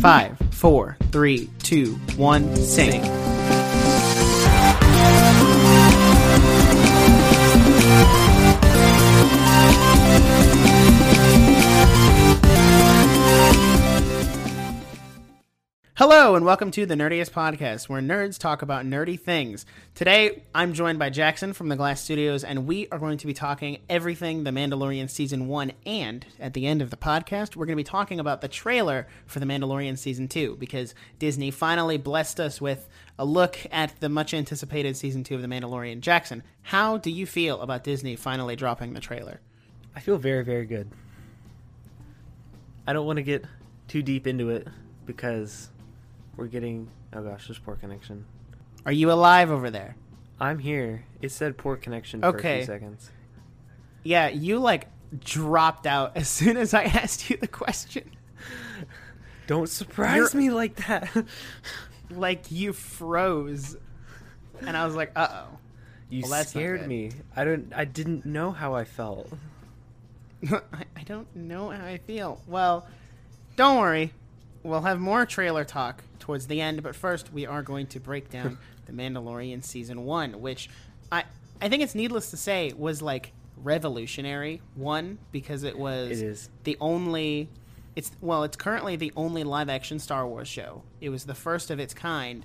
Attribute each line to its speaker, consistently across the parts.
Speaker 1: Five, four, three, two, one, sing. Hello, and welcome to the Nerdiest Podcast, where nerds talk about nerdy things. Today, I'm joined by Jackson from the Glas Studios, and we are going to be talking everything The Mandalorian Season 1. And at the end of the podcast, we're going to be talking about the trailer for The Mandalorian Season 2, because Disney finally blessed us with a look at the much anticipated Season 2 of The Mandalorian. Jackson, how do you feel about Disney finally dropping the trailer?
Speaker 2: I feel very, very good. I don't want to get too deep into it because we're getting. Oh gosh, there's poor connection.
Speaker 1: Are you alive over there?
Speaker 2: I'm here. It said poor connection for a few seconds.
Speaker 1: Yeah, you like dropped out as soon as I asked you the question.
Speaker 2: Don't surprise
Speaker 1: You're-
Speaker 2: me like that.
Speaker 1: Like you froze. And I was like, uh oh.
Speaker 2: you
Speaker 1: Well,
Speaker 2: scared me. I don't. I didn't know how I felt.
Speaker 1: I, I don't know how I feel. Well, don't worry. We'll have more trailer talk towards the end, but first we are going to break down The Mandalorian Season 1, which I I think it's needless to say was like revolutionary. One, because it was
Speaker 2: It is.
Speaker 1: the only it's well, it's currently the only live action Star Wars show. It was the first of its kind,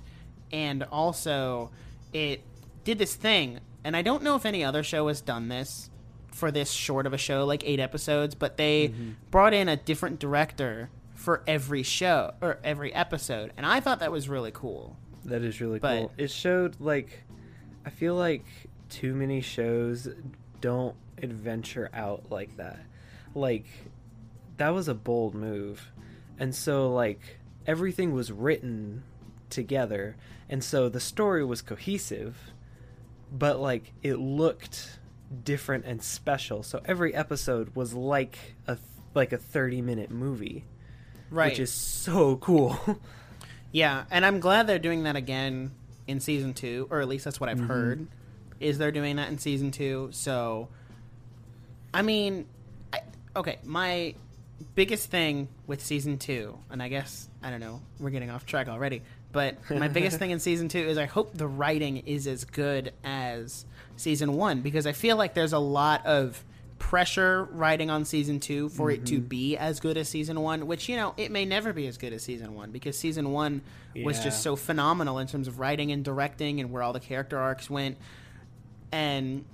Speaker 1: and also it did this thing, and I don't know if any other show has done this for this short of a show, like eight episodes, but they mm-hmm. brought in a different director for every show or every episode, and I thought that was really cool.
Speaker 2: That is really
Speaker 1: But-
Speaker 2: cool. It showed like. I feel like too many shows don't adventure out like that. Like that was a bold move. And so like everything was written together and so the story was cohesive but like it looked different and special. So every episode was like a like a 30 minute movie,
Speaker 1: Right.
Speaker 2: which is so cool.
Speaker 1: Yeah, and I'm glad they're doing that again in season two, or at least that's what I've mm-hmm. heard. Is they're doing that in season two? So, I mean, I, okay, my biggest thing with season two, and I guess I don't know, we're getting off track already, but my biggest thing in season two is I hope the writing is as good as season one because I feel like there's a lot of pressure writing on season two for it to be as good as season one, which you know it may never be as good as season one because season one was just so phenomenal in terms of writing and directing and where all the character arcs went, and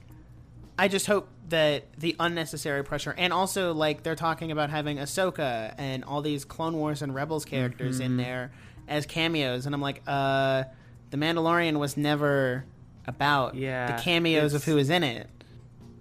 Speaker 1: I just hope that the unnecessary pressure and also like they're talking about having Ahsoka and all these Clone Wars and Rebels characters
Speaker 2: Mm-hmm.
Speaker 1: in there as cameos, and I'm like, uh, the Mandalorian was never about
Speaker 2: Yeah,
Speaker 1: the cameos of who is in it.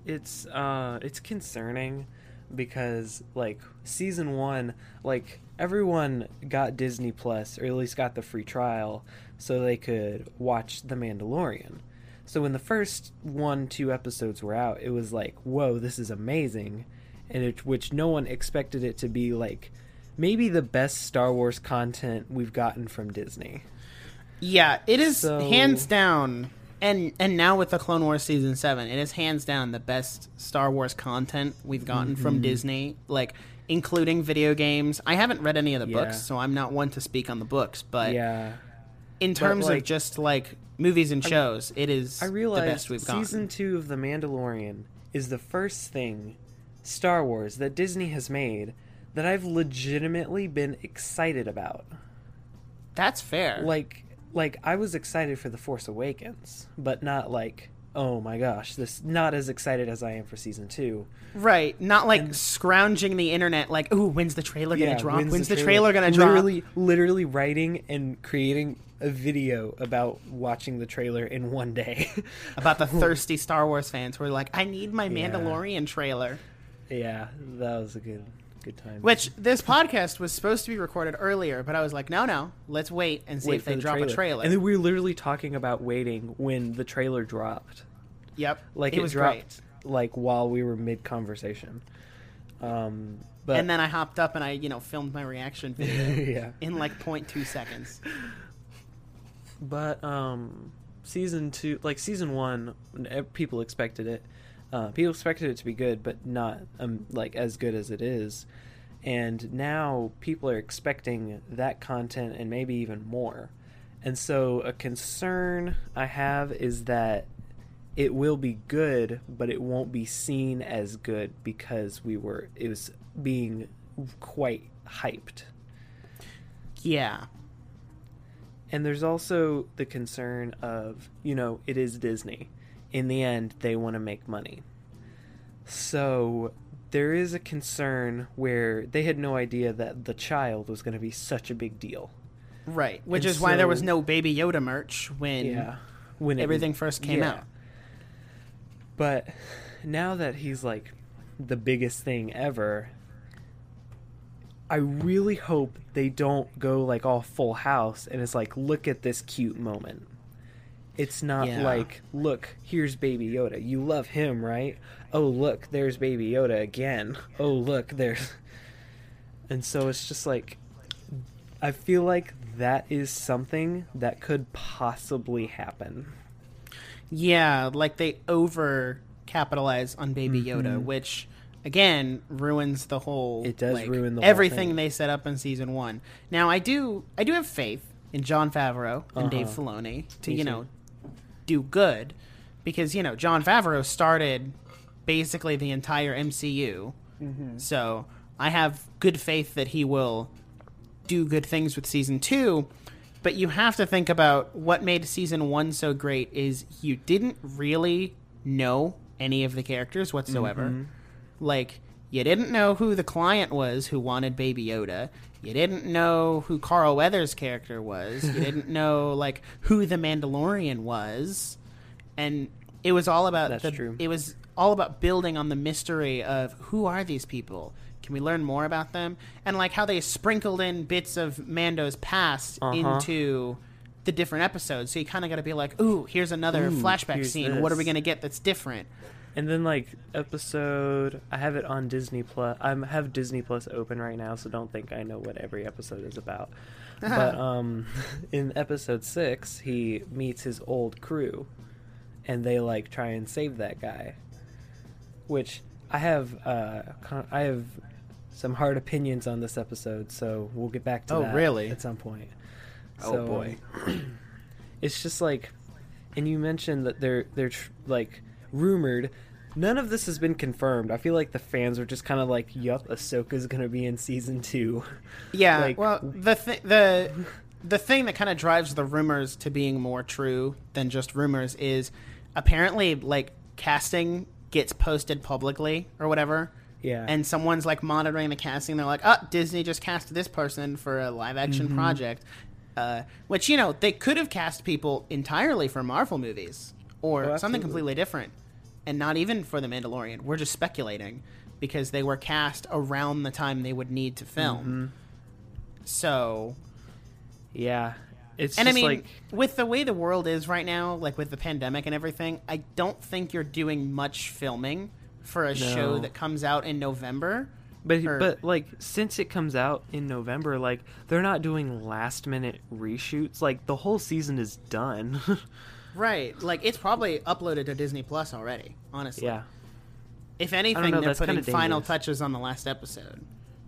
Speaker 2: It's uh it's concerning because like season one like everyone got disney plus or at least got the free trial so they could watch the mandalorian. So when the first one two episodes were out it was like whoa this is amazing. And it, which no one expected it to be like maybe the best star wars content we've gotten from disney.
Speaker 1: Yeah, it is
Speaker 2: So-
Speaker 1: hands down, and and now with the Clone Wars season seven, it is hands down the best Star Wars content we've gotten
Speaker 2: Mm-hmm.
Speaker 1: from Disney, like including video games. I haven't read any of the
Speaker 2: Yeah.
Speaker 1: books, so I'm not one to speak on the books. But
Speaker 2: yeah
Speaker 1: in terms of
Speaker 2: like-
Speaker 1: just like movies and shows, it is
Speaker 2: I
Speaker 1: the best we've gotten.
Speaker 2: season two of The Mandalorian is the first thing Star Wars that Disney has made that I've legitimately been excited about.
Speaker 1: That's fair.
Speaker 2: Like, like I was excited for The Force Awakens, but not like, oh my gosh, this not as excited as I am for season two.
Speaker 1: right, not like scrounging the internet, like, ooh, when's the trailer gonna drop? When's, the, trailer, gonna drop?
Speaker 2: literally, Literally writing and creating a video about watching the trailer in one day.
Speaker 1: About the thirsty Star Wars fans who are like, I need my
Speaker 2: Yeah.
Speaker 1: Mandalorian trailer.
Speaker 2: yeah, that was a good, good time.
Speaker 1: Which this podcast was supposed to be recorded earlier, but I was like, no, no, let's wait and see
Speaker 2: wait
Speaker 1: if they
Speaker 2: the
Speaker 1: drop a trailer.
Speaker 2: And then we were literally talking about waiting when the trailer dropped.
Speaker 1: yep,
Speaker 2: Like
Speaker 1: it,
Speaker 2: it,
Speaker 1: was
Speaker 2: dropped
Speaker 1: great.
Speaker 2: like while we were mid conversation. Um but
Speaker 1: and then I hopped up and I, you know, filmed my reaction video
Speaker 2: yeah.
Speaker 1: in like 0.2 seconds.
Speaker 2: But um season 2 like season 1 eh, people expected it. Uh, people expected it to be good, but not um, like as good as it is. and now people are expecting that content and maybe even more. And so a concern I have is that it will be good, but it won't be seen as good because we were it was being quite hyped.
Speaker 1: Yeah.
Speaker 2: And there's also the concern of, you know, it is Disney. In the end, they want to make money. So there is a concern where they had no idea that the child was going to be such a big deal.
Speaker 1: Right. Which
Speaker 2: And
Speaker 1: is why there was no Baby Yoda merch when
Speaker 2: Yeah. When it-
Speaker 1: everything first came
Speaker 2: yeah.
Speaker 1: out.
Speaker 2: But now that he's like the biggest thing ever, I really hope they don't go like all full house and it's like, look at this cute moment. It's not
Speaker 1: Yeah.
Speaker 2: like, look, here's Baby Yoda. You love him, right? Oh, look, there's Baby Yoda again. Oh, look, there's. And so it's just like, I feel like that is something that could possibly happen.
Speaker 1: Yeah, like they over capitalize on Baby Yoda,
Speaker 2: Mhm.
Speaker 1: which again ruins the whole.
Speaker 2: It does
Speaker 1: like,
Speaker 2: ruin the whole
Speaker 1: everything
Speaker 2: thing.
Speaker 1: they set up in season one. Now I do, I do have faith in Jon Favreau and Dave
Speaker 2: Uh-huh.
Speaker 1: Filoni to
Speaker 2: Me
Speaker 1: you
Speaker 2: too.
Speaker 1: Do good, because you know Jon Favreau started basically the entire MCU,
Speaker 2: Mm-hmm.
Speaker 1: so I have good faith that he will do good things with season two. But you have to think about what made season one so great is you didn't really know any of the characters whatsoever.
Speaker 2: Mm-hmm.
Speaker 1: Like, you didn't know who the client was who wanted Baby Yoda. You didn't know who Carl Weathers' character was. You didn't know, like, who the Mandalorian was. And it was all about
Speaker 2: That's
Speaker 1: the,
Speaker 2: true.
Speaker 1: It was all about building on the mystery of who are these people? Can we learn more about them? And like how they sprinkled in bits of Mando's past
Speaker 2: Uh-huh.
Speaker 1: into the different episodes. So you kind of got to be like, "Ooh, here's another
Speaker 2: Ooh,
Speaker 1: flashback
Speaker 2: here's
Speaker 1: scene. What are we going to get that's different?"
Speaker 2: And then like episode, I have it on Disney Plus. I have Disney Plus open right now, so don't think I know what every episode is about. but um, in episode six, he meets his old crew, and they like try and save that guy. Which I have, uh, con- I have some hard opinions on this episode, so we'll get back to
Speaker 1: Oh,
Speaker 2: that
Speaker 1: really?
Speaker 2: at some point.
Speaker 1: Oh,
Speaker 2: So,
Speaker 1: boy.
Speaker 2: it's just like, and you mentioned that they're they're tr- like rumored. None of this has been confirmed. I feel like the fans are just kind of like, "Yup, Ahsoka's gonna be in season two.
Speaker 1: Yeah.
Speaker 2: Like-
Speaker 1: well, the th- the the thing that kind of drives the rumors to being more true than just rumors is apparently like casting gets posted publicly or whatever.
Speaker 2: Yeah,
Speaker 1: and someone's like monitoring the casting. They're like, "Oh, Disney just cast this person for a live action
Speaker 2: Mm-hmm.
Speaker 1: project," uh, which you know they could have cast people entirely for Marvel movies or
Speaker 2: Oh,
Speaker 1: something completely different, and not even for the Mandalorian. We're just speculating because they were cast around the time they would need to film.
Speaker 2: Mm-hmm.
Speaker 1: So,
Speaker 2: yeah. It's
Speaker 1: and I mean,
Speaker 2: like
Speaker 1: with the way the world is right now, like with the pandemic and everything, I don't think you're doing much filming for a show that comes out in November.
Speaker 2: But
Speaker 1: Or-
Speaker 2: but like since it comes out in November, like they're not doing last minute reshoots. Like the whole season is done.
Speaker 1: Right. Like it's probably uploaded to Disney Plus already, honestly.
Speaker 2: yeah,
Speaker 1: If anything,
Speaker 2: know,
Speaker 1: they're putting final touches on the last episode.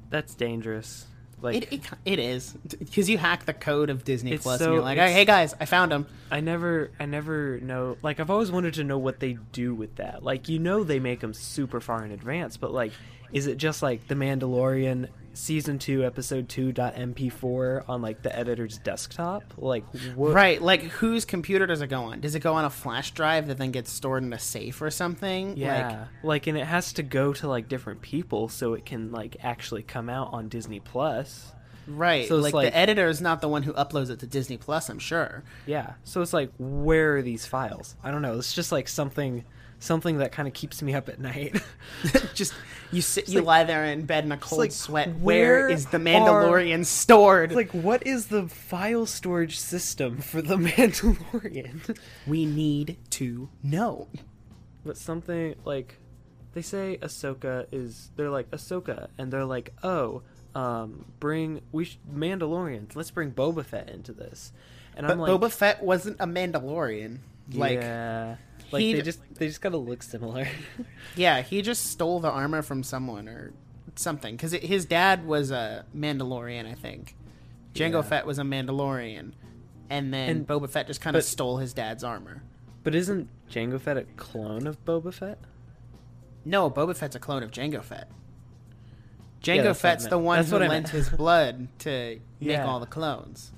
Speaker 2: that's dangerous. Like
Speaker 1: It, it, it is because you hack the code of Disney Plus
Speaker 2: so-
Speaker 1: and you're like, hey guys, I found them.
Speaker 2: I never I never know. Like I've always wanted to know what they do with that. Like you know they make them super far in advance, but like is it just like The Mandalorian season 2 episode 2.mp4 on like the editor's desktop? Like what
Speaker 1: Right. Like whose computer does it go on? Does it go on a flash drive that then gets stored in a safe or something?
Speaker 2: Yeah. Like, and it has to go to like different people so it can like actually come out on Disney Plus.
Speaker 1: Right.
Speaker 2: So
Speaker 1: like,
Speaker 2: like-
Speaker 1: the editor is not the one who uploads it to Disney Plus, I'm sure.
Speaker 2: Yeah. So it's like where are these files? I don't know. It's just like something something that kind of keeps me up at night.
Speaker 1: Just you sit, you
Speaker 2: like-
Speaker 1: lie there in bed in a cold
Speaker 2: like,
Speaker 1: sweat.
Speaker 2: where
Speaker 1: where is the
Speaker 2: are-
Speaker 1: Mandalorian stored?
Speaker 2: like what is the file storage system for the Mandalorian?
Speaker 1: we need to know.
Speaker 2: but something like they say Ahsoka is they're like Ahsoka and they're like, "Oh, um bring we sh- Mandalorians. Let's bring Boba Fett into this." And
Speaker 1: But
Speaker 2: I'm like
Speaker 1: Boba Fett wasn't a Mandalorian. Like,
Speaker 2: yeah. Like
Speaker 1: he-
Speaker 2: they just they just gotta look similar.
Speaker 1: yeah, he just stole the armor from someone, or something because his dad was a Mandalorian, I think. Jango
Speaker 2: Yeah.
Speaker 1: Fett was a Mandalorian, and then
Speaker 2: And-
Speaker 1: Boba Fett just kind of stole his dad's armor.
Speaker 2: But isn't Jango Fett a clone of Boba Fett?
Speaker 1: No, Boba Fett's a clone of Jango Fett.
Speaker 2: Yeah,
Speaker 1: Jango
Speaker 2: I
Speaker 1: Fett's the one
Speaker 2: That's
Speaker 1: who lent his blood to make all the clones.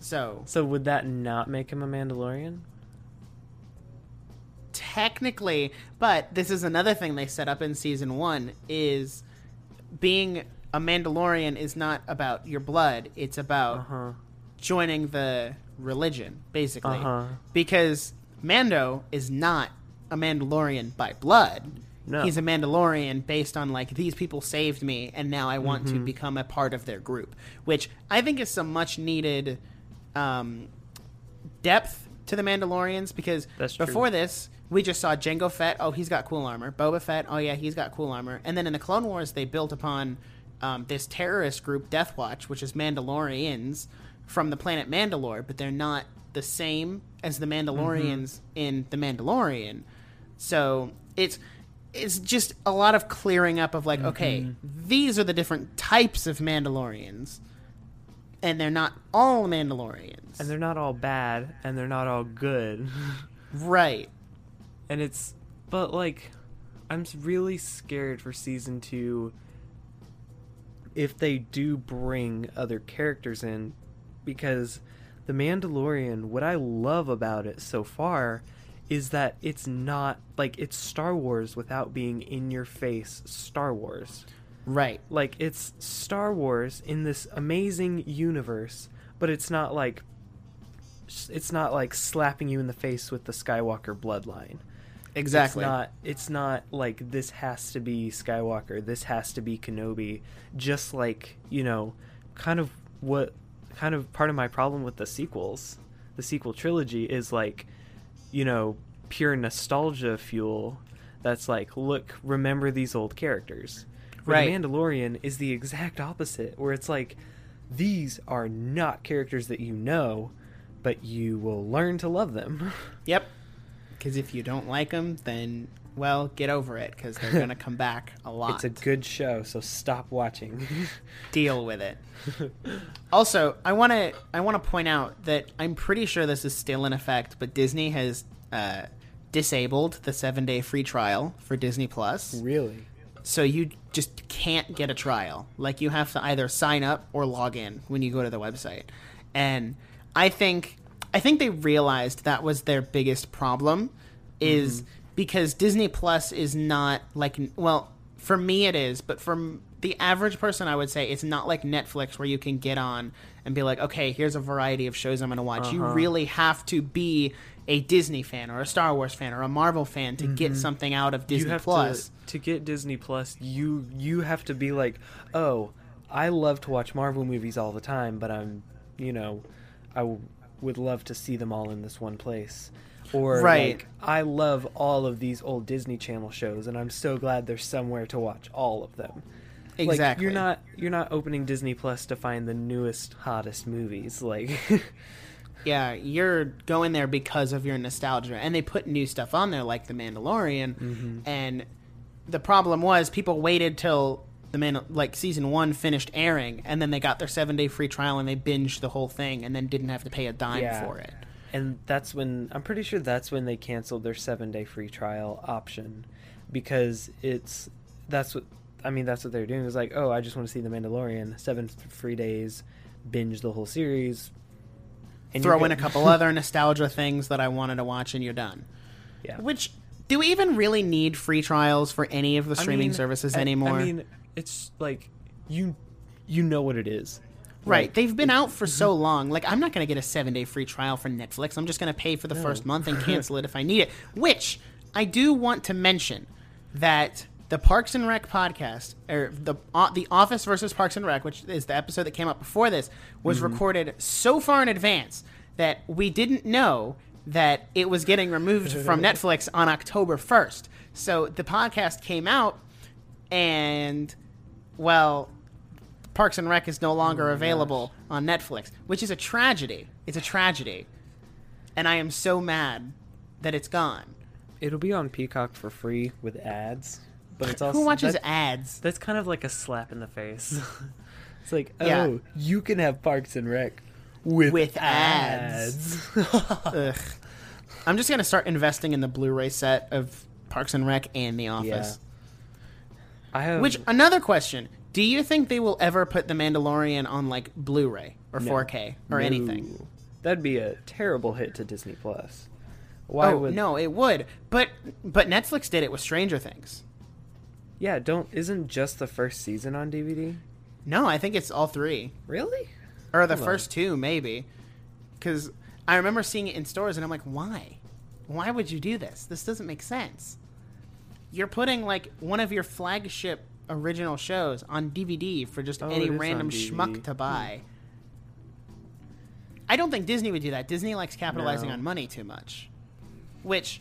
Speaker 1: So
Speaker 2: So would that not make him a Mandalorian?
Speaker 1: technically, but this is another thing they set up in season one is being a Mandalorian is not about your blood; it's about
Speaker 2: Uh huh.
Speaker 1: joining the religion, basically.
Speaker 2: Uh-huh.
Speaker 1: Because Mando is not a Mandalorian by blood.
Speaker 2: No.
Speaker 1: He's a Mandalorian based on like these people saved me and now I want
Speaker 2: Mm-hmm.
Speaker 1: to become a part of their group, which I think is some much needed um, depth to the Mandalorians because before this we just saw Jango Fett. Oh, he's got cool armor. Boba Fett. Oh yeah, he's got cool armor. And then in the Clone Wars, they built upon um, this terrorist group, Death Watch, which is Mandalorians from the planet Mandalore, but they're not the same as the Mandalorians in the Mandalorian. So it's it's just a lot of clearing up of like, mm-hmm. okay, these are the different types of Mandalorians, and they're not all Mandalorians,
Speaker 2: And they're not all bad, and they're not all good.
Speaker 1: right.
Speaker 2: and it's but like i'm really scared for season two if they do bring other characters in because the mandalorian what i love about it so far is that it's not like it's star wars without being in your face star wars
Speaker 1: Right.
Speaker 2: like it's Star Wars in this amazing universe, but it's not like it's not like slapping you in the face with the Skywalker bloodline.
Speaker 1: Exactly.
Speaker 2: It's not it's not like this has to be Skywalker, this has to be Kenobi, just like, you know, kind of what kind of part of my problem with the sequels, the sequel trilogy is like, you know, pure nostalgia fuel that's like, look, remember these old characters. Where
Speaker 1: Right.
Speaker 2: The Mandalorian is the exact opposite, where it's like, these are not characters that you know, but you will learn to love them.
Speaker 1: Yep. Because if you don't like them, then well, get over it because they're gonna come back a lot.
Speaker 2: It's a good show, so stop watching.
Speaker 1: deal with it. also, I want to I want to point out that I'm pretty sure this is still in effect, but Disney has uh, disabled the seven day free trial for Disney Plus,
Speaker 2: really?
Speaker 1: so you just can't get a trial. Like you have to either sign up or log in when you go to the website, and I think I think they realized that was their biggest problem is because Disney Plus is not like well for me it is but for the average person I would say it's not like Netflix where you can get on and be like okay here's a variety of shows I'm going to watch you
Speaker 2: Uh-huh.
Speaker 1: really have to be a Disney fan or a Star Wars fan or a Marvel fan to get something out of Disney
Speaker 2: you
Speaker 1: Plus
Speaker 2: to to get Disney Plus. You you have to be like, oh, I love to watch Marvel movies all the time, but I'm, you know, I w- would love to see them all in this one place. Or
Speaker 1: Right.
Speaker 2: like, I love all of these old Disney Channel shows, and I'm so glad there's somewhere to watch all of them. Like,
Speaker 1: exactly
Speaker 2: you're not you're not opening Disney Plus to find the newest hottest movies. Like,
Speaker 1: Yeah, you're going there because of your nostalgia, and they put new stuff on there like The Mandalorian.
Speaker 2: Mm-hmm.
Speaker 1: And the problem was people waited till the man like season one finished airing, and then they got their seven day free trial and they binged the whole thing, and then didn't have to pay a dime
Speaker 2: Yeah.
Speaker 1: for it.
Speaker 2: And that's when I'm pretty sure that's when they canceled their seven day free trial option because it's that's what I mean that's what they're doing is like oh I just want to see the Mandalorian seven free days binge the whole series and
Speaker 1: Throw in a couple other nostalgia things that I wanted to watch, and you're done.
Speaker 2: yeah
Speaker 1: Which do we even really need free trials for any of the
Speaker 2: I
Speaker 1: streaming
Speaker 2: mean,
Speaker 1: services
Speaker 2: I-
Speaker 1: anymore?
Speaker 2: I mean it's like you you know what it is
Speaker 1: Right.
Speaker 2: Like,
Speaker 1: They've been out for so long. Like, I'm not going to get a seven day free trial for Netflix. I'm just going to pay for the first month and cancel it if I need it. Which I do want to mention that the Parks and Rec podcast, or the uh, the Office versus Parks and Rec, which is the episode that came out before this, was recorded so far in advance that we didn't know that it was getting removed from Netflix on October 1st. So the podcast came out, and well, Parks and Rec is no longer oh, available on Netflix, which is a tragedy. It's a tragedy. And I am so mad that it's gone.
Speaker 2: it'll be on Peacock for free with ads but it's also
Speaker 1: Who watches
Speaker 2: that-
Speaker 1: ads?
Speaker 2: That's kind of like a slap in the face. it's like, oh,
Speaker 1: Yeah.
Speaker 2: you can have Parks and Rec with,
Speaker 1: With ads. Ugh. I'm just gonna start investing in the Blu-ray set of Parks and Rec and The Office.
Speaker 2: I have
Speaker 1: Which another question: Do you think they will ever put The Mandalorian on like Blu-ray or
Speaker 2: No.
Speaker 1: 4K or
Speaker 2: No.
Speaker 1: anything?
Speaker 2: That'd be a terrible hit to Disney Plus. Why
Speaker 1: oh
Speaker 2: would
Speaker 1: no, it would. But but Netflix did it with Stranger Things.
Speaker 2: Yeah, don't isn't just the first season on DVD?
Speaker 1: No, I think it's all three
Speaker 2: Really?
Speaker 1: or the
Speaker 2: Hold on.
Speaker 1: first two maybe. Because I remember seeing it in stores and I'm like, why? Why would you do this? This doesn't make sense. You're putting like one of your flagship original shows on DVD for just
Speaker 2: Oh,
Speaker 1: any random schmuck to buy. I don't think Disney would do that. Disney likes capitalizing
Speaker 2: No.
Speaker 1: on money too much. Which,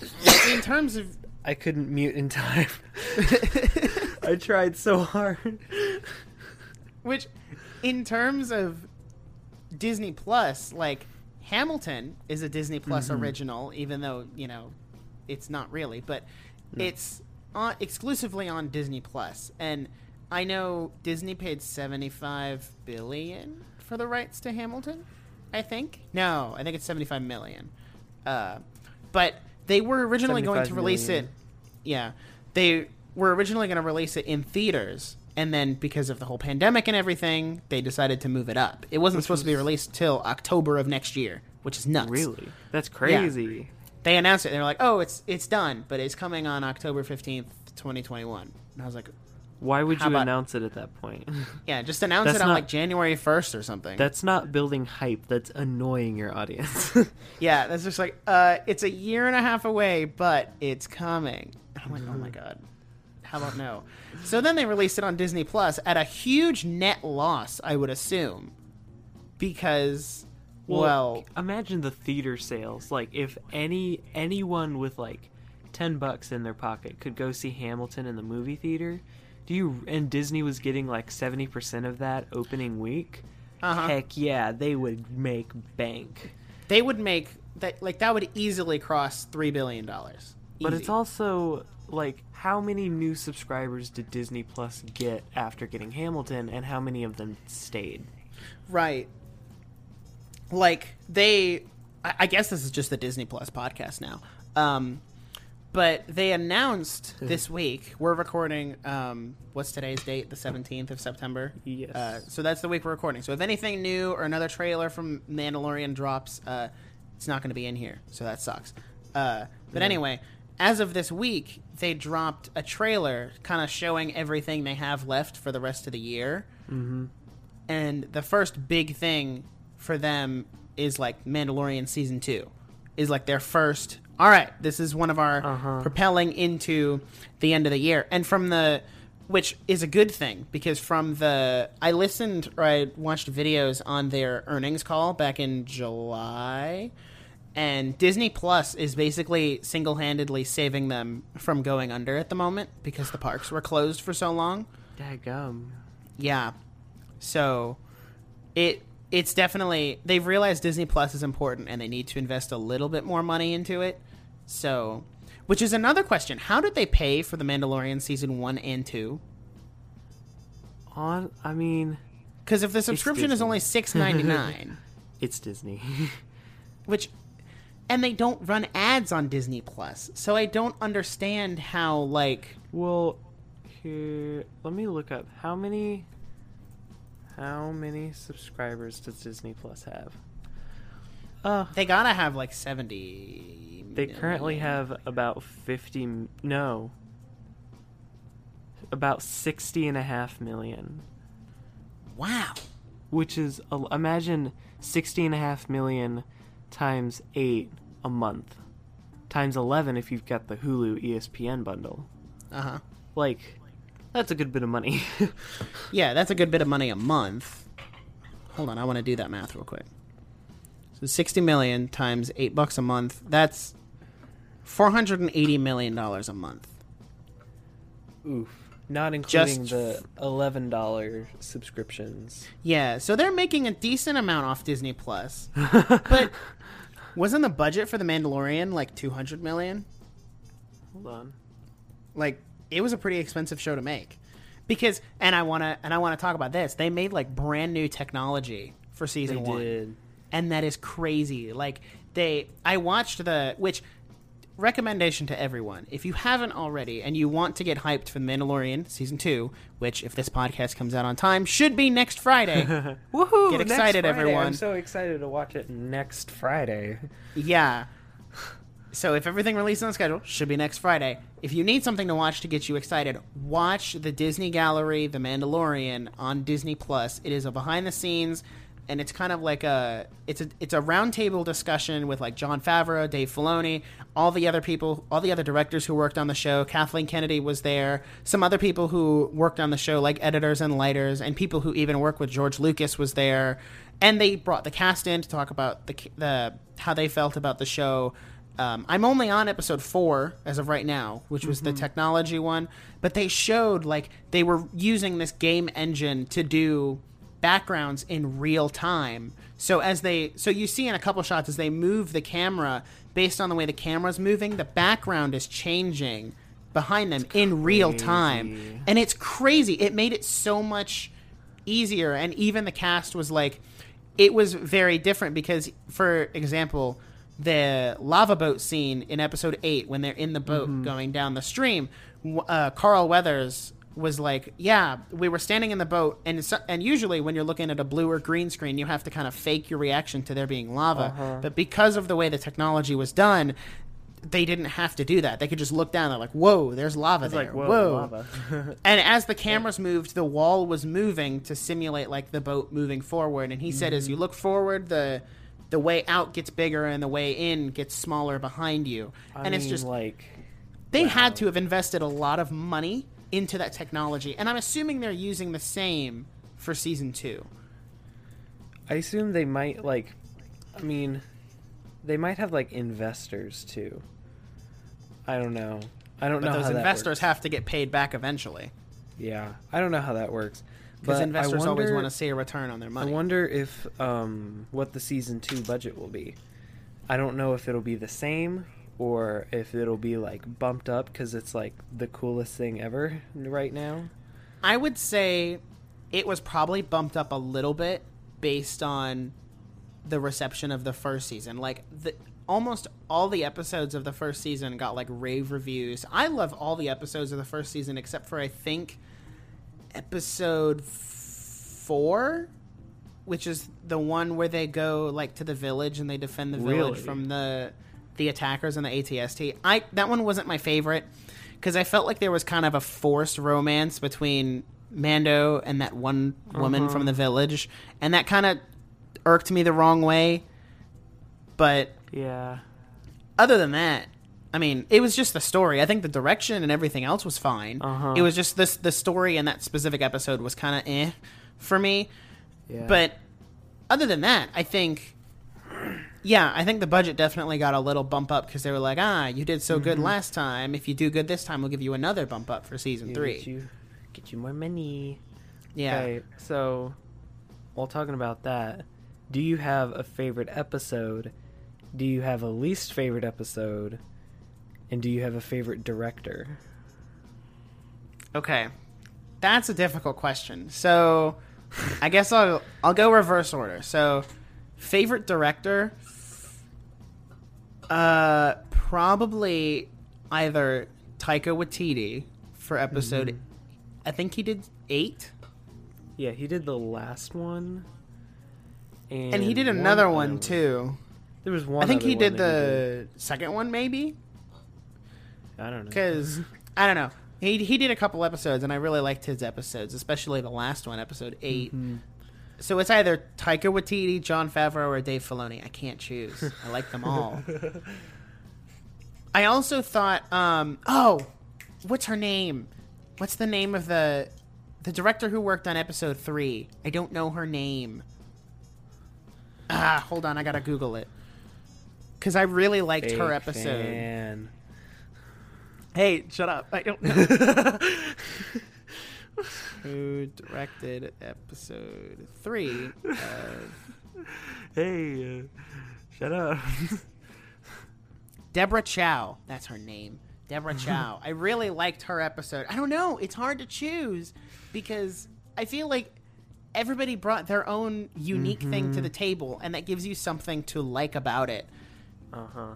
Speaker 1: in terms of.
Speaker 2: I couldn't mute in time. I tried so hard.
Speaker 1: Which, in terms of Disney Plus, like Hamilton is a Disney Plus
Speaker 2: Mhm.
Speaker 1: original, even though you know it's not really, but it's on, exclusively on Disney And I know Disney paid seventy-five billion for the rights to Hamilton. I think no, I think it's seventy-five million. Uh, but they were originally going to release
Speaker 2: million.
Speaker 1: it. Yeah, they were originally going to release it in theaters, and then because of the whole pandemic and everything, they decided to move it up. It wasn't
Speaker 2: Which
Speaker 1: supposed to be released till October of next year, which is nuts.
Speaker 2: Really? That's crazy.
Speaker 1: They announced it. They were like, "Oh, it's it's done, but it's coming on October fifteenth, twenty twenty one." And I was like,
Speaker 2: Why would you
Speaker 1: about-
Speaker 2: announce it at that point?
Speaker 1: "Yeah, just announce
Speaker 2: That's
Speaker 1: it on
Speaker 2: not-
Speaker 1: like January first or something."
Speaker 2: That's not building hype. That's annoying your audience.
Speaker 1: yeah, that's just like, uh, it's a year and a half away, but it's coming. And I'm like, oh my god, how about no? So then they released it on Disney Plus at a huge net loss, I would assume, because well,
Speaker 2: imagine the theater sales. Like if any anyone with like 10 bucks in their pocket could go see Hamilton in the movie theater, do you and Disney was getting like 70% of that opening week?
Speaker 1: uh-huh.
Speaker 2: Heck yeah, they would make bank.
Speaker 1: they would make that like that would easily cross three billion dollars.
Speaker 2: But it's also like how many new subscribers did Disney Plus get after getting Hamilton and how many of them stayed?
Speaker 1: Right. Like they I, I guess this is just the Disney Plus podcast now. Um but they announced this week we're recording um what's today's date? The 17th of September.
Speaker 2: Yes.
Speaker 1: Uh, so that's the week we're recording. So if anything new or another trailer from Mandalorian drops, uh it's not going to be in here. So that sucks. Uh but
Speaker 2: Yeah.
Speaker 1: anyway, as of this week, they dropped a trailer kind of showing everything they have left for the rest of the year
Speaker 2: Mhm.
Speaker 1: and the first big thing for them is like Mandalorian season two, is like their first. All right, this is one of our
Speaker 2: Uh-huh.
Speaker 1: propelling into the end of the year, and from the which is a good thing because from the I listened or I watched videos on their earnings call back in July. And Disney Plus is basically single handedly saving them from going under at the moment because the parks were closed for so long.
Speaker 2: Dadgum.
Speaker 1: Yeah. So it it's definitely they've realized Disney Plus is important and they need to invest a little bit more money into it. So which is another question. How did they pay for the Mandalorian season 1 and 2?
Speaker 2: On I mean,
Speaker 1: Cuz if the subscription is only 6.99,
Speaker 2: it's Disney.
Speaker 1: which and they don't run ads on Disney Plus. So I don't understand how like
Speaker 2: well, here, let me look up how many how many subscribers does Disney Plus have? Uh,
Speaker 1: they got to have like 70
Speaker 2: they currently have about 50 no. About 60 and a half million.
Speaker 1: Wow.
Speaker 2: which is imagine 60 and a half million times 8 a month times 11 if you've got the Hulu ESPN bundle
Speaker 1: Uh-huh.
Speaker 2: like that's a good bit of money
Speaker 1: Yeah, that's a good bit of money a month. Hold on, I want to do that math real quick. So 60 million times 8 bucks a month, that's 480 million dollars a month.
Speaker 2: oof not including
Speaker 1: Just-
Speaker 2: the $11 subscriptions
Speaker 1: Yeah, so they're making a decent amount off Disney Plus. But wasn't the budget for The Mandalorian like 200 million?
Speaker 2: hold on
Speaker 1: Like it was a pretty expensive show to make because and I want to and I want to talk about this. They made like brand new technology for
Speaker 2: They
Speaker 1: season 1
Speaker 2: did.
Speaker 1: and that is crazy. Like they, I watched the which recommendation to everyone. If you haven't already and you want to get hyped for the Mandalorian season two, which if this podcast comes out on time, should be next Friday.
Speaker 2: Woohoo!
Speaker 1: Get excited,
Speaker 2: Friday.
Speaker 1: everyone.
Speaker 2: I'm so excited to watch it next Friday.
Speaker 1: yeah. So if everything releases on schedule, should be next Friday. If you need something to watch to get you excited, watch the Disney Gallery, The Mandalorian on Disney Plus. It is a behind the scenes and it's kind of like a it's a it's a roundtable discussion with like Jon Favreau, Dave Filoni, all the other people, all the other directors who worked on the show. Kathleen Kennedy was there. Some other people who worked on the show, like editors and lighters, and people who even work with George Lucas was there. And they brought the cast in to talk about the the how they felt about the show. Um, I'm only on episode four as of right now, which was the technology one. But they showed like they were using this game engine to do backgrounds in real time. So as they so you see in a couple shots as they move the camera based on the way the camera's moving, the background is changing behind them in real time. And it's crazy. It made it so much easier and even the cast was like it was very different because for example the lava boat scene in episode 8 when they're in the boat
Speaker 2: Mm-hmm.
Speaker 1: going down the stream uh, carl weathers was like yeah we were standing in the boat and and usually when you're looking at a blue or green screen you have to kind of fake your reaction to there being lava
Speaker 2: Uh-huh.
Speaker 1: but because of the way the technology was done they didn't have to do that they could just look down they're like whoa there's lava there
Speaker 2: like whoa,
Speaker 1: whoa
Speaker 2: lava.
Speaker 1: and as the cameras moved, the wall was moving to simulate like the boat moving forward. And he said, as
Speaker 2: Mm-hmm.
Speaker 1: you look forward, the the way out gets bigger and the way in gets smaller behind you.
Speaker 2: I
Speaker 1: and it's just
Speaker 2: like
Speaker 1: they
Speaker 2: wow.
Speaker 1: had to have invested a lot of money into that technology, and I'm assuming they're using the same for season two.
Speaker 2: I assume they might like. I mean, they might have like investors too. I don't know. I don't
Speaker 1: But
Speaker 2: know
Speaker 1: those
Speaker 2: how that
Speaker 1: investors have to get paid back eventually
Speaker 2: Yeah, I don't know how that works.
Speaker 1: Because investors always want to see a return on their money.
Speaker 2: I wonder if um, what the season two budget will be. I don't know if it'll be the same or if it'll be like bumped up because it's like the coolest thing ever right now.
Speaker 1: I would say it was probably bumped up a little bit based on the reception of the first season. Like the almost all the episodes of the first season got like rave reviews. I love all the episodes of the first season except for I think episode 4 which is the one where they go like to the village and they defend the village
Speaker 2: Really?
Speaker 1: from the the attackers and the ATST. I that one wasn't my favorite because I felt like there was kind of a forced romance between Mando and that one woman
Speaker 2: Uh-huh.
Speaker 1: from the village, and that kind of irked me the wrong way. But
Speaker 2: Yeah.
Speaker 1: other than that, I mean, it was just the story. I think the direction and everything else was fine.
Speaker 2: Uh-huh.
Speaker 1: It was just this the story in that specific episode was kind of eh for me.
Speaker 2: Yeah.
Speaker 1: But other than that, I think, yeah, I think the budget definitely got a little bump up because they were like, ah, you did so good last time. If you do good this time, we'll give you another bump up for season three.
Speaker 2: Get you, get you more money.
Speaker 1: yeah.
Speaker 2: Okay, so while talking about that, do you have a favorite episode? Do you have a least favorite episode? And do you have a favorite director?
Speaker 1: Okay. That's a difficult question. So, I guess I'll I'll go reverse order. So, favorite director uh probably either Taika Waititi for episode I think he did 8
Speaker 2: Yeah, he did the last one. And,
Speaker 1: and he did another
Speaker 2: other
Speaker 1: one too.
Speaker 2: There was one.
Speaker 1: I think he
Speaker 2: one
Speaker 1: did the second one maybe
Speaker 2: did. I don't know.
Speaker 1: cuz I don't know. He he did a couple episodes and I really liked his episodes, especially the last one, episode 8.
Speaker 2: Mhm.
Speaker 1: So it's either Taika Waititi, Jon Favreau, or Dave Filoni. I can't choose. I like them all. I also thought, um, oh, what's her name? What's the name of the the director who worked on episode three? I don't know her name. Ah, hold on, I gotta Google it because I really liked her episode.
Speaker 2: fan.
Speaker 1: Hey, shut up! I don't know. who directed episode three of
Speaker 2: Hey, uh, shut up.
Speaker 1: Deborah Chow. That's her name. Deborah Chow. I really liked her episode. I don't know. It's hard to choose because I feel like everybody brought their own unique thing to the table, and that gives you something to like about it.
Speaker 2: Uh huh.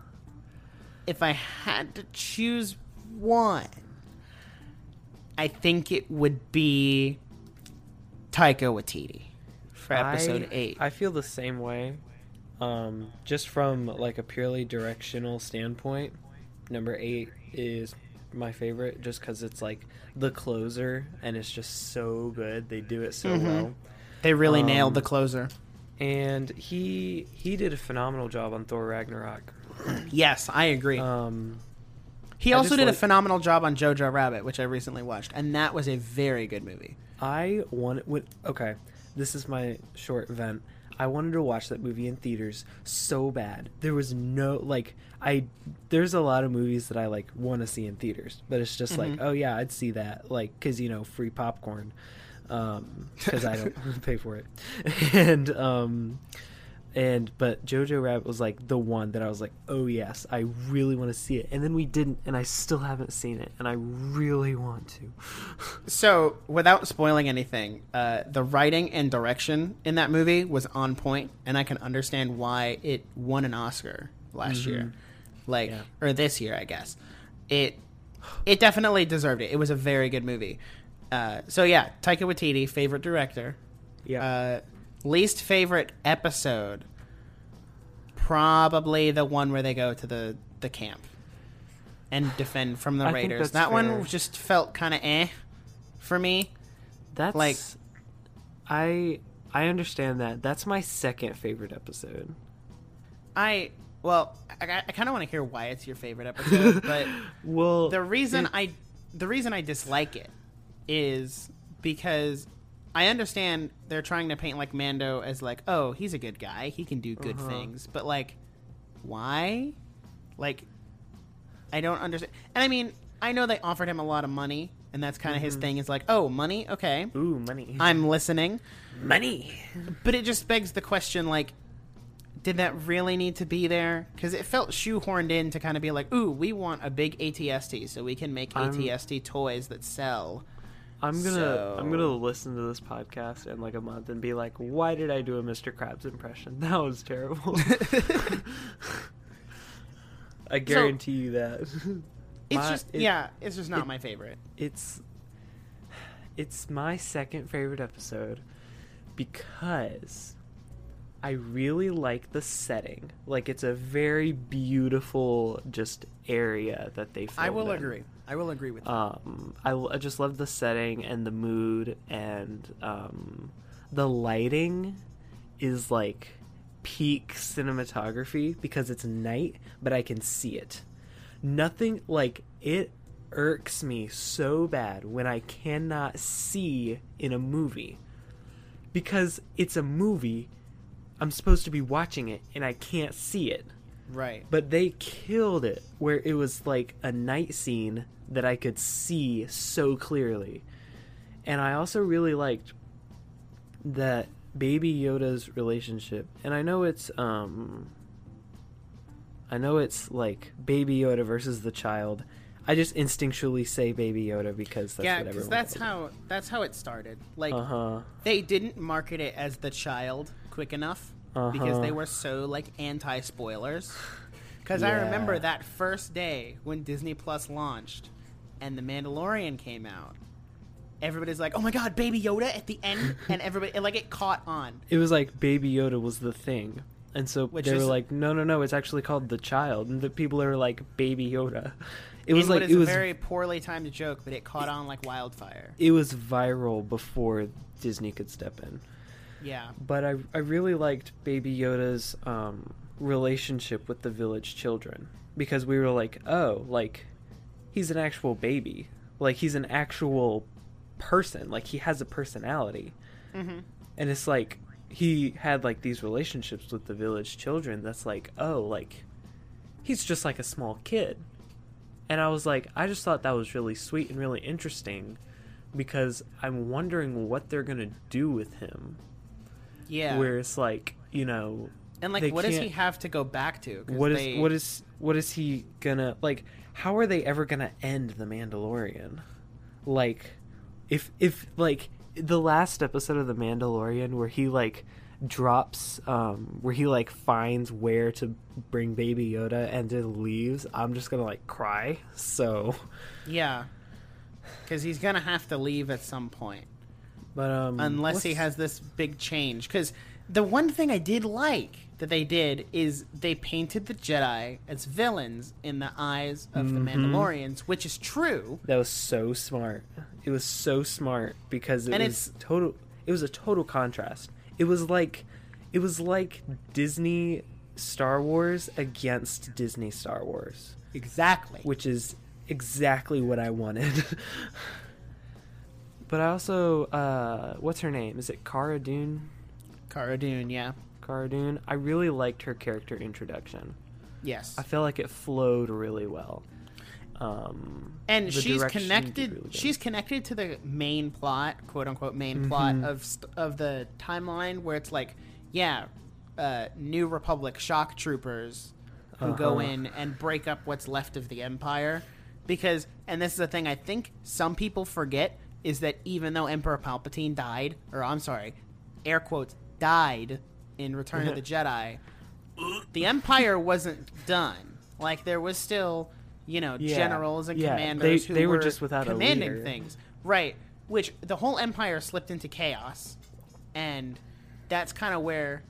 Speaker 1: If I had to choose one, I think it would be Taika Waititi for episode
Speaker 2: I,
Speaker 1: eight.
Speaker 2: I feel the same way. Um, just from like a purely directional standpoint, number eight is my favorite, just because it's like the closer, and it's just so good. They do it so
Speaker 1: Mhm.
Speaker 2: well,
Speaker 1: they really
Speaker 2: um,
Speaker 1: nailed the closer.
Speaker 2: and he he did a phenomenal job on Thor Ragnarok.
Speaker 1: Yes, I agree.
Speaker 2: Um,
Speaker 1: he
Speaker 2: I
Speaker 1: also did a phenomenal job on Jojo Rabbit, which I recently watched, and that was a very good movie.
Speaker 2: I wanted. Would, okay, this is my short vent. I wanted to watch that movie in theaters so bad. There was no like I. There's a lot of movies that I like want to see in theaters, but it's just like,
Speaker 1: Mhm.
Speaker 2: oh yeah, I'd see that, like because you know free popcorn, um because I don't pay for it, and um, and but Jojo Rabbit was like the one that I was like, oh yes, I really want to see it, and then we didn't, and I still haven't seen it, and I really want to.
Speaker 1: So, without spoiling anything, uh, the writing and direction in that movie was on point, and I can understand why it won an Oscar last year, like
Speaker 2: Yeah.
Speaker 1: or this year, I guess. It it definitely deserved it. It was a very good movie. Uh, so yeah, Taika Waititi, favorite director.
Speaker 2: Yeah.
Speaker 1: Uh, least favorite episode, probably the one where they go to the the camp and defend from the
Speaker 2: I
Speaker 1: Raiders. That one
Speaker 2: fair.
Speaker 1: just felt kind of eh for me.
Speaker 2: That's
Speaker 1: Like-
Speaker 2: I I understand that. That's my second favorite episode.
Speaker 1: I well, I, I kind of want to hear why it's your favorite episode, but
Speaker 2: well,
Speaker 1: the reason
Speaker 2: it-
Speaker 1: I the reason I dislike it is because I understand they're trying to paint like Mando as like, oh, he's a good guy, he can do good
Speaker 2: Uh-huh.
Speaker 1: things, but like, why? Like, I don't understand. And I mean, I know they offered him a lot of money, and that's kind of his
Speaker 2: Mhm.
Speaker 1: thing. Is like, oh, money, okay,
Speaker 2: ooh money,
Speaker 1: I'm listening.
Speaker 2: money.
Speaker 1: But it just begs the question, like, did that really need to be there? Because it felt shoehorned in to kind of be like, ooh, we want a big ATST so we can make
Speaker 2: I'm-
Speaker 1: ATST toys that sell.
Speaker 2: I'm gonna I'm gonna listen to this podcast in like a month and be like, why did I do a Mr. Krabs impression? That was terrible. I guarantee you that.
Speaker 1: It's
Speaker 2: My-
Speaker 1: just,
Speaker 2: it-
Speaker 1: yeah, it's just not
Speaker 2: it-
Speaker 1: my favorite.
Speaker 2: it's it's my second favorite episode because I really like the setting. Like it's a very beautiful just area that they filmed
Speaker 1: I will
Speaker 2: in.
Speaker 1: agree. I will agree with you.
Speaker 2: Um, I, I just love the setting and the mood and um, the lighting is like peak cinematography because it's night, but I can see it. Nothing like it irks me so bad when I cannot see in a movie because it's a movie. I'm supposed to be watching it and I can't see it.
Speaker 1: Right.
Speaker 2: But they killed it where it was like a night scene that I could see so clearly. And I also really liked that Baby Yoda's relationship. And I know it's um I know it's like Baby Yoda versus the child. I just instinctually say Baby Yoda because that's
Speaker 1: yeah,
Speaker 2: what
Speaker 1: because that's
Speaker 2: calls
Speaker 1: how that's how it started. Like
Speaker 2: Uh huh.
Speaker 1: they didn't market it as the child quick enough because
Speaker 2: Uh-huh.
Speaker 1: they were so like anti spoilers. Because I remember that first day when Disney Plus launched and The Mandalorian came out. Everybody's like, "Oh my God, Baby Yoda!" at the end, and everybody and, like it caught on.
Speaker 2: It was like Baby Yoda was the thing. And so
Speaker 1: Which
Speaker 2: they were like, no, no, no, it's actually called the child, and the people are like Baby Yoda. It was like it
Speaker 1: is
Speaker 2: was
Speaker 1: a very poorly timed joke, but it caught on like wildfire.
Speaker 2: it was viral before Disney could step in.
Speaker 1: Yeah,
Speaker 2: But I I really liked Baby Yoda's um, relationship with the village children. Because we were like, oh, like he's an actual baby, like he's an actual person, like he has a personality,
Speaker 1: hmm
Speaker 2: and it's like he had like these relationships with the village children. That's like, oh, like he's just like a small kid. And I was like, I just thought that was really sweet and really interesting because I'm wondering what they're going to do with him
Speaker 1: yeah.
Speaker 2: where it's like you know
Speaker 1: And like, what does he have to go back to?
Speaker 2: What is
Speaker 1: they...
Speaker 2: what is what is he gonna like how are they ever gonna end the mandalorian like if if like the last episode of the mandalorian where he like drops um where he like finds where to bring baby yoda and then leaves i'm just gonna like cry so
Speaker 1: Yeah, because he's gonna have to leave at some point,
Speaker 2: but um
Speaker 1: unless he has this big change. Because the one thing I did like that they did is they painted the Jedi as villains in the eyes of the
Speaker 2: Mm-hmm.
Speaker 1: Mandalorians, which is true.
Speaker 2: that was so smart it was so smart because it
Speaker 1: And
Speaker 2: was total it was a total contrast it was like it was like disney star wars against disney star wars
Speaker 1: Exactly.
Speaker 2: which is exactly what i wanted but i also uh what's her name is it cara dune
Speaker 1: Cara Dune, yeah.
Speaker 2: cara dune i really liked her character introduction
Speaker 1: Yes.
Speaker 2: i feel like it flowed really well um
Speaker 1: and she's connected
Speaker 2: really
Speaker 1: she's connected to the main plot quote unquote main plot
Speaker 2: Mhm.
Speaker 1: of of the timeline where it's like yeah uh, new republic shock troopers who go
Speaker 2: Uh-huh.
Speaker 1: in and break up what's left of the empire because and this is the thing i think some people forget is that even though emperor palpatine died or i'm sorry air quotes died in return of the jedi the empire wasn't done like there was still you know
Speaker 2: Yeah.
Speaker 1: generals and
Speaker 2: Yeah,
Speaker 1: commanders
Speaker 2: they-
Speaker 1: who
Speaker 2: they were
Speaker 1: were
Speaker 2: just without
Speaker 1: commanding things right which the whole empire slipped into chaos and that's kind of where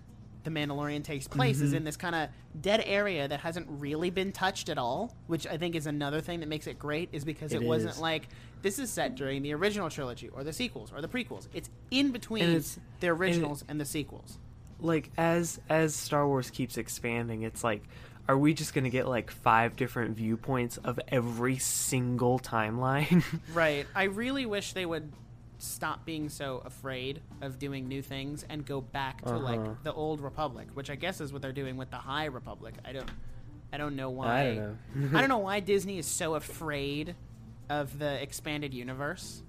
Speaker 1: the mandalorian takes place
Speaker 2: Mm-hmm.
Speaker 1: is in this kind of dead area that hasn't really been touched at all which i think is another thing that makes it great is because it,
Speaker 2: It
Speaker 1: wasn't like this is set during the original trilogy or the sequels or the prequels it's in between
Speaker 2: And it's-
Speaker 1: the originals and the sequels
Speaker 2: like as as Star Wars keeps expanding, it's like are we just going to get like five different viewpoints of every single timeline?
Speaker 1: Right. I really wish they would stop being so afraid of doing new things and go back to
Speaker 2: Uh-huh.
Speaker 1: like the old republic, which I guess is what they're doing with the High Republic. I don't I don't know why.
Speaker 2: I don't know.
Speaker 1: I don't know why Disney is so afraid of the expanded universe.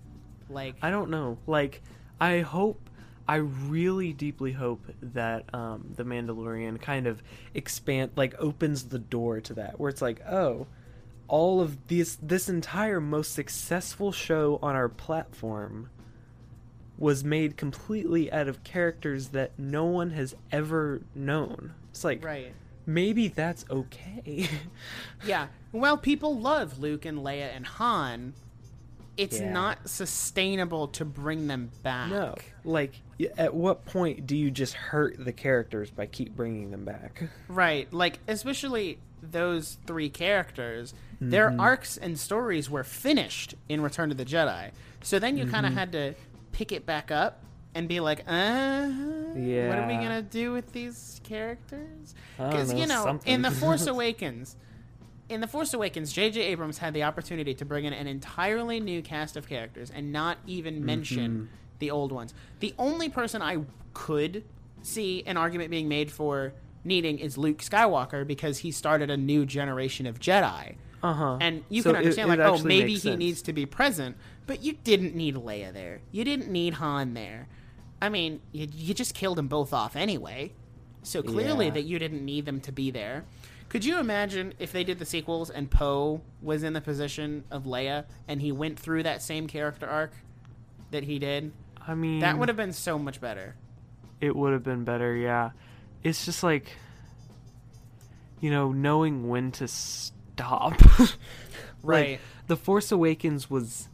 Speaker 1: Like
Speaker 2: I don't know. Like I hope I really deeply hope that um the Mandalorian kind of expand like opens the door to that where it's like, "Oh, all of this this entire most successful show on our platform was made completely out of characters that no one has ever known." It's like
Speaker 1: right.
Speaker 2: maybe that's okay.
Speaker 1: Yeah. Well, people love Luke and Leia and Han. It's
Speaker 2: Yeah.
Speaker 1: not sustainable to bring them back.
Speaker 2: no. Like at what point do you just hurt the characters by keep bringing them back?
Speaker 1: Right. Like, especially those three characters, their
Speaker 2: Mm-hmm.
Speaker 1: arcs and stories were finished in Return of the Jedi. So then you kind
Speaker 2: Mm-hmm.
Speaker 1: of had to pick it back up and be like, uh, yeah. what are we going to do with these characters? Because, you
Speaker 2: know,
Speaker 1: in The Force Awakens, in The Force Awakens, J.J. Abrams had the opportunity to bring in an entirely new cast of characters and not even mention
Speaker 2: Mm-hmm.
Speaker 1: the old ones. The only person I could see an argument being made for needing is Luke Skywalker because he started a new generation of Jedi.
Speaker 2: Uh huh.
Speaker 1: And you
Speaker 2: So
Speaker 1: can understand,
Speaker 2: it
Speaker 1: like, oh, maybe he
Speaker 2: sense.
Speaker 1: needs to be present, but you didn't need Leia there. You didn't need Han there. I mean, you, you just killed them both off anyway. So clearly
Speaker 2: Yeah.
Speaker 1: that you didn't need them to be there. Could you imagine if they did the sequels and Poe was in the position of Leia and he went through that same character arc that he did?
Speaker 2: I mean,
Speaker 1: That would have been so much better.
Speaker 2: it would have been better. Yeah, it's just like, you know, knowing when to stop.
Speaker 1: Right.
Speaker 2: Like, the Force Awakens was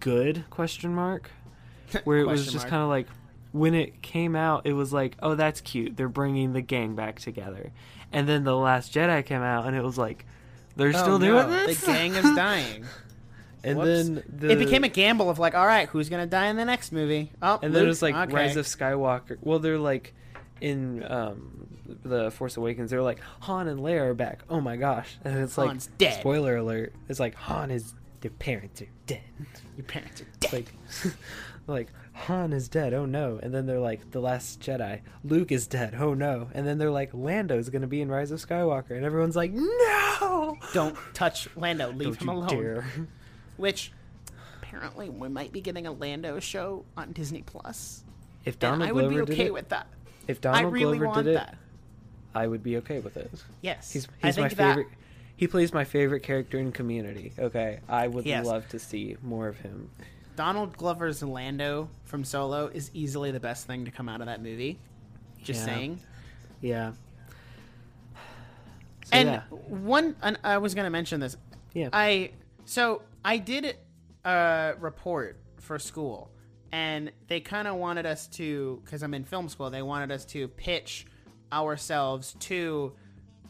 Speaker 2: good? Question mark. Where it was just kind of like when it came out, it was like, oh, that's cute. They're bringing the gang back together. And then the Last Jedi came out, and it was like, they're
Speaker 1: Oh,
Speaker 2: still
Speaker 1: no,
Speaker 2: doing this.
Speaker 1: The gang is dying.
Speaker 2: and
Speaker 1: Whoops.
Speaker 2: then the,
Speaker 1: it became a gamble of like, all right, who's gonna die in the next movie? Oh,
Speaker 2: and then it was like
Speaker 1: okay.
Speaker 2: Rise of Skywalker. Well, they're like in um, the Force Awakens. They're like Han and Leia are back. Oh my gosh! And it's like
Speaker 1: Han's dead.
Speaker 2: spoiler alert. It's like Han is their parents are dead.
Speaker 1: Your parents are dead.
Speaker 2: like like Han is dead. Oh no! And then they're like the Last Jedi. Luke is dead. Oh no! And then they're like Lando's gonna be in Rise of Skywalker, and everyone's like, no!
Speaker 1: Don't touch Lando. Leave
Speaker 2: Don't
Speaker 1: him alone.
Speaker 2: dare!
Speaker 1: Which apparently we might be getting a Lando show on Disney Plus.
Speaker 2: If Donald And
Speaker 1: I would
Speaker 2: Glover
Speaker 1: be okay
Speaker 2: it,
Speaker 1: with that.
Speaker 2: if
Speaker 1: I
Speaker 2: Donald
Speaker 1: really
Speaker 2: Glover
Speaker 1: want
Speaker 2: did it,
Speaker 1: that.
Speaker 2: I would be okay with it.
Speaker 1: Yes,
Speaker 2: He's
Speaker 1: I
Speaker 2: he's my
Speaker 1: think that-
Speaker 2: favorite. He plays my favorite character in Community. Okay, I would
Speaker 1: Yes.
Speaker 2: love to see more of him.
Speaker 1: Donald Glover's Lando from Solo is easily the best thing to come out of that movie. Just
Speaker 2: Yeah.
Speaker 1: saying.
Speaker 2: Yeah. So,
Speaker 1: and
Speaker 2: yeah,
Speaker 1: one, and I was going to mention this.
Speaker 2: yeah.
Speaker 1: I so I did a report for school, and they kind of wanted us to because I'm in film school. They wanted us to pitch ourselves to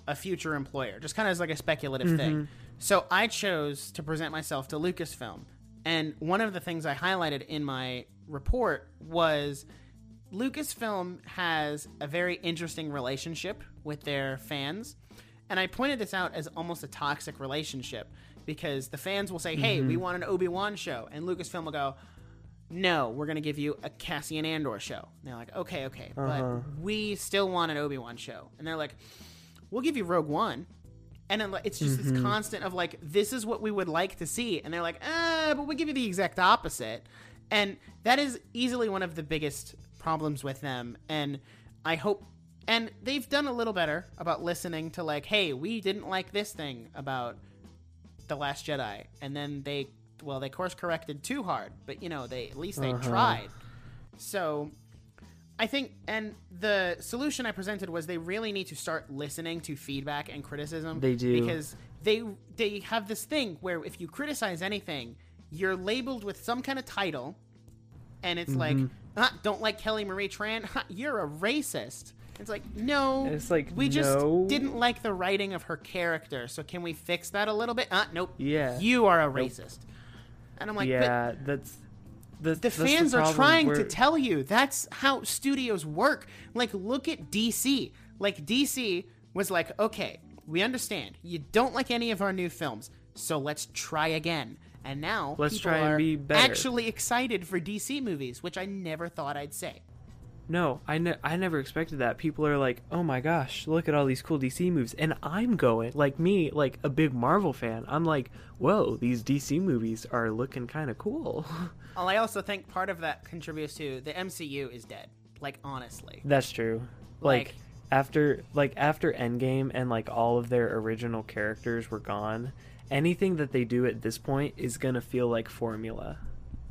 Speaker 1: a future employer, just kind of as like a speculative thing. Mm-hmm. So I chose to present myself to Lucasfilm, and one of the things I highlighted in my report was Lucasfilm has a very interesting relationship with their fans. And I pointed this out as almost a toxic relationship because the fans will say, Hey, we mm-hmm. want an Obi Wan show. And Lucasfilm will go, No, we're going to give you a Cassian Andor show. And they're like, Okay, okay. But uh-huh. we still want an Obi Wan show. And they're like, We'll give you Rogue One. And then, it's just this constant of like, this is what we would like to see, and they're like, ah, but we give you the exact opposite, and that is easily one of the biggest problems with them. And I hope, and they've done a little better about listening to like, hey, we didn't like this thing about the Last Jedi, and then they, well, they course corrected too hard, but you know, they at least they tried. So I think, and the solution I presented was they really need to start listening to feedback and criticism.
Speaker 2: They do.
Speaker 1: because they they have this thing where if you criticize anything, you're labeled with some kind of title, and it's like, ah, don't like Kelly Marie Tran, Ha, you're a racist. It's like no,
Speaker 2: It's like,
Speaker 1: we just didn't like the writing of her character, so can we fix that a little bit? Uh, nope.
Speaker 2: Yeah.
Speaker 1: you are a racist. And I'm like,
Speaker 2: yeah, that's the,
Speaker 1: the fans are trying to tell you that's how studios work. Like, look at DC. Like, DC was like, okay, we understand. You don't like any of our new films, so let's try again. And now
Speaker 2: Let's
Speaker 1: people
Speaker 2: try and
Speaker 1: are
Speaker 2: be better.
Speaker 1: actually excited for DC movies, which I never thought I'd say.
Speaker 2: No, I, ne- I never expected that. People are like, oh my gosh, look at all these cool DC movies. And I'm going, like me, like a big Marvel fan, I'm like, whoa, these DC movies are looking kind of cool.
Speaker 1: Well, I also think part of that contributes to the MCU is dead. Like, honestly.
Speaker 2: That's true. Like,
Speaker 1: Like-
Speaker 2: after like after Endgame and like all of their original characters were gone, anything that they do at this point is gonna feel like formula.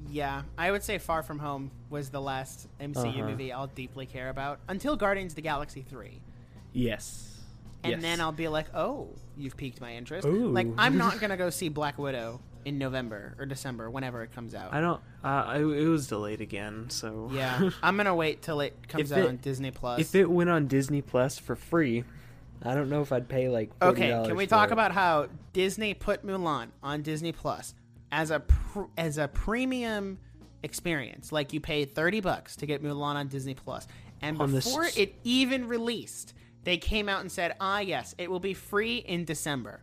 Speaker 1: Yeah, I would say Far From Home was the last MCU
Speaker 2: Uh-huh.
Speaker 1: movie I'll deeply care about until Guardians of the Galaxy 3.
Speaker 2: Yes.
Speaker 1: and
Speaker 2: Yes.
Speaker 1: then I'll be like, "Oh, you've piqued my interest."
Speaker 2: Ooh.
Speaker 1: Like, I'm not gonna go see Black Widow in November or December, whenever it comes out.
Speaker 2: I don't. Uh, I, it was delayed again, so
Speaker 1: yeah, I'm gonna wait till it comes
Speaker 2: If
Speaker 1: out
Speaker 2: it-
Speaker 1: on Disney Plus.
Speaker 2: if it went on Disney Plus for free, I don't know if I'd pay like. $40
Speaker 1: okay, can we
Speaker 2: for
Speaker 1: talk
Speaker 2: it.
Speaker 1: about how Disney put Mulan on Disney Plus as a pr- as a premium experience? Like, you pay thirty bucks to get Mulan on Disney Plus, and
Speaker 2: On the
Speaker 1: before it even released, they came out and said, "Ah, yes, it will be free in December."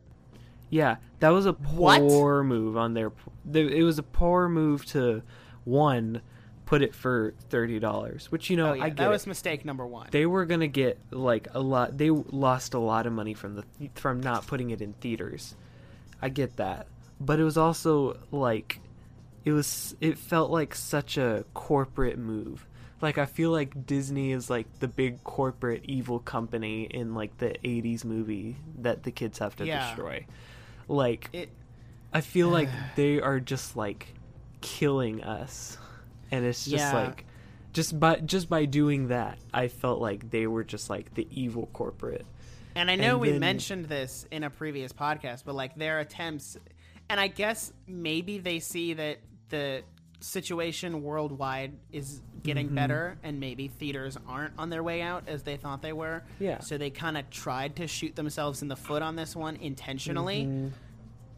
Speaker 2: Yeah, that was a
Speaker 1: What?
Speaker 2: poor move on their. th- It was a poor move to one put it for thirty dollars, which you know
Speaker 1: Oh yeah,
Speaker 2: I get.
Speaker 1: that
Speaker 2: it.
Speaker 1: was mistake number one.
Speaker 2: they were gonna get like a lot. They lost a lot of money from the from not putting it in theaters. I get that, but it was also like it was. It felt like such a corporate move. Like I feel like Disney is like the big corporate evil company in like the '80s movie that the kids have to
Speaker 1: Yeah.
Speaker 2: destroy. Like
Speaker 1: it
Speaker 2: I feel like they are just like killing us, and it's just
Speaker 1: Yeah.
Speaker 2: like just by just by doing that, I felt like they were just like the evil corporate.
Speaker 1: And I know
Speaker 2: And
Speaker 1: we
Speaker 2: then-
Speaker 1: mentioned this in a previous podcast, but like their attempts, and I guess maybe they see that the situation worldwide is getting
Speaker 2: Mm-hmm.
Speaker 1: better, and maybe theaters aren't on their way out as they thought they were.
Speaker 2: Yeah.
Speaker 1: So they kind of tried to shoot themselves in the foot on this one intentionally.
Speaker 2: Mm-hmm.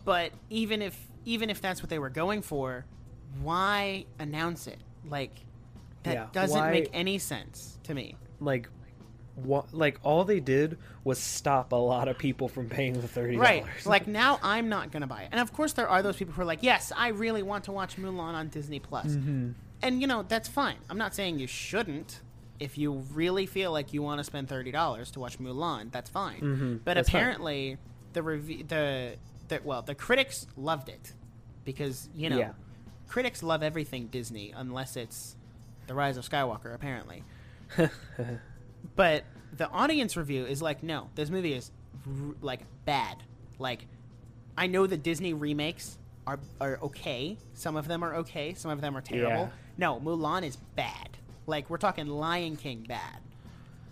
Speaker 1: But even if even if that's what they were going for, why announce it? Like that
Speaker 2: Yeah,
Speaker 1: doesn't
Speaker 2: why-
Speaker 1: make any sense to me.
Speaker 2: Like, what? Like all they did was stop a lot of people from paying the thirty dollars.
Speaker 1: Right. Like now I'm not going to buy it. And of course there are those people who are like, "Yes, I really want to watch Mulan on Disney Plus."
Speaker 2: Mm-hmm.
Speaker 1: And you know, that's fine. I'm not saying you shouldn't. If you really feel like you want to spend $30 to watch Mulan, that's fine.
Speaker 2: Mhm,
Speaker 1: But
Speaker 2: that's fine.
Speaker 1: apparently the review the the well, the critics loved it because, you know,
Speaker 2: Yeah.
Speaker 1: critics love everything Disney unless it's The Rise of Skywalker apparently. but the audience review is like, no, this movie is r- like bad. Like, I know the Disney remakes are are okay. Some of them are okay. Some of them are terrible.
Speaker 2: Yeah.
Speaker 1: No, Mulan is bad. Like we're talking Lion King bad.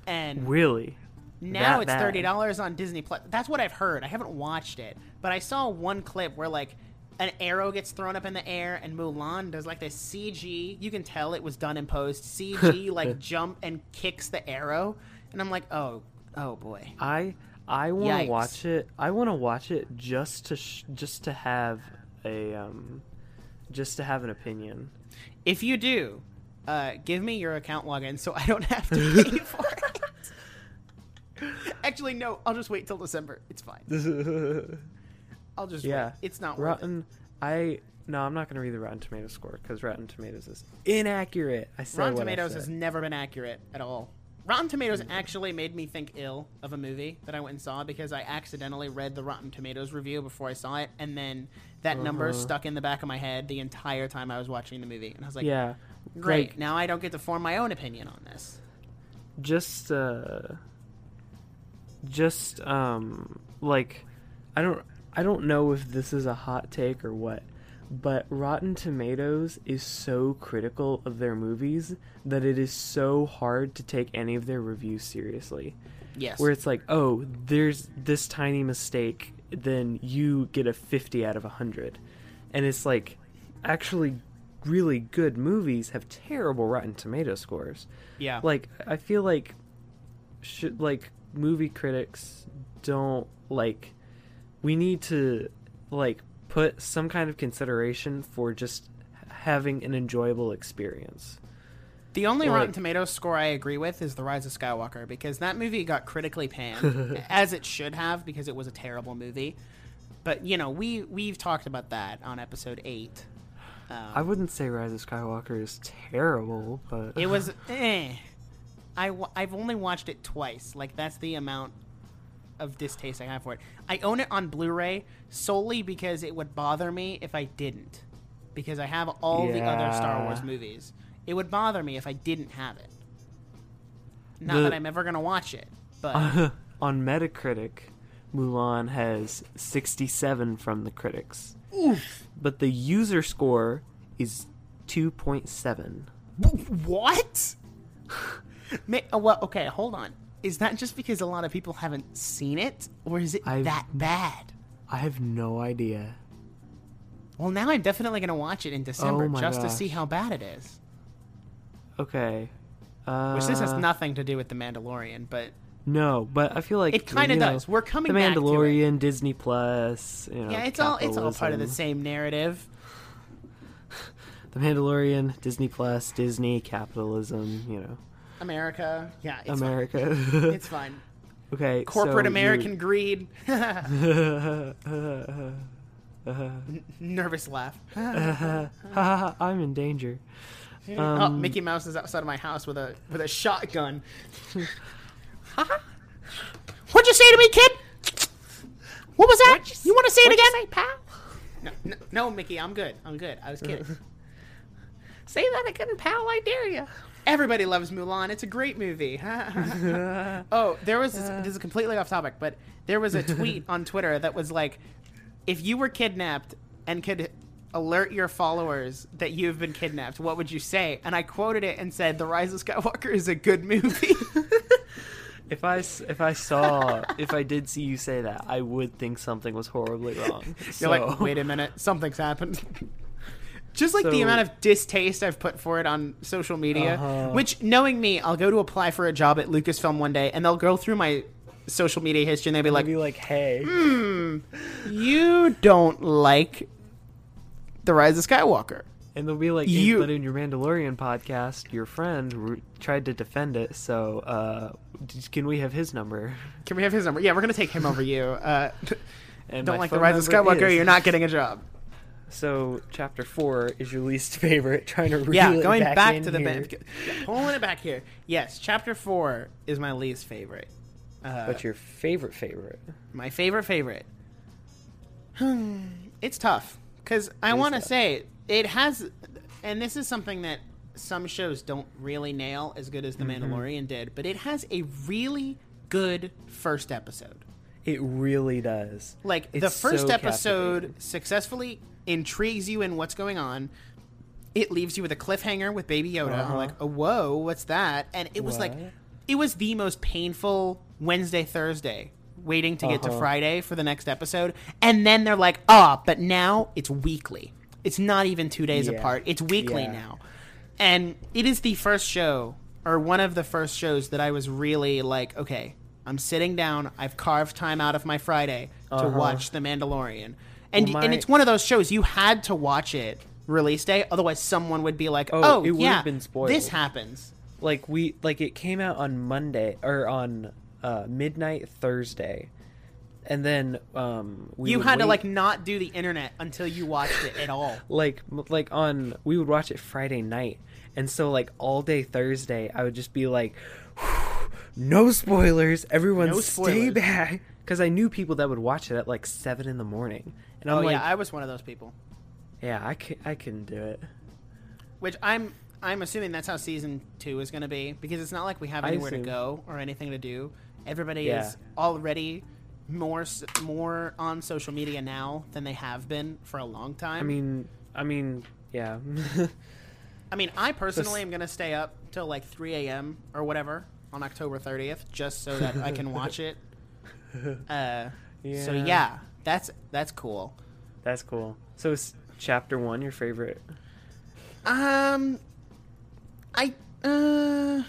Speaker 1: And
Speaker 2: Really?
Speaker 1: now
Speaker 2: That
Speaker 1: it's
Speaker 2: bad.
Speaker 1: thirty dollars on Disney Plus. That's what I've heard. I haven't watched it, but I saw one clip where like an arrow gets thrown up in the air and Mulan does like this CG. You can tell it was done in post. CG like jump and kicks the arrow, and I'm like, oh, oh boy.
Speaker 2: I I want to watch it. I want to watch it just to sh- just to have a um just to have an opinion.
Speaker 1: If you do, uh, give me your account login so I don't have to pay for it. Actually, no. I'll just wait till December. It's fine. I'll just
Speaker 2: yeah,
Speaker 1: wait. It's not worth it.
Speaker 2: Rotten. I no, I'm not going to read the Rotten Tomatoes score because Rotten Tomatoes is inaccurate. I said
Speaker 1: Rotten Tomatoes
Speaker 2: said.
Speaker 1: has never been accurate at all. Rotten Tomatoes actually made me think ill of a movie that I went and saw because I accidentally read the Rotten Tomatoes review before I saw it, and then that number
Speaker 2: Uh-huh.
Speaker 1: stuck in the back of my head the entire time I was watching the movie, and I was like,
Speaker 2: yeah,
Speaker 1: "Great,
Speaker 2: like,
Speaker 1: now I don't get to form my own opinion on this."
Speaker 2: just uh just um like i don't i don't know if this is a hot take or what but rotten tomatoes is so critical of their movies that it is so hard to take any of their reviews seriously.
Speaker 1: Yes,
Speaker 2: where it's like oh there's this tiny mistake then you get a 50 out of 100 and it's like actually really good movies have terrible rotten tomato scores.
Speaker 1: Yeah,
Speaker 2: like I feel like should like movie critics don't like we need to like put some kind of consideration for just having an enjoyable experience.
Speaker 1: The only
Speaker 2: Like-
Speaker 1: Rotten Tomatoes score I agree with is The Rise of Skywalker because that movie got critically panned, as it should have because it was a terrible movie. But you know, we we've talked about that on episode eight. Um,
Speaker 2: I wouldn't say Rise of Skywalker is terrible, but
Speaker 1: it was eh. I w- I've only watched it twice. Like that's the amount of distaste I have for it. I own it on Blu-ray solely because it would bother me if I didn't, because I have all the other Star Wars movies. It would bother me if I didn't have it. Not
Speaker 2: The-
Speaker 1: that I'm ever gonna watch it, but
Speaker 2: on Metacritic, Mulan has 67 from the critics. Oof. But the user score is 2.7.
Speaker 1: what? Oh, well, okay, hold on. Is that just because a lot of people haven't seen it, or is it
Speaker 2: I've-
Speaker 1: that bad?
Speaker 2: I have no idea.
Speaker 1: Well, now I'm definitely gonna watch it in December
Speaker 2: Oh
Speaker 1: just to see how bad it is.
Speaker 2: Okay. Uh,
Speaker 1: Which this has nothing to do with the Mandalorian, but
Speaker 2: No, but I feel like
Speaker 1: It
Speaker 2: you know,
Speaker 1: does. We're coming
Speaker 2: The
Speaker 1: back to it.
Speaker 2: Mandalorian, Disney Plus. You know,
Speaker 1: yeah, it's all it's all part of the same narrative.
Speaker 2: The Mandalorian, Disney Plus, Disney, capitalism. You know,
Speaker 1: America, yeah, it's
Speaker 2: America.
Speaker 1: Fine. It's fine.
Speaker 2: okay.
Speaker 1: Corporate
Speaker 2: so
Speaker 1: American greed.
Speaker 2: you're-
Speaker 1: Nervous laugh.
Speaker 2: I'm in danger.
Speaker 1: oh,
Speaker 2: Um,
Speaker 1: Mickey Mouse is outside of my house with a with a shotgun. What'd you say to me, kid? What was that? You, want to say it again, pal? No, no, no, Mickey, I'm good. I'm good. I was kidding.
Speaker 2: Say that again, pal. I dare you.
Speaker 1: Everybody loves Mulan. It's a great movie. oh, there was this, uh. this is completely off topic, but there was a tweet on Twitter that was like, if you were kidnapped and could alert your followers that you've been kidnapped, what would you say? And I quoted it and said, "The Rise of Skywalker is a good movie."
Speaker 2: If I if I saw if I did see you say that, I would think something was horribly wrong.
Speaker 1: You're
Speaker 2: So-
Speaker 1: like, wait a minute, something's happened. Just like the amount of distaste I've put for it on social media,
Speaker 2: Uh-huh.
Speaker 1: which knowing me, I'll go to apply for a job at Lucasfilm one day and they'll go through my social media history and they'll be like,
Speaker 2: be like, hey,
Speaker 1: Hmm. you don't like The Rise of Skywalker.
Speaker 2: and they'll be like,
Speaker 1: You-
Speaker 2: but in your Mandalorian podcast, your friend r- tried to defend it. So, uh, d- can we have his number?
Speaker 1: Can we have his number? Yeah, we're going to take him over you. Uh,
Speaker 2: And
Speaker 1: don't like The Rise of Skywalker,
Speaker 2: is-
Speaker 1: you're not getting a job.
Speaker 2: So, chapter four is your least favorite. Trying to reel
Speaker 1: yeah, going
Speaker 2: back,
Speaker 1: back, to the
Speaker 2: here.
Speaker 1: ba- yeah, pulling it back here. Yes, chapter four is my least favorite. Uh,
Speaker 2: What's your favorite favorite?
Speaker 1: my favorite favorite? it's tough because I want to say it has, and this is something that some shows don't really nail as good as The
Speaker 2: Mm-hmm.
Speaker 1: Mandalorian did, but it has a really good first episode.
Speaker 2: It really does.
Speaker 1: Like the first
Speaker 2: so
Speaker 1: episode successfully intrigues you in what's going on. It leaves you with a cliffhanger with Baby Yoda.
Speaker 2: Uh-huh.
Speaker 1: Like, oh, whoa, what's that? And it was like, it was the most painful Wednesday, Thursday, waiting to get to
Speaker 2: Uh-huh.
Speaker 1: Friday for the next episode. And then they're like, ah, but now it's weekly. It's not even two days
Speaker 2: Yeah.
Speaker 1: apart. It's weekly
Speaker 2: Yeah.
Speaker 1: now. And it is the first show, or one of the first shows that I was really like, okay, I'm sitting down. I've carved time out of my Friday to
Speaker 2: Uh-huh.
Speaker 1: watch The Mandalorian. And,
Speaker 2: Well,
Speaker 1: and it's one of those shows you had to watch it release day, otherwise someone would be like,
Speaker 2: Oh,
Speaker 1: "Oh,
Speaker 2: it
Speaker 1: yeah,
Speaker 2: been spoiled.
Speaker 1: this happens."
Speaker 2: Like we like it came out on Monday or on uh, midnight Thursday, and then um, we
Speaker 1: you had to like not do the internet until you watched it at all.
Speaker 2: like like on we would watch it Friday night, and so like all day Thursday I would just be like, no spoilers, everyone
Speaker 1: No
Speaker 2: stay back, because I knew people that would watch it at like seven in the morning, and I'm
Speaker 1: oh
Speaker 2: like,
Speaker 1: yeah, I was one of those people.
Speaker 2: yeah, I can I can do it.
Speaker 1: Which I'm I'm assuming that's how season two is going to be because it's not like we have anywhere to go or anything to do. Everybody
Speaker 2: Yeah.
Speaker 1: is already more more on social media now than they have been for a long time.
Speaker 2: I mean, I mean, yeah.
Speaker 1: I mean, I personally am going to stay up till like 3 a.m. or whatever on October 30th just so that I can watch it. Uh, So
Speaker 2: Yeah.
Speaker 1: yeah, that's that's cool.
Speaker 2: That's cool. So is chapter one your favorite?
Speaker 1: Um, I uh,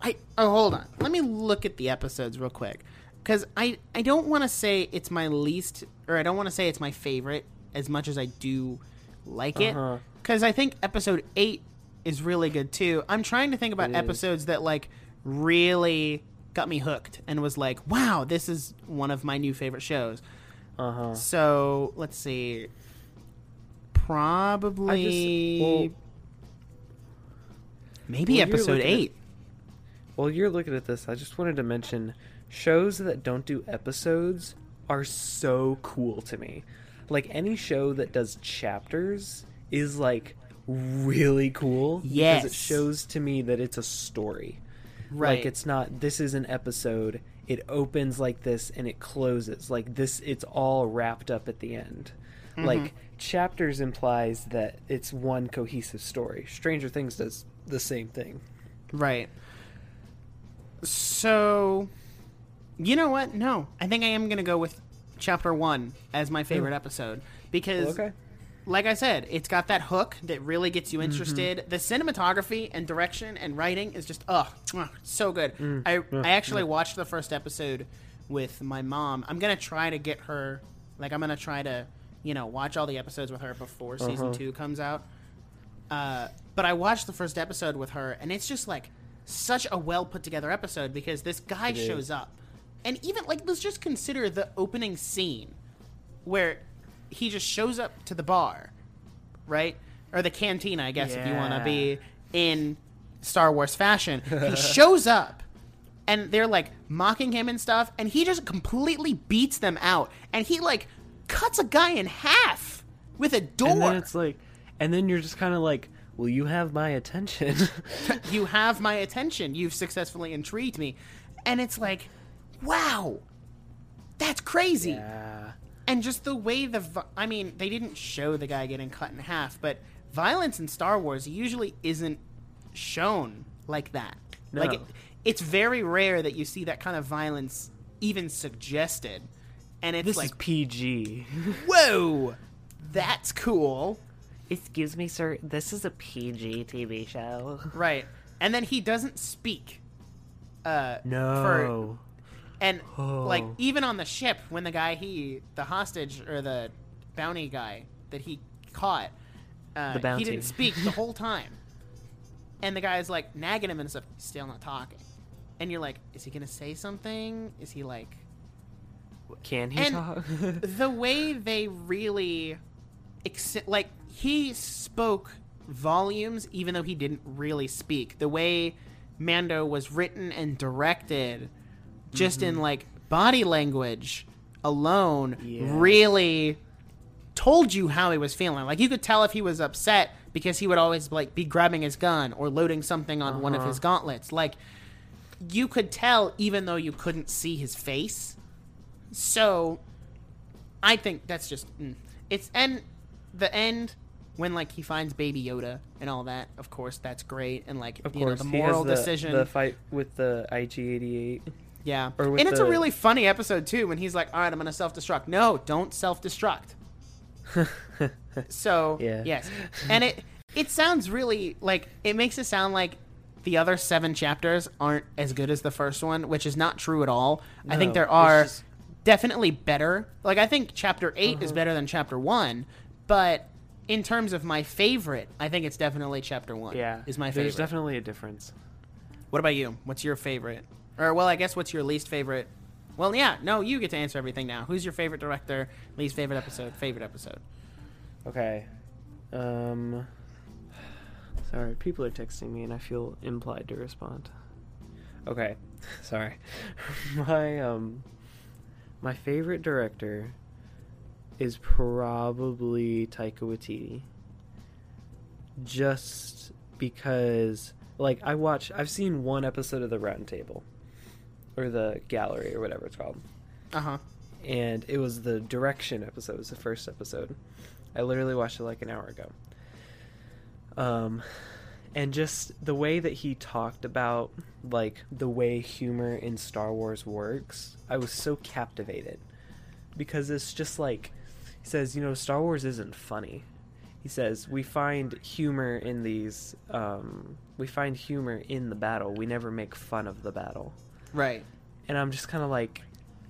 Speaker 1: I oh hold on. Let me look at the episodes real quick because I I don't want to say it's my least or I don't want to say it's my favorite as much as I do like
Speaker 2: Uh-huh.
Speaker 1: it because I think episode eight is really good too. I'm trying to think about
Speaker 2: It is.
Speaker 1: episodes that like really got me hooked and was like, wow, this is one of my new favorite shows.
Speaker 2: Uh huh.
Speaker 1: So let's see. Probably
Speaker 2: well-
Speaker 1: maybe
Speaker 2: well,
Speaker 1: episode
Speaker 2: at-
Speaker 1: eight.
Speaker 2: While you're looking at this, I just wanted to mention shows that don't do episodes are so cool to me. Like any show that does chapters is like really cool because it shows to me that it's a story.
Speaker 1: Right.
Speaker 2: Like it's not this is an episode. It opens like this and it closes like this it's all wrapped up at the end.
Speaker 1: Mm-hmm.
Speaker 2: Like chapters implies that it's one cohesive story. Stranger Things does the same thing.
Speaker 1: Right. So, you know what? No, I think I am gonna go with chapter one as my favorite episode because,
Speaker 2: Okay.
Speaker 1: Like I said, it's got that hook that really gets
Speaker 2: Mm-hmm.
Speaker 1: you interested. The cinematography and direction and writing is just oh, so good.
Speaker 2: Mm.
Speaker 1: I I actually watched the first episode with my mom. I'm gonna try to get her, like, I'm gonna try to, you know, watch all the episodes with her before season
Speaker 2: Uh-huh.
Speaker 1: two comes out. Uh, but I watched the first episode with her, and it's just like such a well put together episode because this guy shows up, and even like let's just consider the opening scene where he just shows up to the bar, right, or the cantina, I guess, if you want to be in Star Wars fashion. He shows up. And they're like mocking him and stuff, and he just completely beats them out. And he like cuts a guy in half with a door.
Speaker 2: And then it's like, and then you're just kind of like, "Will you have my attention?"
Speaker 1: you have my attention. You've successfully intrigued me. And it's like, wow, that's crazy.
Speaker 2: yeah.
Speaker 1: And just the way the, vi- I mean, they didn't show the guy getting cut in half, but violence in Star Wars usually isn't shown like that. Like,
Speaker 2: No.
Speaker 1: it, it's very rare that you see that kind of violence even suggested. And it's
Speaker 2: This
Speaker 1: like,
Speaker 2: is PG.
Speaker 1: whoa, that's cool.
Speaker 2: Excuse me, sir. This is a PG TV show.
Speaker 1: Right. And then he doesn't speak. Uh,
Speaker 2: no.
Speaker 1: For, And like
Speaker 2: Oh.
Speaker 1: even on the ship, when the guy he the hostage or the bounty guy that he caught, uh, he didn't speak the whole time. And the guy's like nagging him and stuff. He's still not talking. And you're like, is he gonna say something? Is he like
Speaker 2: Can he
Speaker 1: and
Speaker 2: talk?
Speaker 1: the way they really, ex- like he spoke volumes, even though he didn't really speak. The way Mando was written and directed, just
Speaker 2: Mm-hmm.
Speaker 1: in like body language alone,
Speaker 2: Yeah.
Speaker 1: really told you how he was feeling. Like you could tell if he was upset because he would always like be grabbing his gun or loading something on one of
Speaker 2: Uh-huh.
Speaker 1: his gauntlets. Like you could tell even though you couldn't see his face. So I think that's just mm. it's and the end when like he finds Baby Yoda and all that. Of course, that's great and like
Speaker 2: Of
Speaker 1: you
Speaker 2: course,
Speaker 1: know the moral
Speaker 2: the,
Speaker 1: decision.
Speaker 2: the fight with the IG88.
Speaker 1: Yeah, and it's a really funny episode too when he's like, "All right, I'm gonna self destruct." No, don't self destruct. So
Speaker 2: Yeah.
Speaker 1: yes, and it it sounds really like it makes it sound like the other seven chapters aren't as good as the first one, which is not true at all. I think there are
Speaker 2: just-
Speaker 1: definitely better. Like I think chapter 8
Speaker 2: Uh-huh.
Speaker 1: is better than chapter one, but in terms of my favorite, I think it's definitely chapter one.
Speaker 2: Yeah,
Speaker 1: is my favorite.
Speaker 2: There's definitely a difference.
Speaker 1: What about you? What's your favorite? Or well, I guess what's your least favorite? Well, yeah, no, you get to answer everything now. Who's your favorite director? Least favorite episode? Favorite episode?
Speaker 2: Okay. Um. Sorry, people are texting me and I feel implied to respond. Okay, sorry. my um, my favorite director is probably Taika Waititi. Just because, like, I watch, I've seen one episode of the Round Table, or the Gallery, or whatever it's called
Speaker 1: Uh huh.
Speaker 2: and it was the direction episode. It was the first episode. I literally watched it like an hour ago. Um, and just the way that he talked about like the way humor in Star Wars works, I was so captivated because it's just like he says, you know, Star Wars isn't funny. He says we find humor in these. Um, we find humor in the battle. We never make fun of the battle
Speaker 1: Right.
Speaker 2: and I'm just kind of like,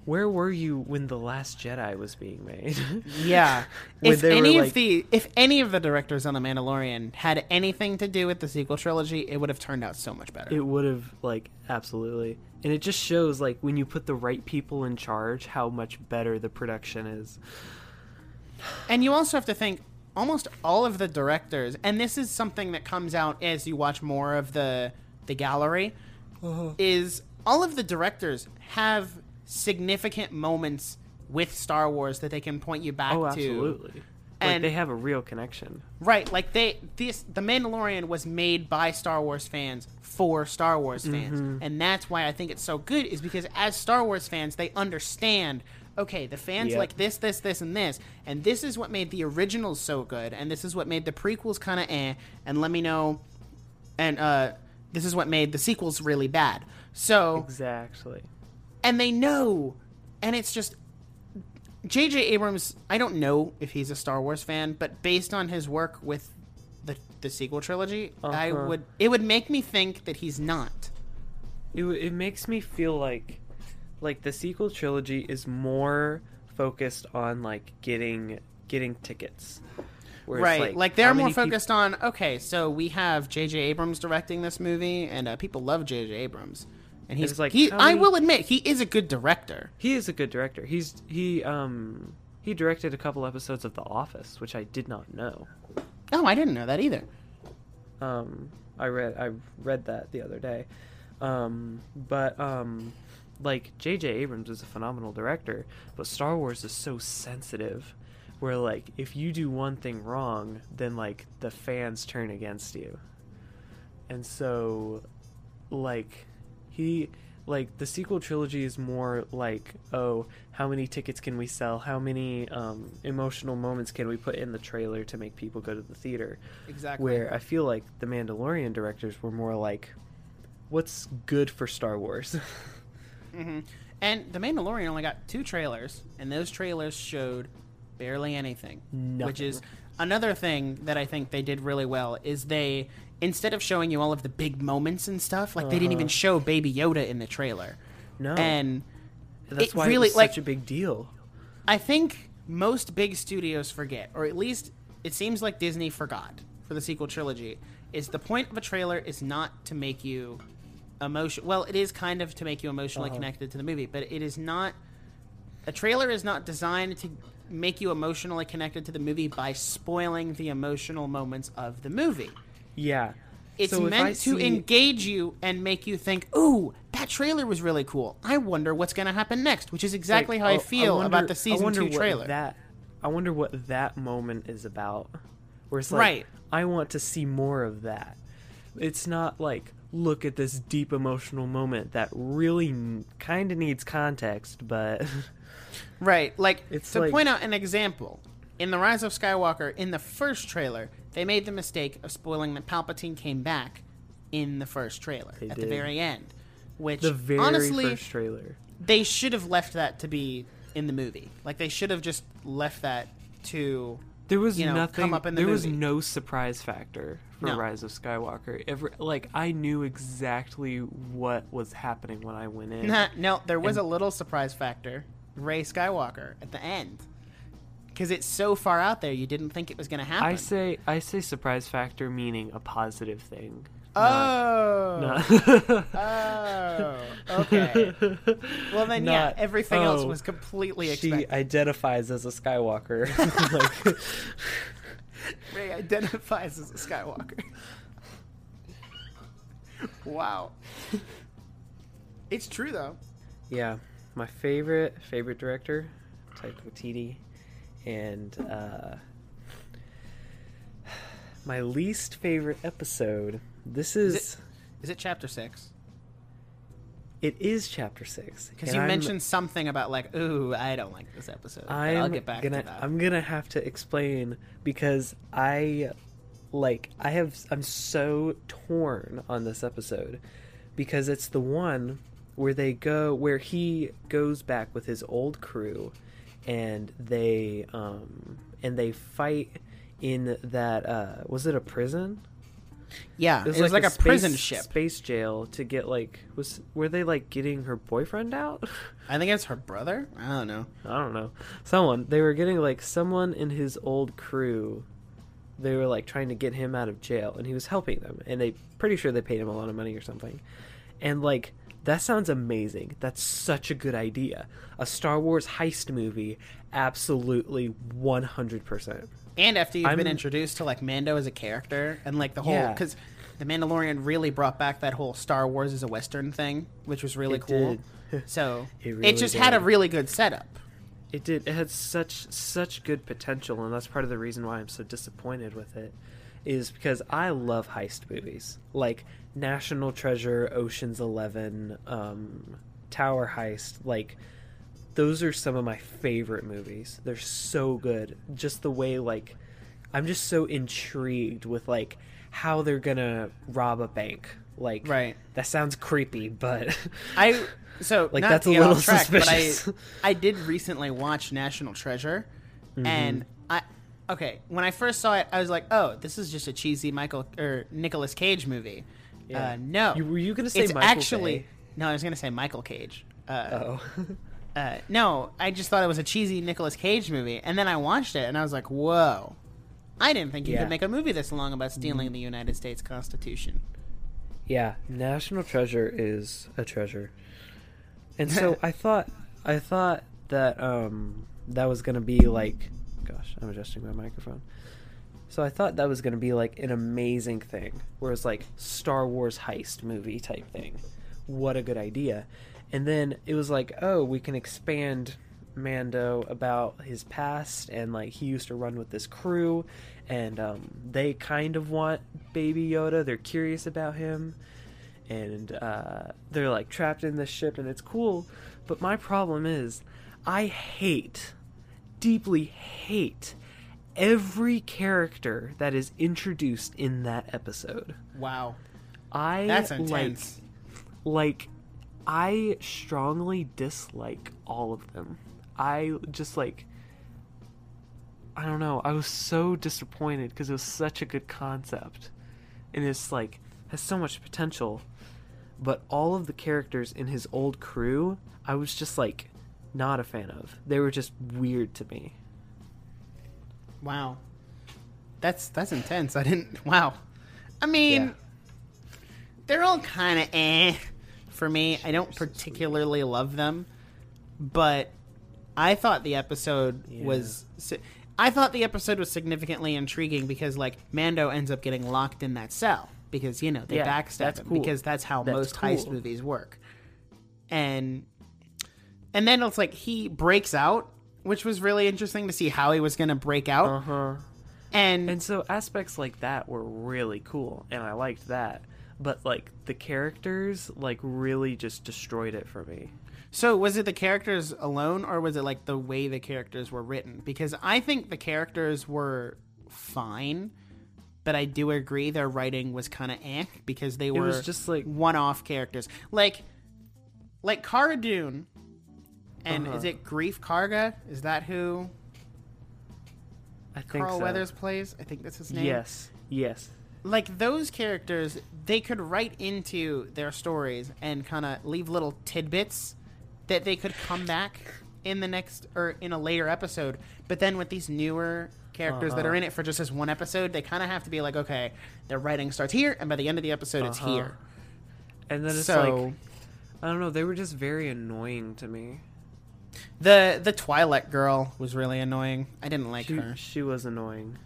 Speaker 2: where were you when the Last Jedi was being made?
Speaker 1: Yeah. If any
Speaker 2: like-
Speaker 1: of the if any of the directors on The Mandalorian had anything to do with the sequel trilogy, it would have turned out so much better.
Speaker 2: it would have like absolutely, and it just shows like when you put the right people in charge, how much better the production is.
Speaker 1: And you also have to think almost all of the directors, and this is something that comes out as you watch more of the the gallery, uh-huh. is all of the directors have significant moments with Star Wars that they can point you back
Speaker 2: oh,
Speaker 1: to.
Speaker 2: absolutely. Like
Speaker 1: And-
Speaker 2: they have a real connection.
Speaker 1: Right, like they this the Mandalorian was made by Star Wars fans for Star Wars fans.
Speaker 2: Mm-hmm.
Speaker 1: And that's why I think it's so good is because as Star Wars fans, they understand okay, the fans
Speaker 2: Yep.
Speaker 1: like this, this, this and this, and this is what made the originals so good and this is what made the prequels kind of eh and let me know and uh this is what made the sequels really bad. So,
Speaker 2: Exactly.
Speaker 1: and they know and it's just J.J. Abrams. I don't know if he's a Star Wars fan, but based on his work with the the sequel trilogy, I
Speaker 2: Uh-huh.
Speaker 1: would it would make me think that he's not.
Speaker 2: It it makes me feel like like the sequel trilogy is more focused on like getting getting tickets.
Speaker 1: Right, like, they're more focused on okay, so we have J.J. Abrams directing this movie, and uh, people love J.J. Abrams, and he's
Speaker 2: like,
Speaker 1: he. I
Speaker 2: many-
Speaker 1: will admit he is a good director.
Speaker 2: He is a good director. He's he um he directed a couple episodes of The Office, which I did not know.
Speaker 1: Oh, I didn't know that either.
Speaker 2: Um, I read I read that the other day. Um, but um, like J.J. Abrams is a phenomenal director, but Star Wars is so sensitive, where like if you do one thing wrong, then like the fans turn against you, and so like he like the sequel trilogy is more like oh how many tickets can we sell how many um, emotional moments can we put in the trailer to make people go to the theater
Speaker 1: Exactly.
Speaker 2: where I feel like the Mandalorian directors were more like, what's good for Star Wars?
Speaker 1: hmm And The Mandalorian only got two trailers, and those trailers showed barely anything. Which is another thing that I think they did really well is they instead of showing you all of the big moments and stuff, like they didn't
Speaker 2: Uh-huh.
Speaker 1: even show Baby Yoda in the trailer.
Speaker 2: no,
Speaker 1: And
Speaker 2: that's why
Speaker 1: really,
Speaker 2: it was
Speaker 1: like-
Speaker 2: such a big deal.
Speaker 1: I think most big studios forget, or at least it seems like Disney forgot for the sequel trilogy, is the point of a trailer is not to make you emotion. Well, it is kind of to make you emotionally
Speaker 2: Uh-huh.
Speaker 1: connected to the movie, but it is not. A trailer is not designed to make you emotionally connected to the movie by spoiling the emotional moments of the movie.
Speaker 2: Yeah,
Speaker 1: It's
Speaker 2: So I
Speaker 1: meant to engage you and make you think, "Ooh, that trailer was really cool. I wonder what's going to happen next," which is exactly
Speaker 2: Like,
Speaker 1: how oh, I
Speaker 2: oh,
Speaker 1: feel
Speaker 2: wonder-
Speaker 1: about the
Speaker 2: I
Speaker 1: season
Speaker 2: wonder
Speaker 1: two
Speaker 2: what
Speaker 1: trailer.
Speaker 2: That I wonder what that moment is about. Where it's like,
Speaker 1: Right.
Speaker 2: I want to see more of that. It's not like look at this deep emotional moment that really kind of needs context, but
Speaker 1: Right. Like
Speaker 2: It's
Speaker 1: to
Speaker 2: like-
Speaker 1: point out an example. In The Rise of Skywalker, in the first trailer, they made the mistake of spoiling that Palpatine came back in the first trailer
Speaker 2: They
Speaker 1: at the very end. Which
Speaker 2: the very
Speaker 1: honestly
Speaker 2: first trailer.
Speaker 1: they should have left that to be in the movie. Like they should have just left that to
Speaker 2: There was
Speaker 1: you know,
Speaker 2: nothing.
Speaker 1: come up in the
Speaker 2: there was no surprise factor for
Speaker 1: No.
Speaker 2: Rise of Skywalker. Ever like I knew exactly what was happening when I went in.
Speaker 1: no, there was
Speaker 2: And-
Speaker 1: a little surprise factor. Rey Skywalker at the end. Cuz it's so far out there you didn't think it was going to happen.
Speaker 2: I say I say surprise factor meaning a positive thing.
Speaker 1: Oh.
Speaker 2: Not-
Speaker 1: Oh, okay. Well then, yeah,
Speaker 2: Not,
Speaker 1: everything else
Speaker 2: oh,
Speaker 1: was completely
Speaker 2: she identifies as a Skywalker. like,
Speaker 1: Rey identifies as a Skywalker. wow. It's true though.
Speaker 2: yeah, my favorite favorite director, Taika Waititi, and uh, my least favorite episode. This is,
Speaker 1: Is Is it chapter six?
Speaker 2: it is chapter six
Speaker 1: Because you
Speaker 2: I'm-
Speaker 1: mentioned something about like, ooh, I don't like this episode.
Speaker 2: I'm
Speaker 1: I'll get back
Speaker 2: gonna
Speaker 1: to that.
Speaker 2: I'm gonna have to explain because I like I have I'm so torn on this episode because it's the one where they go where he goes back with his old crew and they um and they fight in that uh was it a prison
Speaker 1: yeah, it was, like, a, prison
Speaker 2: space-
Speaker 1: ship.
Speaker 2: space jail to get like was were they like getting her boyfriend out
Speaker 1: I think it's her brother. I don't know.
Speaker 2: I don't know. Someone they were getting like someone in his old crew. They were like trying to get him out of jail, and he was helping them. And they pretty sure they paid him a lot of money or something. And like that sounds amazing. That's such a good idea. A Star Wars heist movie, absolutely one hundred percent.
Speaker 1: And after you've been
Speaker 2: I'm-
Speaker 1: introduced to like Mando as a character and like the whole
Speaker 2: Yeah.
Speaker 1: because the Mandalorian really brought back that whole Star Wars as a Western thing, which was really
Speaker 2: It
Speaker 1: cool.
Speaker 2: did.
Speaker 1: So
Speaker 2: It
Speaker 1: it,
Speaker 2: really
Speaker 1: just had a really good setup.
Speaker 2: It did. It had such such good potential, and that's part of the reason why I'm so disappointed with it. Is because I love heist movies like National Treasure, Ocean's Eleven, um, Tower Heist. Like those are some of my favorite movies. They're so good. Just the way like I'm just so intrigued with like how they're gonna rob a bank. Like
Speaker 1: Right.
Speaker 2: that sounds creepy, but
Speaker 1: I so
Speaker 2: Like, that's a little
Speaker 1: track,
Speaker 2: suspicious.
Speaker 1: But I I did recently watch National Treasure,
Speaker 2: Mm-hmm.
Speaker 1: and I okay when I first saw it, I was like, oh, this is just a cheesy Michael or Nicolas Cage movie.
Speaker 2: Yeah.
Speaker 1: Uh, no,
Speaker 2: You- were you gonna say
Speaker 1: it's
Speaker 2: Michael
Speaker 1: actually
Speaker 2: Bay?
Speaker 1: no, I was gonna say Michael Cage. Uh,
Speaker 2: oh.
Speaker 1: uh, no, I just thought it was a cheesy Nicolas Cage movie, and then I watched it, and I was like, whoa. I didn't think you
Speaker 2: Yeah.
Speaker 1: could make a movie this long about stealing the United States Constitution.
Speaker 2: Yeah, National Treasure is a treasure. And so I thought I thought that um that was going to be like gosh, I'm adjusting my microphone. So I thought that was going to be like an amazing thing, where it's like Star Wars heist movie type thing. What a good idea. And then it was like, oh, we can expand Mando about his past and like he used to run with this crew and um, they kind of want baby Yoda. They're curious about him and uh, they're like trapped in this ship and it's cool. But my problem is I hate, deeply hate every character that is introduced in that episode.
Speaker 1: Wow,
Speaker 2: I
Speaker 1: that's
Speaker 2: like
Speaker 1: intense.
Speaker 2: like I strongly dislike all of them. I just like I don't know. I was so disappointed because it was such a good concept. And it's like has so much potential. But all of the characters in his old crew, I was just like not a fan of. They were just weird to me.
Speaker 1: Wow. That's that's intense. I didn't wow. I mean
Speaker 2: Yeah.
Speaker 1: they're all kind of eh for me. I don't particularly love them, but I thought the episode
Speaker 2: Yeah.
Speaker 1: was I thought the episode was significantly intriguing because like Mando ends up getting locked in that cell because you know they
Speaker 2: Yeah,
Speaker 1: backstab him
Speaker 2: cool.
Speaker 1: because that's how
Speaker 2: That's
Speaker 1: most heist movies work. And and then it's like he breaks out, which was really interesting to see how he was going to break out.
Speaker 2: Uh-huh.
Speaker 1: And,
Speaker 2: And so aspects like that were really cool, and I liked that. But like the characters, like really just destroyed it for me.
Speaker 1: so was it the characters alone or was it like the way the characters were written? Because I think the characters were fine, but I do agree their writing was kind of eh because they were
Speaker 2: just like
Speaker 1: one-off characters. Like like Cara Dune and
Speaker 2: Uh-huh.
Speaker 1: is it Greef Karga? Is that who
Speaker 2: I think
Speaker 1: Carl
Speaker 2: so.
Speaker 1: Weathers plays? I think that's his name.
Speaker 2: Yes, yes,
Speaker 1: like those characters they could write into their stories and kind of leave little tidbits that they could come back in the next or in a later episode but then with these newer characters that
Speaker 2: Uh-huh.
Speaker 1: are in it for just this one episode they kind of have to be like okay their writing starts here and by the end of the episode it's
Speaker 2: Uh-huh.
Speaker 1: here
Speaker 2: and then it's
Speaker 1: so
Speaker 2: like I don't know. They were just very annoying to me.
Speaker 1: The the Twi'lek girl was really annoying i didn't like
Speaker 2: she,
Speaker 1: her
Speaker 2: she was annoying.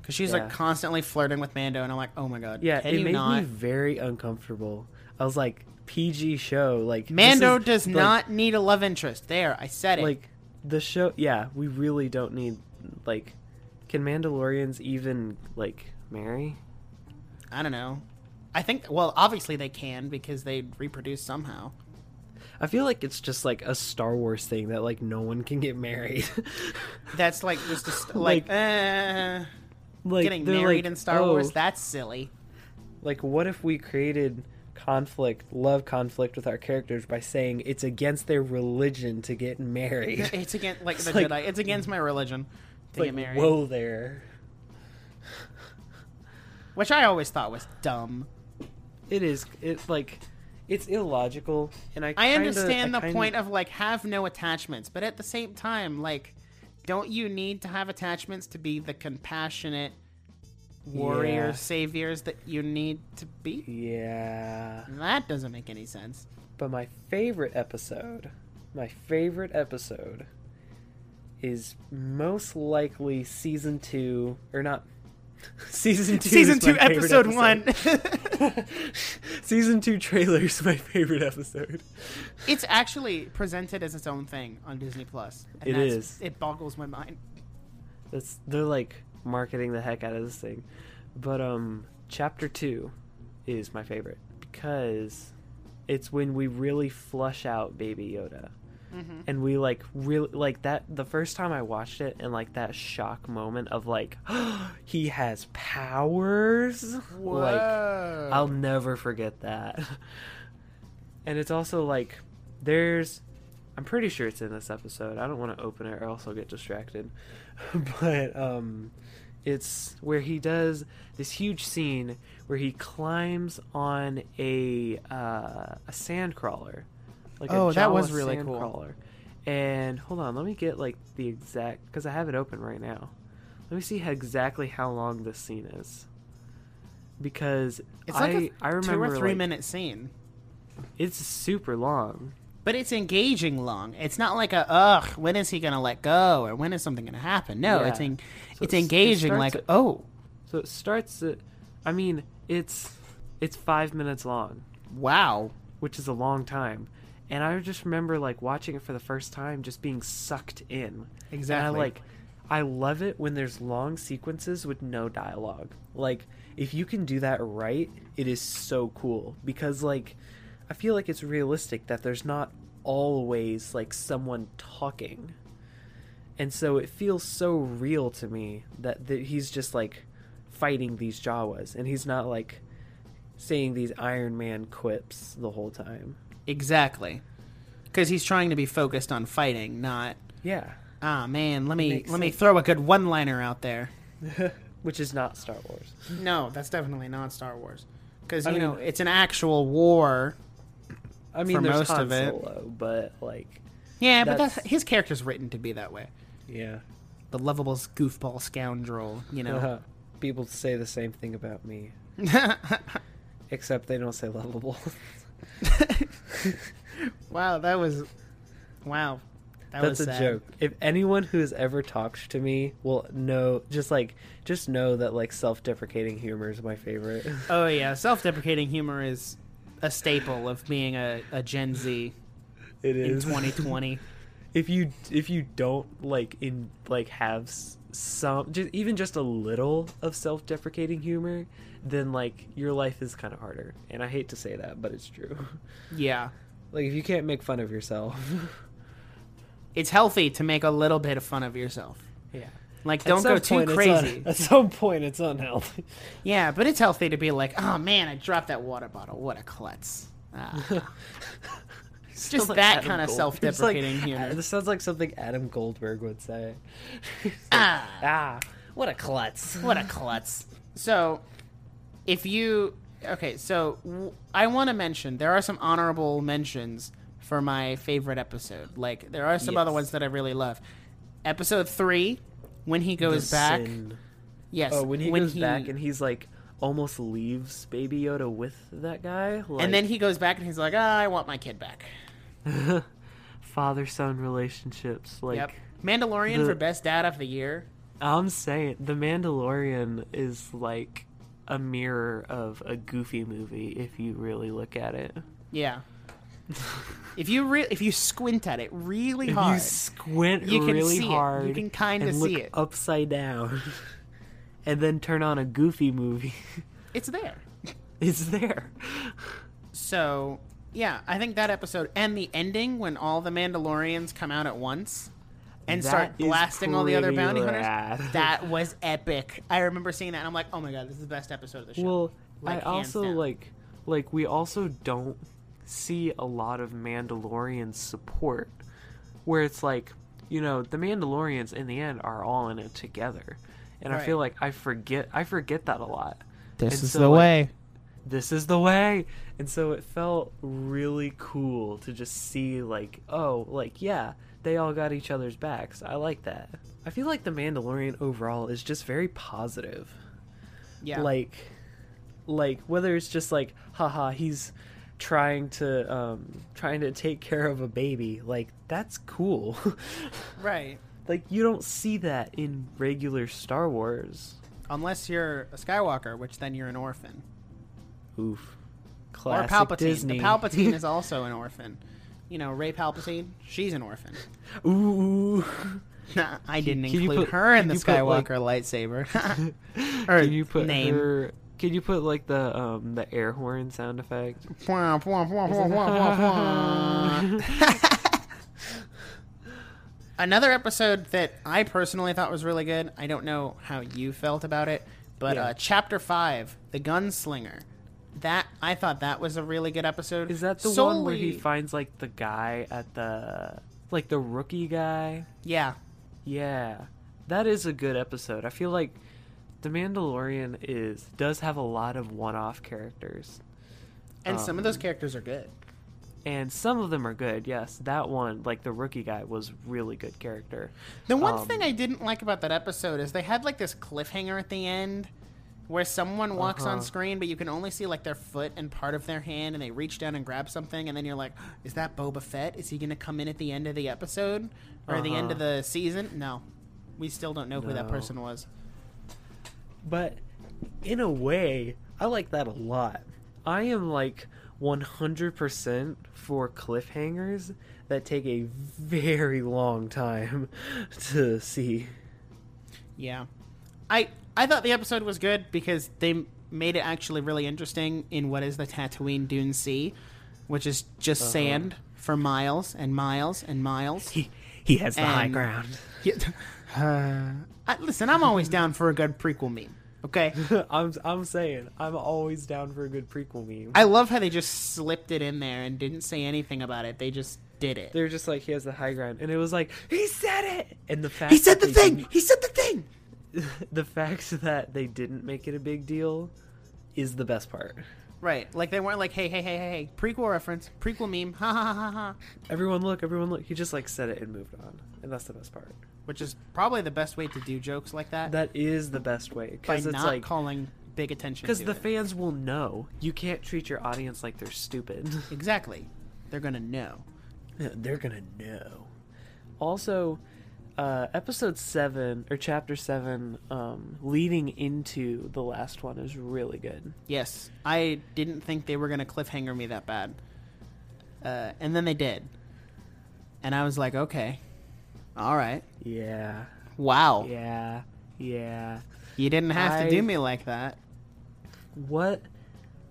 Speaker 1: because she's
Speaker 2: yeah.
Speaker 1: like constantly flirting with mando and i'm like oh my god
Speaker 2: Yeah, it made
Speaker 1: not
Speaker 2: me very uncomfortable. I was like, PG show, like
Speaker 1: mando
Speaker 2: is,
Speaker 1: does
Speaker 2: like-
Speaker 1: not need a love interest there i said it
Speaker 2: like the show. Yeah, we really don't need like. Can Mandalorians even like marry?
Speaker 1: I don't know. I think well, obviously they can because they reproduce somehow.
Speaker 2: I feel like it's just like a Star Wars thing that like no one can get married.
Speaker 1: That's like just a st- like,
Speaker 2: Like-
Speaker 1: uh,
Speaker 2: like
Speaker 1: getting married
Speaker 2: like,
Speaker 1: in Star
Speaker 2: "Oh,
Speaker 1: Wars. That's silly.
Speaker 2: Like, what if we created conflict, love conflict with our characters by saying it's against their religion to get married?
Speaker 1: It's against like
Speaker 2: It's
Speaker 1: the
Speaker 2: like-
Speaker 1: Jedi. It's against my religion to
Speaker 2: like,
Speaker 1: get married,
Speaker 2: whoa there.
Speaker 1: which I always thought was dumb.
Speaker 2: It is. It's like, it's illogical, and I.
Speaker 1: I
Speaker 2: kinda-
Speaker 1: understand
Speaker 2: I
Speaker 1: the
Speaker 2: kinda-
Speaker 1: point of like have no attachments, but at the same time, like, don't you need to have attachments to be the compassionate warrior
Speaker 2: Yeah.
Speaker 1: saviors that you need to be?
Speaker 2: Yeah,
Speaker 1: That doesn't make any sense.
Speaker 2: but my favorite episode, my favorite episode, is most likely season two, or not. Season two.
Speaker 1: Season two, episode,
Speaker 2: episode.
Speaker 1: one.
Speaker 2: Season two trailer is my favorite episode.
Speaker 1: it's actually presented as its own thing on Disney Plus. and
Speaker 2: It
Speaker 1: that's- It boggles my mind.
Speaker 2: That's they're like marketing the heck out of this thing. But um chapter 2 is my favorite because it's when we really flush out baby Yoda.
Speaker 1: Mm-hmm.
Speaker 2: And we like really like that the first time I watched it and like that shock moment of like he has powers. Like I'll never forget that. and it's also like there's I'm pretty sure it's in this episode. I don't want to open it or else I'll get distracted. but um it's where he does this huge scene where he climbs on a uh, a sand crawler. Like
Speaker 1: Oh,
Speaker 2: a
Speaker 1: that was really cool.
Speaker 2: crawler. And hold on, let me get like the exact because I have it open right now. Let me see how, exactly how long this scene is. Because
Speaker 1: It's
Speaker 2: I
Speaker 1: like a
Speaker 2: I remember
Speaker 1: two or three
Speaker 2: like,
Speaker 1: minute scene,
Speaker 2: it's super long.
Speaker 1: but it's engaging long. It's not like a ugh. When is he gonna let go, or when is something gonna happen? No,
Speaker 2: Yeah.
Speaker 1: it's en-
Speaker 2: So
Speaker 1: it's
Speaker 2: it's- it
Speaker 1: engaging. Like
Speaker 2: at-
Speaker 1: oh
Speaker 2: So it starts at I mean, it's it's 5 minutes long,
Speaker 1: wow,
Speaker 2: which is a long time. And I just remember like watching it for the first time just being sucked in.
Speaker 1: exactly.
Speaker 2: And I like I love it when there's long sequences with no dialogue. Like if you can do that right, it is so cool because like I feel like it's realistic that there's not always like someone talking. And so it feels so real to me that, that he's just like fighting these Jawas and he's not like saying these Iron Man quips the whole time.
Speaker 1: Exactly, because he's trying to be focused on fighting, not
Speaker 2: Yeah.
Speaker 1: ah man. Let me
Speaker 2: Makes
Speaker 1: let me
Speaker 2: sense.
Speaker 1: throw a good one liner out there.
Speaker 2: Which is not Star Wars.
Speaker 1: No, that's definitely not Star Wars. Because
Speaker 2: I
Speaker 1: you know it's an actual war.
Speaker 2: I mean,
Speaker 1: For
Speaker 2: there's
Speaker 1: most
Speaker 2: Han
Speaker 1: of it.
Speaker 2: Solo, but like,
Speaker 1: Yeah, but
Speaker 2: That's-
Speaker 1: that's, his character's written to be that way.
Speaker 2: yeah,
Speaker 1: The lovable goofball scoundrel, you know.
Speaker 2: people say the same thing about me, except they don't say lovable.
Speaker 1: wow, that was wow. That
Speaker 2: That's
Speaker 1: was
Speaker 2: a
Speaker 1: sad.
Speaker 2: joke. If anyone who has ever talked to me will know, just like, just know that like self-deprecating humor is my favorite.
Speaker 1: Oh yeah, self-deprecating humor is a staple of being a, a Gen Z
Speaker 2: It
Speaker 1: in
Speaker 2: is
Speaker 1: 2020.
Speaker 2: if you if you don't like in like have some, just, even just a little of self-deprecating humor, then like your life is kind of harder. And I hate to say that, but it's true.
Speaker 1: Yeah.
Speaker 2: Like if you can't make fun of yourself,
Speaker 1: It's healthy to make a little bit of fun of yourself.
Speaker 2: yeah.
Speaker 1: Like, don't go too crazy.
Speaker 2: un- at some point, it's unhealthy.
Speaker 1: Yeah, but it's healthy to be like, oh man, I dropped that water bottle. What a klutz. Ah. Just
Speaker 2: Like
Speaker 1: that
Speaker 2: Adam
Speaker 1: kind of
Speaker 2: Gold-
Speaker 1: self-deprecating
Speaker 2: like,
Speaker 1: humor.
Speaker 2: This sounds like something Adam Goldberg would say.
Speaker 1: ah,
Speaker 2: ah, what a klutz!
Speaker 1: what a klutz. So, if you okay, so w- I want to mention there are some honorable mentions for my favorite episode. Like there are some other ones that I really love. Episode three, when he goes
Speaker 2: The
Speaker 1: back.
Speaker 2: sin.
Speaker 1: Yes,
Speaker 2: Oh, when he goes back and he's like almost leaves Baby Yoda with that guy, like,
Speaker 1: and then he goes back and he's like, ah, I want my kid back.
Speaker 2: father son relationships. Like
Speaker 1: yep. Mandalorian
Speaker 2: the-
Speaker 1: for best dad of the year.
Speaker 2: I'm saying, The Mandalorian is like a mirror of a Goofy movie if you really look at it.
Speaker 1: Yeah. if you re- if you squint at it really
Speaker 2: If
Speaker 1: hard,
Speaker 2: you squint
Speaker 1: you can
Speaker 2: really
Speaker 1: see it.
Speaker 2: hard,
Speaker 1: You can kinda see
Speaker 2: look
Speaker 1: it.
Speaker 2: upside down, and then turn on a Goofy movie,
Speaker 1: it's there.
Speaker 2: it's there.
Speaker 1: So yeah, I think that episode and the ending when all the Mandalorians come out at once and
Speaker 2: That
Speaker 1: start blasting all the other
Speaker 2: pretty
Speaker 1: bounty
Speaker 2: rad.
Speaker 1: hunters. That was epic. I remember seeing that and I'm like, oh my god, this is the best episode of the show.
Speaker 2: Well,
Speaker 1: Like,
Speaker 2: I also
Speaker 1: down.
Speaker 2: like like we also don't see a lot of Mandalorian support where it's like, you know, the Mandalorians in the end are all in it together. And I feel like I forget I forget that a lot.
Speaker 1: this
Speaker 2: and
Speaker 1: is
Speaker 2: so,
Speaker 1: the
Speaker 2: like,
Speaker 1: way.
Speaker 2: This is the way. And so it felt really cool to just see like, oh, like yeah, they all got each other's backs. I like that. I feel like the Mandalorian overall is just very positive
Speaker 1: Yeah.
Speaker 2: like like whether it's just like haha he's trying to um trying to take care of a baby like that's cool
Speaker 1: right.
Speaker 2: like you don't see that in regular star wars
Speaker 1: Unless you're a Skywalker, which then you're an orphan.
Speaker 2: oof classic Or
Speaker 1: Palpatine.
Speaker 2: disney
Speaker 1: The Palpatine is also an orphan. You know, Rey Palpatine, she's an orphan.
Speaker 2: ooh
Speaker 1: Nah, I didn't
Speaker 2: can
Speaker 1: include
Speaker 2: put-
Speaker 1: her in the
Speaker 2: you put, like-
Speaker 1: Skywalker lightsaber. or
Speaker 2: can you put
Speaker 1: name.
Speaker 2: her can you put like the um the air horn sound effect.
Speaker 1: Another episode that I personally thought was really good. I don't know how you felt about it, but
Speaker 2: Yeah.
Speaker 1: uh, chapter five, the gunslinger. That I thought that was a really good episode.
Speaker 2: is that the one where he finds like the guy at the like the rookie guy
Speaker 1: Yeah,
Speaker 2: Yeah, that is a good episode. I feel like The Mandalorian is does have a lot of one-off characters,
Speaker 1: and some of those
Speaker 2: Um,
Speaker 1: characters are good.
Speaker 2: and some of them are good. Yes, that one, like the rookie guy, was really good character.
Speaker 1: The one
Speaker 2: um,
Speaker 1: thing I didn't like about that episode is they had like this cliffhanger at the end where someone walks on
Speaker 2: Uh-huh.
Speaker 1: screen, but you can only see like their foot and part of their hand, and they reach down and grab something, and then you're like, "Is that Boba Fett? Is he going to come in at the end of the episode or the end of
Speaker 2: Uh-huh.
Speaker 1: the season?" No, we still don't know who that person was.
Speaker 2: But in a way, I like that a lot. I am like 100% for cliffhangers that take a very long time to see.
Speaker 1: Yeah, I I thought the episode was good because they made it actually really interesting in what is the Tatooine Dune Sea, which is just
Speaker 2: Uh-huh.
Speaker 1: sand for miles and miles and miles.
Speaker 2: He he has the high ground.
Speaker 1: Yeah. Uh, I, listen, I'm always down for a good prequel meme. Okay,
Speaker 2: I'm I'm saying I'm always down for a good prequel meme.
Speaker 1: I love how they just slipped it in there and didn't say anything about it. They just did it.
Speaker 2: They're just like he has the high ground, and it was like he said it. And the fact
Speaker 1: He said the thing. He said the thing.
Speaker 2: the fact that they didn't make it a big deal is the best part.
Speaker 1: Right, like they weren't like, hey, hey, hey, hey, hey, prequel reference, prequel meme, ha ha ha ha.
Speaker 2: Everyone look, everyone look. He just like said it and moved on, and that's the best part.
Speaker 1: Which is probably the best way to do jokes like that,
Speaker 2: That is the best way
Speaker 1: by
Speaker 2: because it's
Speaker 1: not
Speaker 2: like
Speaker 1: calling big attention.
Speaker 2: because the
Speaker 1: it.
Speaker 2: fans will know. You can't treat your audience like they're stupid.
Speaker 1: exactly, they're gonna know.
Speaker 2: They're gonna know. Also, uh, episode seven or chapter seven, um, leading into the last one is really good.
Speaker 1: Yes, I didn't think they were gonna cliffhanger me that bad, uh, and then they did, and I was like, okay, all right,
Speaker 2: Yeah,
Speaker 1: Wow.
Speaker 2: Yeah, yeah.
Speaker 1: You didn't have to do me like that.
Speaker 2: What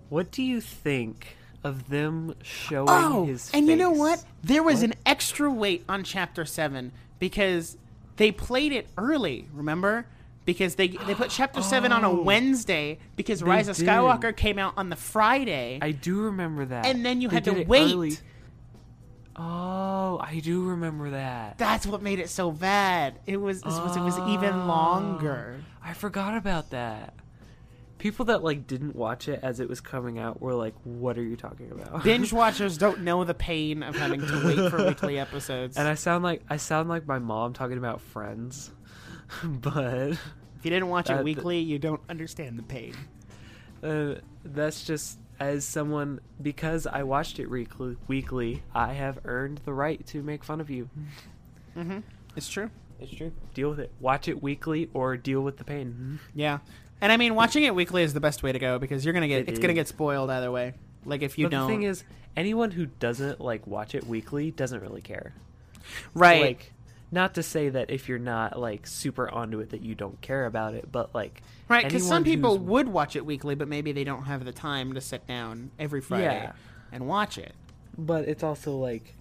Speaker 2: what do you think of them showing
Speaker 1: Oh,
Speaker 2: his face.
Speaker 1: and you know what? There was
Speaker 2: What?
Speaker 1: an extra weight on chapter 7 because they played it early, remember? Because they they put chapter 7 on a
Speaker 2: Oh.
Speaker 1: Wednesday because Rise of
Speaker 2: did.
Speaker 1: Skywalker came out on the Friday.
Speaker 2: I do remember that.
Speaker 1: And then you
Speaker 2: They
Speaker 1: had to wait.
Speaker 2: early. Oh, I do remember that.
Speaker 1: That's what made it so bad. It was it was, it was even
Speaker 2: Oh.
Speaker 1: longer.
Speaker 2: I forgot about that. People that like didn't watch it as it was coming out were like, "What are you talking about?"
Speaker 1: Binge watchers don't know the pain of having to wait for weekly episodes.
Speaker 2: and I sound like I sound like my mom talking about Friends, but
Speaker 1: if you didn't watch
Speaker 2: that-
Speaker 1: it weekly, you don't understand the pain.
Speaker 2: uh, that's just as someone because I watched it weekly. Weekly, I have earned the right to make fun of you.
Speaker 1: Mm-hmm. It's true.
Speaker 2: It's true. Deal with it. Watch it weekly or deal with the pain.
Speaker 1: Yeah, and I mean, watching it weekly is the best way to go because you're gonna get
Speaker 2: It
Speaker 1: it's gonna
Speaker 2: is.
Speaker 1: get spoiled either way. Like if you
Speaker 2: but
Speaker 1: don't,
Speaker 2: the thing is, anyone who doesn't like watch it weekly doesn't really care.
Speaker 1: right?
Speaker 2: Like, not to say that if you're not like super onto it that you don't care about it, but like
Speaker 1: right? Because some
Speaker 2: anyone
Speaker 1: people
Speaker 2: who's-
Speaker 1: would watch it weekly, but maybe they don't have the time to sit down every Friday
Speaker 2: Yeah.
Speaker 1: and watch it.
Speaker 2: but it's also like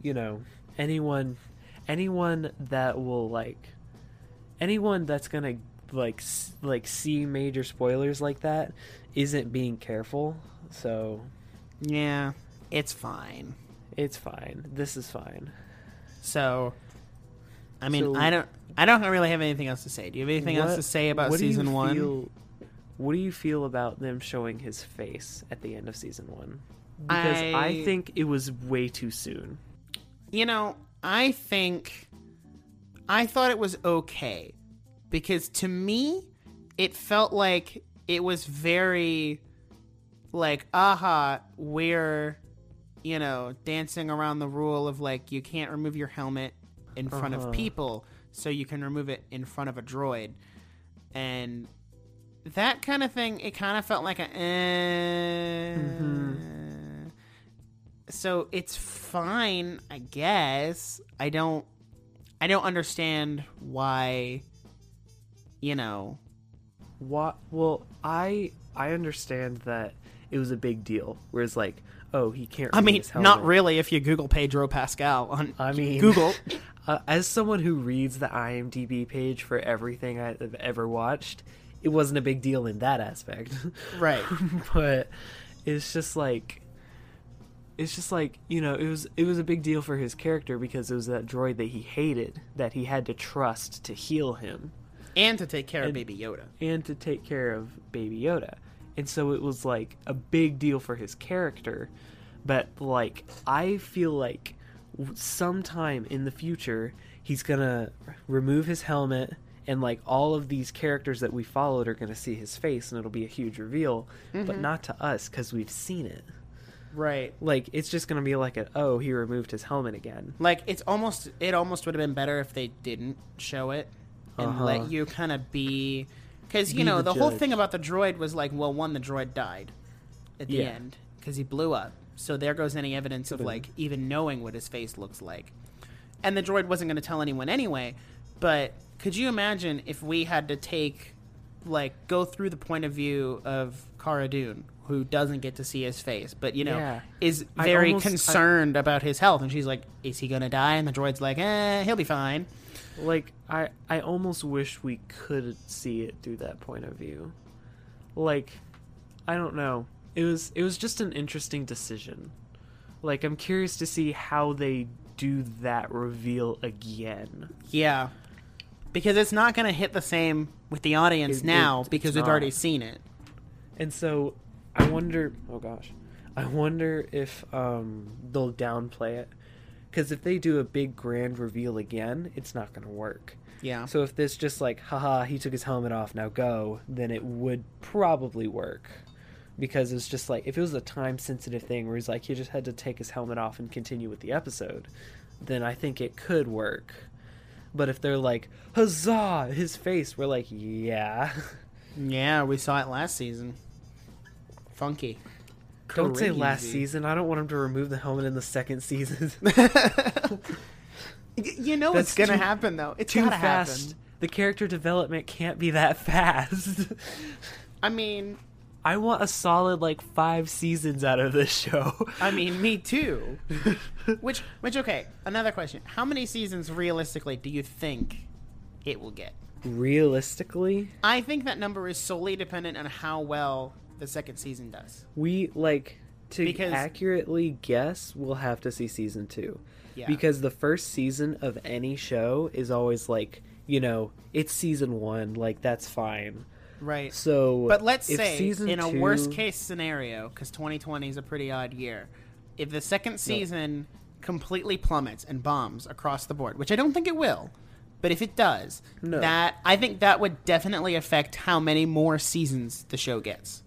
Speaker 2: you know anyone anyone that will like anyone that's gonna like like see major spoilers like that isn't being careful so
Speaker 1: Yeah, it's fine.
Speaker 2: it's fine this is fine
Speaker 1: So, I mean,
Speaker 2: So-
Speaker 1: I don't, I don't really have anything else to say. Do you have anything else to say about
Speaker 2: what
Speaker 1: season one?
Speaker 2: feel- what do you feel about them showing his face at the end of season one because I,
Speaker 1: I-
Speaker 2: think it was way too soon
Speaker 1: You know, I think I thought it was okay because to me it felt like it was very like aha we're you know dancing around the rule of like you can't remove your helmet in front
Speaker 2: Uh-huh.
Speaker 1: of people so you can remove it in front of a droid and that kind of thing it kind of felt like a eh.
Speaker 2: Mm-hmm.
Speaker 1: so it's fine i guess i don't i don't understand why you know
Speaker 2: What? Well, I I understand that it was a big deal. Whereas, like, oh, he can't.
Speaker 1: i mean not really if you google pedro pascal on
Speaker 2: I mean,
Speaker 1: google
Speaker 2: Uh, as someone who reads the IMDb page for everything I've ever watched, it wasn't a big deal in that aspect.
Speaker 1: right
Speaker 2: but it's just like it's just like you know it was it was a big deal for his character because it was that droid that he hated that he had to trust to heal him
Speaker 1: and to take care of baby yoda.
Speaker 2: and to take care of baby yoda. And so it was like a big deal for his character. But like i feel like sometime in the future he's gonna remove his helmet and like all of these characters that we followed are gonna see his face and it'll be a huge reveal. But mm-hmm. not to us because we've seen it.
Speaker 1: Right.
Speaker 2: Like it's just gonna be like a oh he removed his helmet again.
Speaker 1: Like it's almost it almost would have been better if they didn't show it and
Speaker 2: Uh-huh.
Speaker 1: let you kind of be because you
Speaker 2: Be
Speaker 1: know
Speaker 2: the
Speaker 1: the, whole thing about the droid was like well one the droid died at the
Speaker 2: Yeah.
Speaker 1: end because he blew up so there goes any evidence of like even knowing what his face looks like and the droid wasn't going to tell anyone anyway but could you imagine if we had to take like go through the point of view of Cara Dune who doesn't get to see his face but you know
Speaker 2: Yeah.
Speaker 1: is very
Speaker 2: almost- I-
Speaker 1: concerned about his health and she's like is he going to die and the droid's like eh he'll be fine
Speaker 2: like i i almost wish we could see it through that point of view like i don't know it was it was just an interesting decision like i'm curious to see how they do that reveal again
Speaker 1: Yeah. Because it's not going to hit the same with the audience
Speaker 2: It-
Speaker 1: now
Speaker 2: it-
Speaker 1: because we've
Speaker 2: not.
Speaker 1: already seen it.
Speaker 2: and so i wonder oh gosh i wonder if um they'll downplay it because if they do a big grand reveal again it's not going to work
Speaker 1: Yeah.
Speaker 2: So if this just like, haha, he took his helmet off, now go, then it would probably work. Because it's just like, if it was a time sensitive thing where he's like, he just had to take his helmet off and continue with the episode, then I think it could work. But if they're like, huzzah, his face, we're like, yeah.
Speaker 1: yeah, we saw it last season. Funky.
Speaker 2: Don't say last season. I don't want him to remove the helmet in the second season.
Speaker 1: You know
Speaker 2: That's
Speaker 1: it's gonna
Speaker 2: too-
Speaker 1: happen though. It's
Speaker 2: Too fast.
Speaker 1: happen.
Speaker 2: The character development can't be that fast.
Speaker 1: I mean,
Speaker 2: I want a solid like five seasons out of this show.
Speaker 1: I mean, me too. which, which, okay. Another question: How many seasons realistically do you think it will get?
Speaker 2: Realistically,
Speaker 1: I think that number is solely dependent on how well the second season does.
Speaker 2: we like to
Speaker 1: Because-
Speaker 2: accurately guess. We'll have to see season two.
Speaker 1: Yeah.
Speaker 2: because the first season of any show is always like you know it's season one like that's fine
Speaker 1: Right.
Speaker 2: so
Speaker 1: But let's say, in a
Speaker 2: two-
Speaker 1: worst case scenario, because 2020 is a pretty odd year, if the second season completely plummets and bombs across the board, which I don't think it will, but if it does,
Speaker 2: No.
Speaker 1: that I think that would definitely affect how many more seasons the show gets.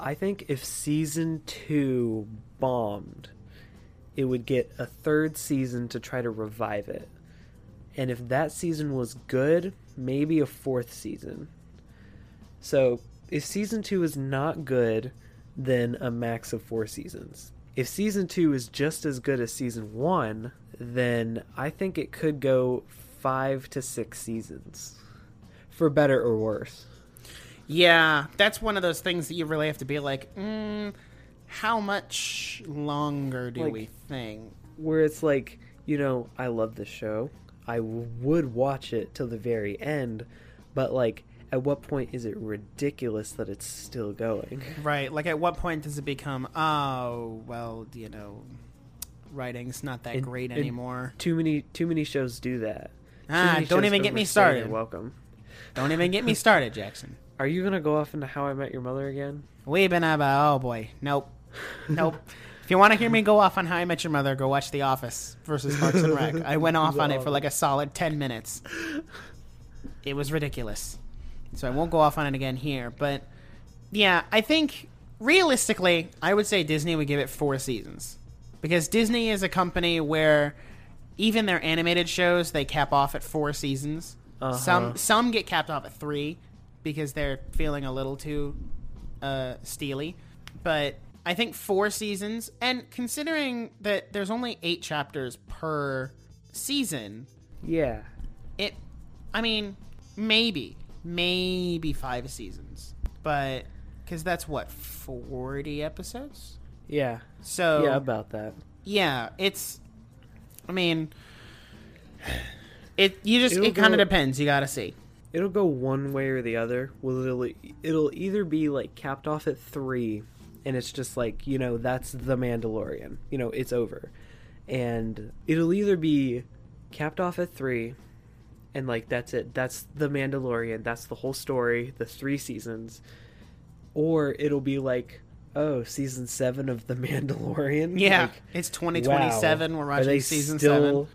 Speaker 2: I think if season two bombed it would get a third season to try to revive it. And if that season was good maybe a fourth season. So if season two is not good then a max of four seasons. If season two is just as good as season one then i think it could go five to six seasons. For better or worse
Speaker 1: Yeah, that's one of those things that you really have to be like, mm, how much longer do
Speaker 2: Like-
Speaker 1: we think?
Speaker 2: where it's like, you know, I love this show. I would watch it till the very end, but like, at what point is it ridiculous that it's still going?
Speaker 1: Right. Like, at what point does it become, oh, well, you know, writing's not that
Speaker 2: And-
Speaker 1: great
Speaker 2: and
Speaker 1: anymore?
Speaker 2: Too many, too many shows do that.
Speaker 1: Ah, don't even get me started.
Speaker 2: Welcome.
Speaker 1: Don't even get me started, Jackson.
Speaker 2: Are you gonna go off into How I Met Your Mother again?
Speaker 1: We've been about, oh boy. Nope. Nope. if you want to hear me go off on How I Met Your Mother, go watch The Office versus Parks and Rec. I went off on it for like a solid 10 minutes. It was ridiculous. So I won't go off on it again here. But yeah, I think realistically, I would say Disney would give it four seasons. Because Disney is a company where even their animated shows, they cap off at four seasons.
Speaker 2: Uh-huh.
Speaker 1: Some some get capped off at three because they're feeling a little too uh, steely. But I think four seasons, and considering that there's only eight chapters per season,
Speaker 2: Yeah.
Speaker 1: it, I mean, maybe, maybe five seasons, but because that's what forty episodes.
Speaker 2: Yeah.
Speaker 1: So
Speaker 2: Yeah, about that.
Speaker 1: yeah, it's. I mean, it you just
Speaker 2: It'll
Speaker 1: it kind of depends. You got to see.
Speaker 2: It'll go one way or the other. Will it'll, it'll either be like capped off at three, and it's just like you know that's the Mandalorian. You know it's over, and it'll either be capped off at three, and like that's it. That's the Mandalorian. That's the whole story. The three seasons, or it'll be like oh season seven of the Mandalorian.
Speaker 1: Yeah,
Speaker 2: Like,
Speaker 1: it's 2027.
Speaker 2: wow.
Speaker 1: We're watching season
Speaker 2: still,
Speaker 1: seven.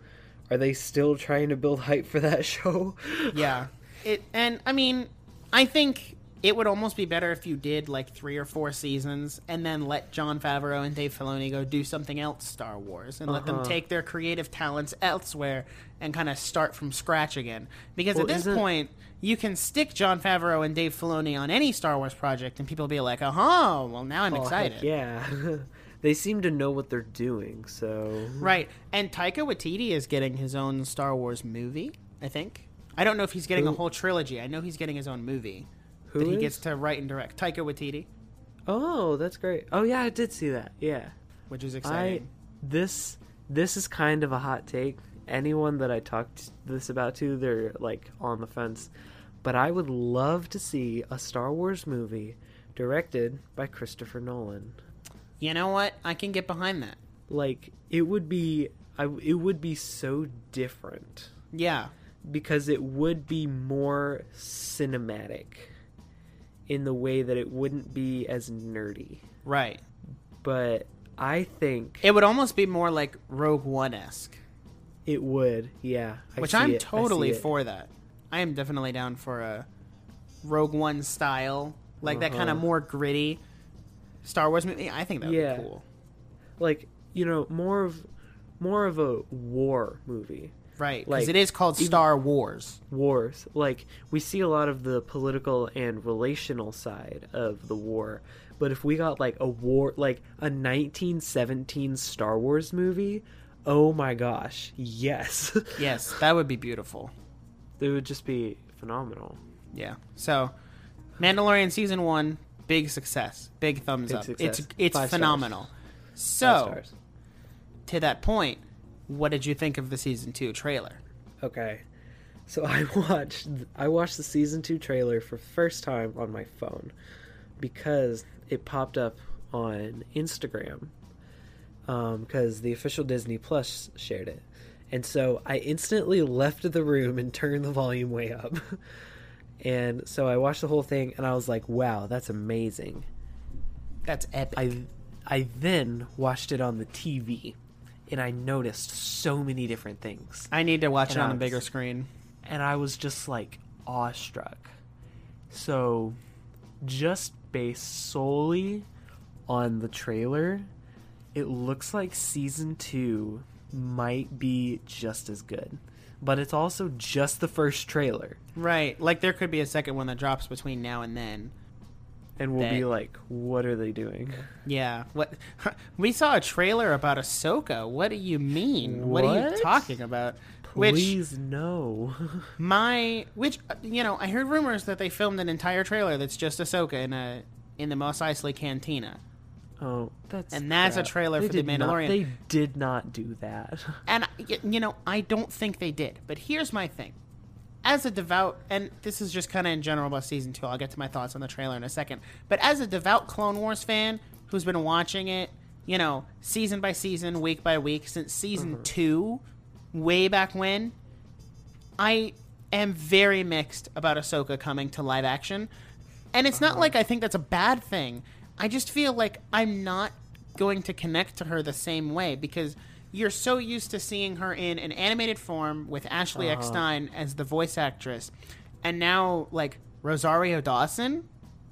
Speaker 2: Are they still trying to build hype for that show?
Speaker 1: Yeah. It and I mean, I think it would almost be better if you did like three or four seasons and then let Jon Favreau and Dave Filoni go do something else Star Wars and let them
Speaker 2: Uh-huh.
Speaker 1: take their creative talents elsewhere and kind of start from scratch again. Because
Speaker 2: Well,
Speaker 1: at this point, you can stick Jon Favreau and Dave Filoni on any Star Wars project and people will be like, "Oh, well now I'm
Speaker 2: Oh,
Speaker 1: excited."
Speaker 2: yeah. they seem to know what they're doing, so
Speaker 1: Right. And Taika Waititi is getting his own Star Wars movie, I think. I don't know if he's getting a whole trilogy. I know he's getting his own movie
Speaker 2: who
Speaker 1: that he
Speaker 2: is?
Speaker 1: gets to write and direct. Taika Waititi,
Speaker 2: Oh, that's great. Oh yeah, I did see that. Yeah.
Speaker 1: which is
Speaker 2: I
Speaker 1: exciting.
Speaker 2: this this is kind of a hot take. Anyone that I talked this about to, they're like on the fence. But I would love to see a Star Wars movie directed by Christopher Nolan.
Speaker 1: You know what? I can get behind that.
Speaker 2: Like it would be I it would be so different
Speaker 1: Yeah.
Speaker 2: Because it would be more cinematic in the way that it wouldn't be as nerdy.
Speaker 1: Right.
Speaker 2: But I think
Speaker 1: It would almost be more like Rogue One esque,
Speaker 2: it would. Yeah, I
Speaker 1: which I'm
Speaker 2: it,
Speaker 1: totally for that. I am definitely down for a Rogue One style, like that kind of
Speaker 2: Uh-huh.
Speaker 1: more gritty Star Wars movie. I think that would
Speaker 2: Yeah.
Speaker 1: be cool.
Speaker 2: Like you know, more of more of a war movie.
Speaker 1: Right. Because
Speaker 2: Like,
Speaker 1: it is called Star Wars.
Speaker 2: Wars. Like we see a lot of the political and relational side of the war. But if we got like a war, like a 1917 Star Wars movie, oh my gosh, yes.
Speaker 1: Yes, that would be beautiful.
Speaker 2: it would just be phenomenal.
Speaker 1: Yeah. So, Mandalorian season one, big success, big thumbs
Speaker 2: Big
Speaker 1: up.
Speaker 2: success.
Speaker 1: It's it's
Speaker 2: Five stars.
Speaker 1: phenomenal.
Speaker 2: Five
Speaker 1: So, to that point, what did you think of the season two trailer?
Speaker 2: Okay. So I watched I watched the season 2 trailer for the first time on my phone because it popped up on Instagram um, because the official Disney Plus shared it. And so I instantly left the room and turned the volume way up. and so I watched the whole thing and I was like, "Wow, that's amazing."
Speaker 1: That's epic.
Speaker 2: I I then watched it on the TV and I noticed so many different things
Speaker 1: I need to watch it on a bigger screen.
Speaker 2: and I was just like awestruck. So, just based solely on the trailer, it looks like season two might be just as good. But it's also just the first trailer.
Speaker 1: Right. Like there could be a second one that drops between now and then.
Speaker 2: And we'll be like, what are they doing?
Speaker 1: Yeah. What we saw a trailer about Ahsoka. What do you mean? What, are you talking about? Which
Speaker 2: Please, no.
Speaker 1: my which you know I heard rumors that they filmed an entire trailer that's just Ahsoka in a in the Mos Eisley Cantina,
Speaker 2: oh, that's
Speaker 1: And that's a trailer
Speaker 2: They
Speaker 1: for The
Speaker 2: did not-
Speaker 1: Mandalorian.
Speaker 2: they did not do that.
Speaker 1: and you know I don't think they did. But here's my thing: as a devout, and this is just kind of in general about season two. I'll get to my thoughts on the trailer in a second. But as a devout Clone Wars fan who's been watching it, you know, season by season, week by week since season mm-hmm. two, way back when, I am very mixed about Ahsoka coming to live action. And it's not uh-huh. like I think that's a bad thing. I just feel like I'm not going to connect to her the same way because you're so used to seeing her in an animated form with Ashley uh-huh. Eckstein as the voice actress. And now, like, Rosario Dawson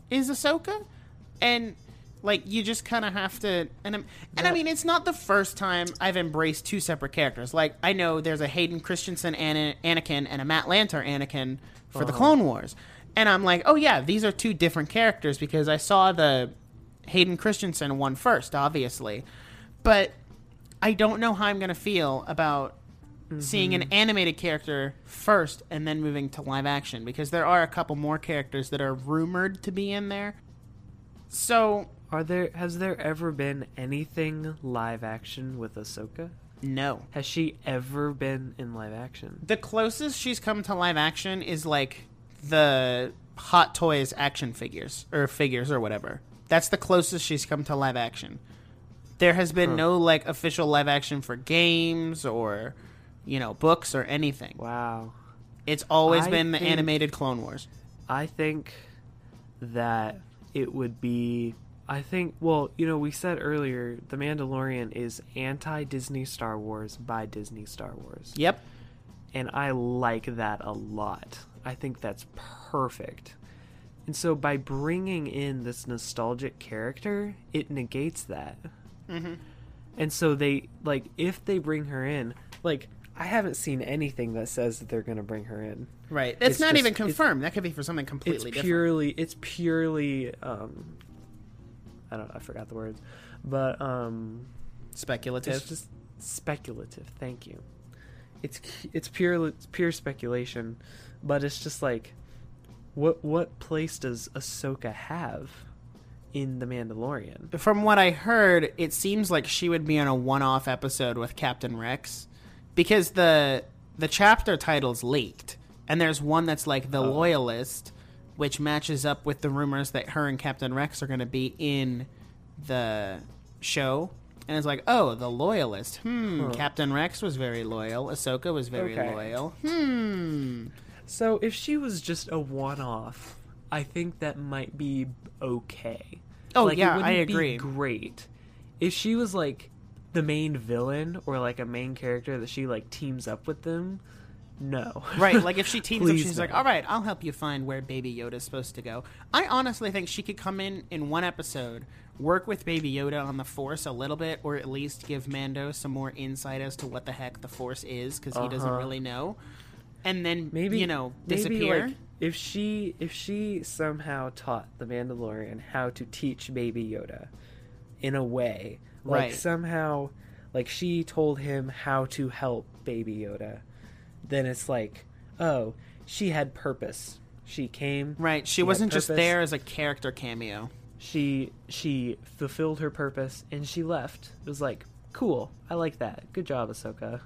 Speaker 1: is Ahsoka. And, like, you just kind of have to. And, I'm, and I mean, it's not the first time I've embraced two separate characters. Like, I know there's a Hayden Christensen Ana- Anakin and a Matt Lanter Anakin for the uh-huh. Clone Wars. And I'm like, oh, yeah, these are two different characters because I saw the Hayden Christensen one first, obviously. But I don't know how I'm going to feel about seeing an mm-hmm. animated character first and then moving to live action because there are a couple more characters that are rumored to be in there. So,
Speaker 2: Are there has there ever been anything live action with Ahsoka?
Speaker 1: no.
Speaker 2: Has she ever been in live action?
Speaker 1: The closest she's come to live action is like the Hot Toys action figures or figures or whatever. That's the closest she's come to live action. There has been
Speaker 2: Huh.
Speaker 1: no like official live action for games or you know books or anything.
Speaker 2: Wow.
Speaker 1: It's always
Speaker 2: I
Speaker 1: been the
Speaker 2: think-
Speaker 1: animated Clone Wars.
Speaker 2: I think that it would be I think well, you know, we said earlier The Mandalorian is anti Disney Star Wars by Disney Star Wars.
Speaker 1: Yep.
Speaker 2: And I like that a lot. I think that's perfect. And so by bringing in this nostalgic character, it negates that.
Speaker 1: Mhm.
Speaker 2: And so they like if they bring her in, like I haven't seen anything that says that they're going to bring her in.
Speaker 1: Right. It's,
Speaker 2: It's
Speaker 1: not
Speaker 2: just-
Speaker 1: even confirmed. that could be for something completely
Speaker 2: it's
Speaker 1: different.
Speaker 2: purely it's purely um I don't I forgot the words. But um
Speaker 1: Speculative.
Speaker 2: it's just speculative. Thank you. It's it's pure it's pure speculation, but it's just like what what place does Ahsoka have in the Mandalorian?
Speaker 1: From what I heard, it seems like she would be on a one-off episode with Captain Rex, because the the chapter title's leaked, and there's one that's like the
Speaker 2: Oh.
Speaker 1: Loyalist, which matches up with the rumors that her and Captain Rex are going to be in the show. And it's like, oh, the Loyalist. Hmm.
Speaker 2: Huh.
Speaker 1: Captain Rex was very loyal. Ahsoka was very
Speaker 2: Okay.
Speaker 1: loyal. Hmm.
Speaker 2: So if she was just a one-off, I think that might be okay.
Speaker 1: Oh,
Speaker 2: Like,
Speaker 1: yeah, I agree.
Speaker 2: great if she was like the main villain or like a main character that she like teams up with them. No,
Speaker 1: Right, like if she teams up, she's like, "All right, I'll help you find where Baby Yoda's supposed to go." I honestly think she could come in in one episode, work with Baby Yoda on the Force a little bit, or at least give Mando some more insight as to what the heck the Force is, because he doesn't
Speaker 2: Uh-huh.
Speaker 1: really know, and then
Speaker 2: maybe
Speaker 1: you know
Speaker 2: maybe,
Speaker 1: disappear.
Speaker 2: like, if she if she somehow taught the Mandalorian how to teach Baby Yoda in a way, like
Speaker 1: Right.
Speaker 2: somehow, like she told him how to help baby yoda then it's like oh she had purpose. She came
Speaker 1: Right. She
Speaker 2: had
Speaker 1: wasn't just there as a character cameo.
Speaker 2: she she fulfilled her purpose and she left. It was like cool. I like that. Good job ahsoka.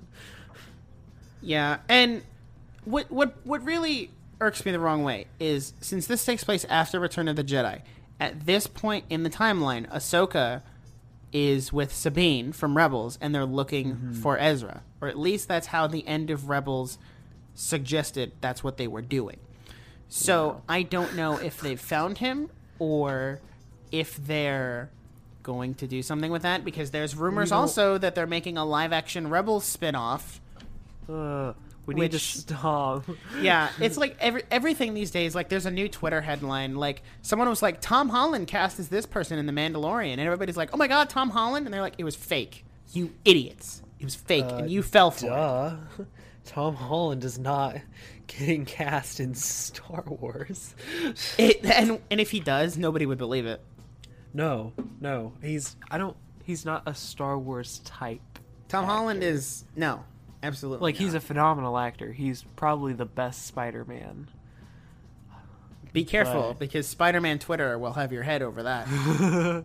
Speaker 1: Yeah, and what what what really irks me the wrong way is since this takes place after Return of the Jedi, at this point in the timeline, Ahsoka is with Sabine from Rebels, and they're looking for Ezra, or at least that's how the end of Rebels suggested. That's what they were doing. So I don't know if they've found him or if they're going to do something with that because there's rumors also that they're making a live action Rebels spin-off
Speaker 2: uh, we need to stop
Speaker 1: yeah, it's like every everything these days. Like, there's a new Twitter headline. Like, someone was like, "Tom Holland cast as this person in The Mandalorian," and everybody's like, "Oh my god, Tom Holland!" And they're like, "It was fake, you idiots! It was fake, and uh, you fell for it."
Speaker 2: Tom Holland is not getting cast in Star Wars.
Speaker 1: it." And and if he does, nobody would believe it.
Speaker 2: No, no, he's. I don't. He's not a Star Wars type.
Speaker 1: Tom Holland is no, absolutely
Speaker 2: Like he's a phenomenal actor. He's probably the best Spider-Man.
Speaker 1: Be careful
Speaker 2: but-
Speaker 1: because Spider-Man Twitter will have your head over that.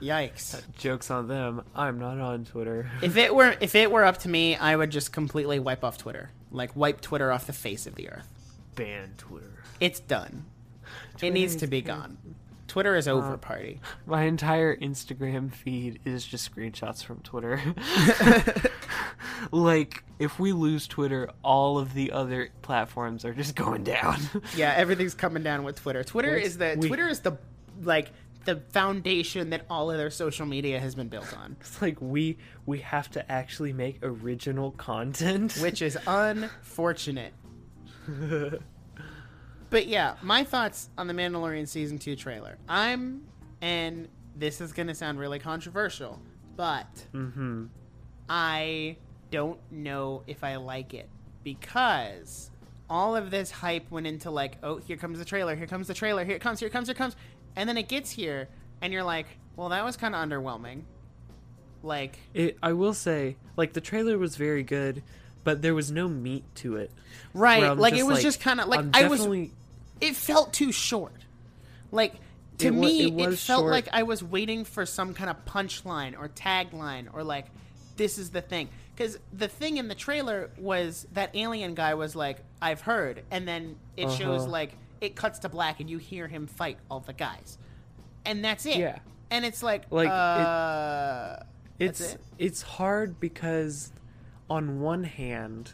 Speaker 1: Yikes!
Speaker 2: Jokes on them. I'm not on Twitter.
Speaker 1: If it were if it were up to me, I would just completely wipe off Twitter, like wipe Twitter off the face of the earth.
Speaker 2: Ban Twitter.
Speaker 1: It's done. it needs to be gone. Twitter is over, um, party.
Speaker 2: My entire Instagram feed is just screenshots from Twitter. like, if we lose Twitter, all of the other platforms are just going down.
Speaker 1: Yeah, everything's coming down with Twitter. Twitter
Speaker 2: Which
Speaker 1: is the
Speaker 2: we-
Speaker 1: Twitter is the like the foundation that all other social media has been built on,
Speaker 2: it's like we we have to actually make original content.
Speaker 1: which is unfortunate. But yeah, my thoughts on the Mandalorian season 2 trailer. I'm and this is going to sound really controversial, but
Speaker 2: mm-hmm.
Speaker 1: I don't know if I like it because all of this hype went into like, oh, here comes the trailer, here comes the trailer, here it comes, here it comes, here it comes, and then it gets here, and you're like, well, that was kind of underwhelming. Like,
Speaker 2: It, I will say, like the trailer was very good, but there was no meat to it.
Speaker 1: right? Like it was just kind of like
Speaker 2: I'm
Speaker 1: I was. It felt too short. Like to
Speaker 2: It
Speaker 1: me,
Speaker 2: it
Speaker 1: it,
Speaker 2: was
Speaker 1: felt
Speaker 2: short.
Speaker 1: like I was waiting for some kind of punchline or tagline or like, this is the thing. Because the thing in the trailer was that alien guy was like, I've heard, and then it shows
Speaker 2: Uh-huh.
Speaker 1: like it cuts to black and you hear him fight all the guys, and that's it.
Speaker 2: Yeah.
Speaker 1: And it's like,
Speaker 2: Like, it-
Speaker 1: uh,
Speaker 2: It's
Speaker 1: it.
Speaker 2: it's hard because on one hand,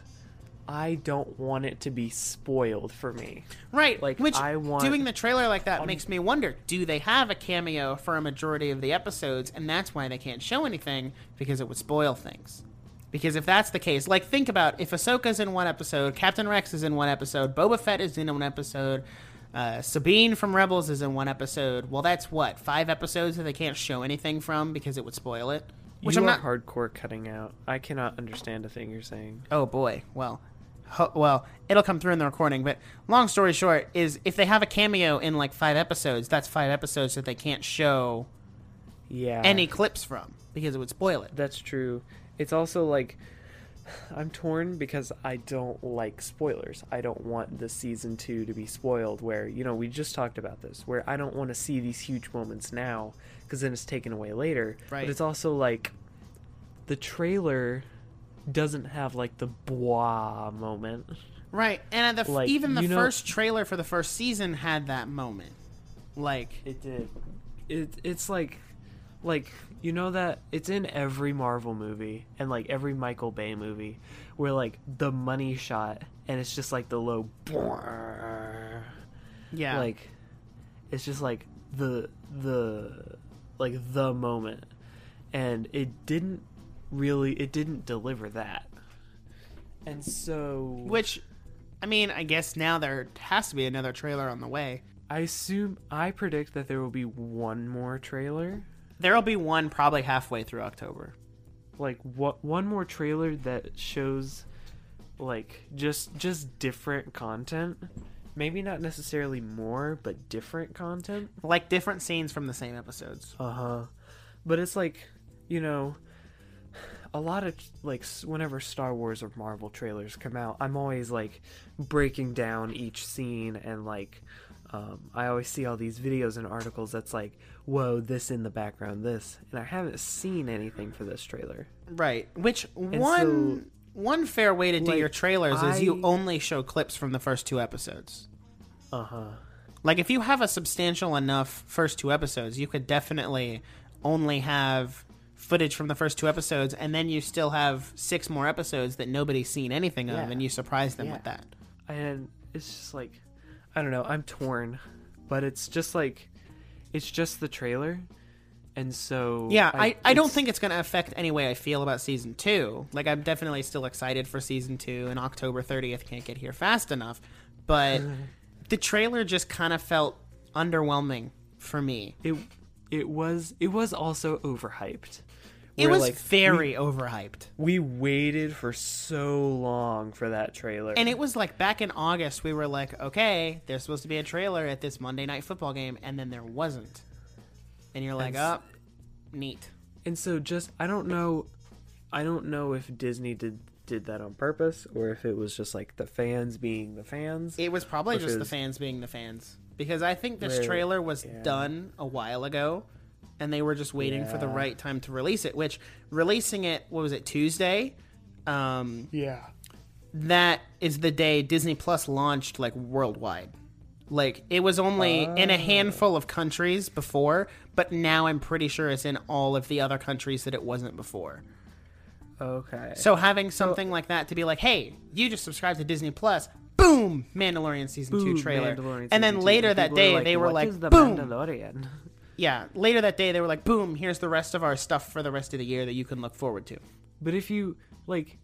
Speaker 2: I don't want it to be spoiled for me.
Speaker 1: Right.
Speaker 2: Like,
Speaker 1: Which
Speaker 2: I want-
Speaker 1: doing the trailer like that makes me wonder: Do they have a cameo for a majority of the episodes, and that's why they can't show anything because it would spoil things? Because if that's the case, like think about if Ahsoka's in one episode, Captain Rex is in one episode, Boba Fett is in one episode, uh, Sabine from Rebels is in one episode. Well, that's what five episodes that they can't show anything from because it would spoil it. Which
Speaker 2: you
Speaker 1: I'm
Speaker 2: are
Speaker 1: not.
Speaker 2: hardcore cutting out. I cannot understand a thing you're saying.
Speaker 1: Oh boy. Well, ho- well, it'll come through in the recording. But long story short is, if they have a cameo in like five episodes, that's five episodes that they can't show
Speaker 2: Yeah.
Speaker 1: any clips from because it would spoil it.
Speaker 2: That's true. It's also like I'm torn because I don't like spoilers. I don't want the season 2 to be spoiled where, you know, we just talked about this, where I don't want to see these huge moments now because then it's taken away later.
Speaker 1: Right.
Speaker 2: But it's also like the trailer doesn't have like the blah moment.
Speaker 1: Right. And at the,
Speaker 2: Like,
Speaker 1: even the
Speaker 2: you know-
Speaker 1: first trailer for the first season had that moment. Like,
Speaker 2: It did. It it's like like you know that it's in every Marvel movie and like every Michael Bay movie where like the money shot and it's just like the low
Speaker 1: yeah.
Speaker 2: like it's just like the the like the moment and it didn't really it didn't deliver that. And so
Speaker 1: Which, I mean, I guess now there has to be another trailer on the way.
Speaker 2: I assume I predict that there will be one more trailer.
Speaker 1: There'll be one probably halfway through October.
Speaker 2: like what one more trailer that shows like just just different content maybe not necessarily more but different content
Speaker 1: Like different scenes from the same episodes.
Speaker 2: uh-huh but it's like you know a lot of like whenever Star Wars or Marvel trailers come out, I'm always like breaking down each scene and like um, I always see all these videos and articles that's like, whoa, this in the background, this, and I haven't seen anything for this trailer.
Speaker 1: Right. Which one
Speaker 2: so,
Speaker 1: one fair way to do
Speaker 2: like,
Speaker 1: your trailers is you only show clips from the first two episodes.
Speaker 2: Uh huh.
Speaker 1: Like if you have a substantial enough first two episodes, you could definitely only have footage from the first two episodes and then you still have six more episodes that nobody's seen anything of
Speaker 2: Yeah.
Speaker 1: and you surprise them
Speaker 2: Yeah.
Speaker 1: with that.
Speaker 2: and it's just like I don't know, I'm torn, but it's just like it's just the trailer, and so
Speaker 1: Yeah, I, I don't think it's going to affect any way I feel about season two. Like, I'm definitely still excited for season two, and October 30th can't get here fast enough. But the trailer just kind of felt underwhelming for me.
Speaker 2: it it was it was also overhyped.
Speaker 1: It was
Speaker 2: like,
Speaker 1: very overhyped.
Speaker 2: We waited for so long for that trailer,
Speaker 1: And it was like back in August, we were like, okay, there's supposed to be a trailer at this Monday night football game, and then there wasn't. And you're like,
Speaker 2: And
Speaker 1: oh, neat.
Speaker 2: and so just I don't know, I don't know if Disney did did that on purpose or if it was just like the fans being the fans.
Speaker 1: It was probably just the fans being the fans. Because I think this trailer was
Speaker 2: yeah.
Speaker 1: done a while ago, and they were just waiting for the right time to release it. Which releasing it, what was it, Tuesday? Um,
Speaker 2: yeah,
Speaker 1: that is the day Disney Plus launched like worldwide. Like it was only in a handful of countries before, but now I'm pretty sure it's in all of the other countries that it wasn't before.
Speaker 2: okay.
Speaker 1: So having something like that to be like, hey, you just subscribed to Disney Plus, boom, Mandalorian season
Speaker 2: Boom,
Speaker 1: two trailer, and then later that day
Speaker 2: are
Speaker 1: they were like,
Speaker 2: the
Speaker 1: boom,
Speaker 2: Mandalorian.
Speaker 1: Yeah. Later that day they were like, boom, here's the rest of our stuff for the rest of the year that you can look forward to.
Speaker 2: But if you like,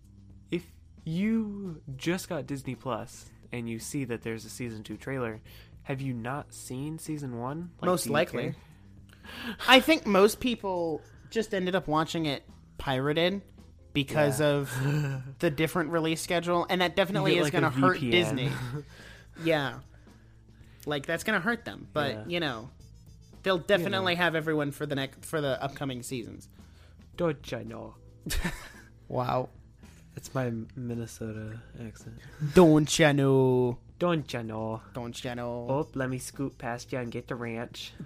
Speaker 2: if you just got Disney Plus and you see that there's a season two trailer, have you not seen season one? Like,
Speaker 1: Most likely. I think most people just ended up watching it pirated because
Speaker 2: Yeah.
Speaker 1: of the different release schedule, and that definitely is
Speaker 2: like,
Speaker 1: going to hurt. Disney. yeah, like that's going to hurt them, but
Speaker 2: Yeah.
Speaker 1: you know, they'll definitely have everyone for the next for the upcoming seasons.
Speaker 2: Don't I know?
Speaker 1: Wow,
Speaker 2: It's my Minnesota accent.
Speaker 1: don't you know?
Speaker 2: Don't you know?
Speaker 1: Don't you know?
Speaker 2: Oh, let me scoot past you and get the ranch.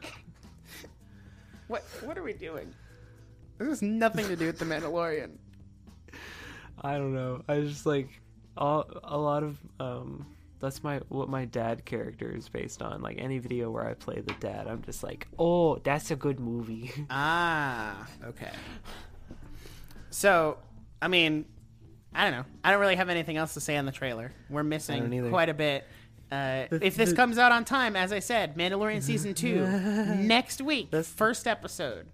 Speaker 1: What what are we doing? This has nothing to do with the Mandalorian.
Speaker 2: I don't know. I just like all, a lot of um. That's my what my dad character is based on. Like any video where I play the dad, I'm just like, oh, that's a good movie.
Speaker 1: Ah, okay. So, I mean, I don't know. I don't really have anything else to say on the trailer. We're missing quite a bit. Uh,
Speaker 2: The-
Speaker 1: if this
Speaker 2: the-
Speaker 1: comes out on time, as I said, Mandalorian season two next week,
Speaker 2: That's-
Speaker 1: first episode.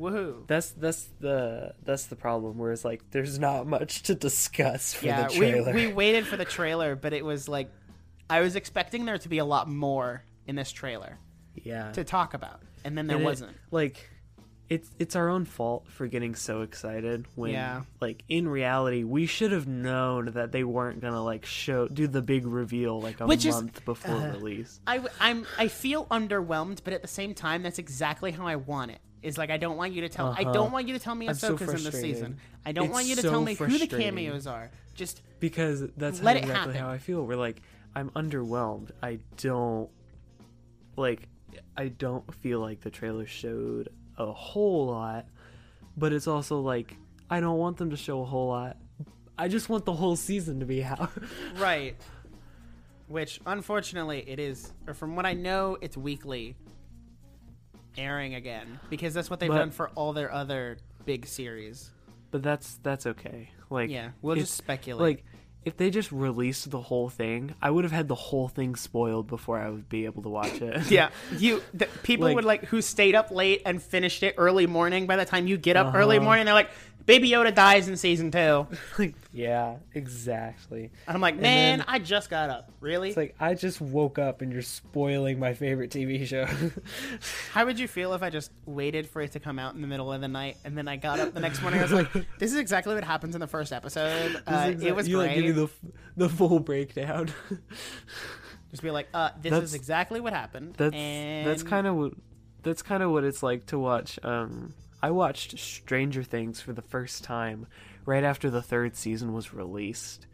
Speaker 1: Woohoo!
Speaker 2: That's that's the that's the problem. Whereas like, there's not much to discuss for
Speaker 1: Yeah,
Speaker 2: the
Speaker 1: we
Speaker 2: trailer.
Speaker 1: we waited for the trailer, but it was like I was expecting there to be a lot more in this trailer
Speaker 2: yeah,
Speaker 1: to talk about, and then there
Speaker 2: And
Speaker 1: wasn't.
Speaker 2: like, it's it's our own fault for getting so excited when
Speaker 1: Yeah.
Speaker 2: like in reality we should have known that they weren't gonna like show do the big reveal like a
Speaker 1: Which is-
Speaker 2: month before release.
Speaker 1: I, I'm I feel underwhelmed, but at the same time, that's exactly how I want it. Is like I don't want you to tell. I
Speaker 2: Uh-huh.
Speaker 1: don't want you to tell me
Speaker 2: I'm so
Speaker 1: in this season. I don't
Speaker 2: It's
Speaker 1: want you to
Speaker 2: so
Speaker 1: tell me who the cameos are. Just
Speaker 2: because that's
Speaker 1: Let
Speaker 2: how
Speaker 1: it
Speaker 2: exactly how I feel. We're like, I'm underwhelmed. I don't like. I don't feel like the trailer showed a whole lot, but it's also like I don't want them to show a whole lot. I just want the whole season to be out.
Speaker 1: right. Which unfortunately it is, or from what I know, it's weekly airing again because that's what they've
Speaker 2: But-
Speaker 1: done for all their other big series.
Speaker 2: but that's that's okay. Like
Speaker 1: Yeah, we'll just speculate.
Speaker 2: like if they just released the whole thing, I would have had the whole thing spoiled before I would be able to watch it.
Speaker 1: Yeah, you the, people
Speaker 2: Like-
Speaker 1: would like who stayed up late and finished it early morning. By the time you get up early
Speaker 2: Uh-huh.
Speaker 1: morning, they're like, "Baby Yoda dies in season 2.
Speaker 2: like yeah, exactly.
Speaker 1: And I'm like, "Man,
Speaker 2: then-
Speaker 1: I just got up. Really?
Speaker 2: It's like I just woke up and you're spoiling my favorite TV show.
Speaker 1: How would you feel if I just waited for it to come out in the middle of the night and then I got up the next morning? I was like, "This is exactly what happens in the first episode. Uh, it was
Speaker 2: you
Speaker 1: great."
Speaker 2: like give me the the full breakdown.
Speaker 1: just be like, "Uh, this
Speaker 2: That's-
Speaker 1: is exactly what happened."
Speaker 2: That's
Speaker 1: and
Speaker 2: that's kind of what that's kind of what it's like to watch um I watched Stranger Things for the first time right after the third season was released.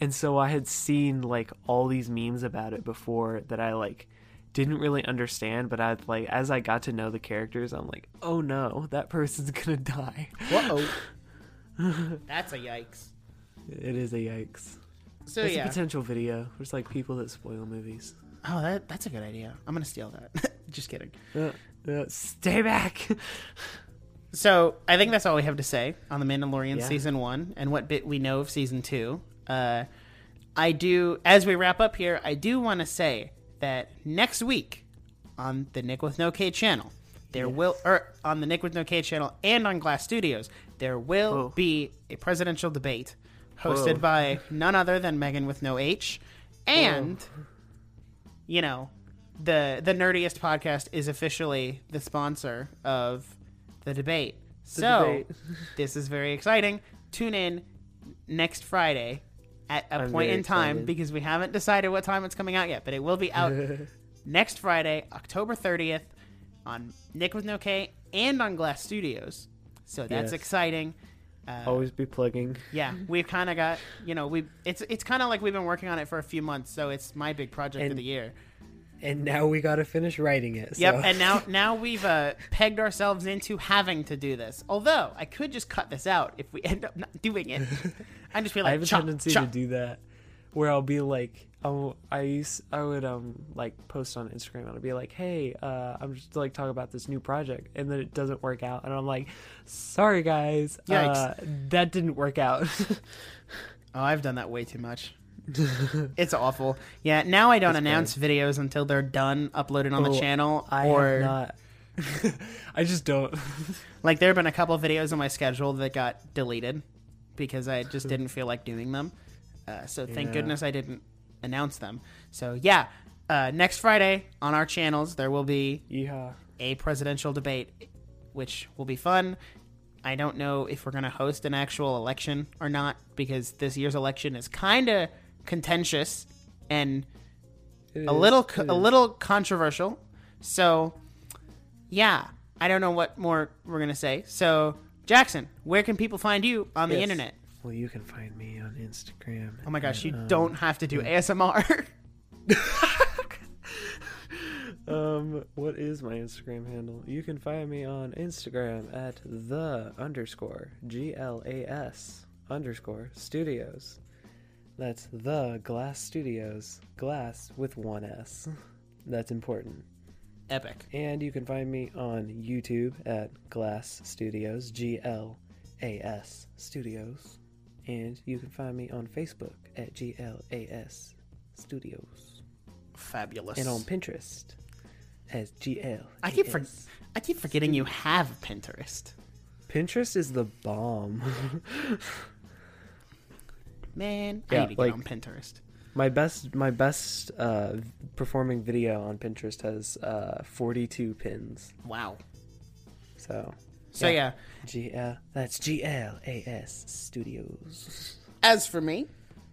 Speaker 2: And so I had seen like all these memes about it before that I like didn't really understand, but I like as I got to know the characters, I'm like, "Oh no, that person's going to die."
Speaker 1: Whoa. That's a yikes.
Speaker 2: It is a yikes.
Speaker 1: So
Speaker 2: it's
Speaker 1: yeah.
Speaker 2: a potential video. There's like people that spoil movies.
Speaker 1: oh, that that's a good idea. I'm gonna steal that. Just kidding.
Speaker 2: Uh, uh, stay back.
Speaker 1: So I think that's all we have to say on the Mandalorian
Speaker 2: Yeah.
Speaker 1: season one and what bit we know of season two. Uh, I do as we wrap up here. I do want to say that next week on the Nic with No K channel, there will or on the Nic with No K channel and on Glas Studios, there will
Speaker 2: Whoa.
Speaker 1: be a presidential debate hosted
Speaker 2: Whoa.
Speaker 1: by none other than Megan with no H, and you know the the nerdiest podcast is officially the sponsor of the debate. so
Speaker 2: debate.
Speaker 1: this is very exciting. Tune in next Friday at a
Speaker 2: I'm
Speaker 1: point in time
Speaker 2: excited.
Speaker 1: because we haven't decided what time it's coming out yet, but it will be out next Friday, October 30th on Nic with No K and on Glas Studios. So that's
Speaker 2: Yes.
Speaker 1: exciting. Uh,
Speaker 2: Always be plugging.
Speaker 1: yeah, we've kind of got you know we it's it's kind of like we've been working on it for a few months, so it's my big project of the year.
Speaker 2: And now we got to finish writing it.
Speaker 1: Yep,
Speaker 2: so-
Speaker 1: and now now we've uh, pegged ourselves into having to do this. Although I could just cut this out if we end up not doing it. I just feel like
Speaker 2: I have a tendency
Speaker 1: chop.
Speaker 2: to do that, where I'll be like, oh, I used, I would um like post on Instagram and I'll be like, hey, uh, I'm just like talk about this new project, and then it doesn't work out, and I'm like, sorry guys, uh, that didn't work out.
Speaker 1: Oh, I've done that way too much. it's awful. Yeah, now I don't
Speaker 2: It's
Speaker 1: announce videos until they're done uploaded on the
Speaker 2: Oh,
Speaker 1: channel.
Speaker 2: I
Speaker 1: or
Speaker 2: have not. I just don't.
Speaker 1: like there have been a couple videos on my schedule that got deleted because I just didn't feel like doing them. Uh, so thank
Speaker 2: Yeah.
Speaker 1: goodness I didn't announce them. So yeah, uh, next Friday on our channels there will be
Speaker 2: yeah.
Speaker 1: a presidential debate, which will be fun. I don't know if we're going to host an actual election or not because this year's election is kind of contentious and a little a little controversial. So, yeah, I don't know what more we're going to say. So, Jackson, where can people find you on the
Speaker 2: Yes.
Speaker 1: internet?
Speaker 2: Well, you can find me on Instagram.
Speaker 1: Oh my gosh, you
Speaker 2: um,
Speaker 1: don't have to do ASMR.
Speaker 2: Um, what is my Instagram handle? You can find me on Instagram at the underscore G L A S underscore studios. That's the Glas Studios. Glas with one S. That's important.
Speaker 1: Epic.
Speaker 2: And you can find me on YouTube at Glas Studios, G L A S Studios. And you can find me on Facebook at G L A S Studios.
Speaker 1: Fabulous.
Speaker 2: And on Pinterest as GL.
Speaker 1: I keep for- I keep forgetting you have Pinterest.
Speaker 2: Pinterest is the bomb.
Speaker 1: Man, I need to get
Speaker 2: like-
Speaker 1: on Pinterest.
Speaker 2: my best my best uh, performing video on Pinterest has uh, 42 pins.
Speaker 1: Wow.
Speaker 2: So
Speaker 1: So yeah.
Speaker 2: GL that's GLAS Studios.
Speaker 1: as for me,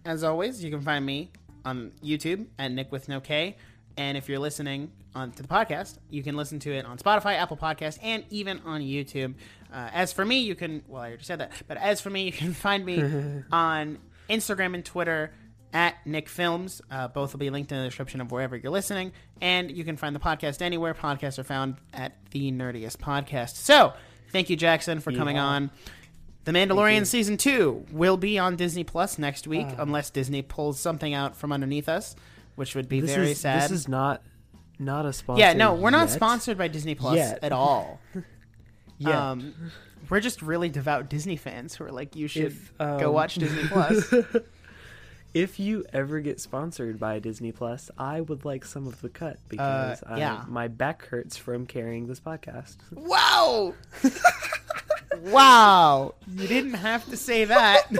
Speaker 1: as always, you can find me on YouTube at Nic with No K. And if you're listening on to the podcast, you can listen to it on Spotify, Apple Podcast, and even on YouTube. Uh, as for me, you can well, I already said that, but as for me, you can find me on Instagram and Twitter at Nick Films. Uh, both will be linked in the description of wherever you're listening, and you can find the podcast anywhere podcasts are found at the Nerdiest Podcast. So, thank you, Jackson, for coming
Speaker 2: Yeah.
Speaker 1: on. The Mandalorian season two will be on Disney Plus next week,
Speaker 2: Ah.
Speaker 1: unless Disney pulls something out from underneath us, which would be very
Speaker 2: is,
Speaker 1: sad.
Speaker 2: This is not not a sponsor.
Speaker 1: yeah, no, we're not sponsored by Disney Plus
Speaker 2: Yet.
Speaker 1: at all.
Speaker 2: yeah.
Speaker 1: Um, we're just really devout Disney fans who are like, you should
Speaker 2: If,
Speaker 1: go
Speaker 2: um,
Speaker 1: watch Disney Plus.
Speaker 2: if you ever get sponsored by Disney Plus, I would like some of the cut because
Speaker 1: Uh, yeah.
Speaker 2: my back hurts from carrying this podcast.
Speaker 1: wow, wow! You didn't have to say that.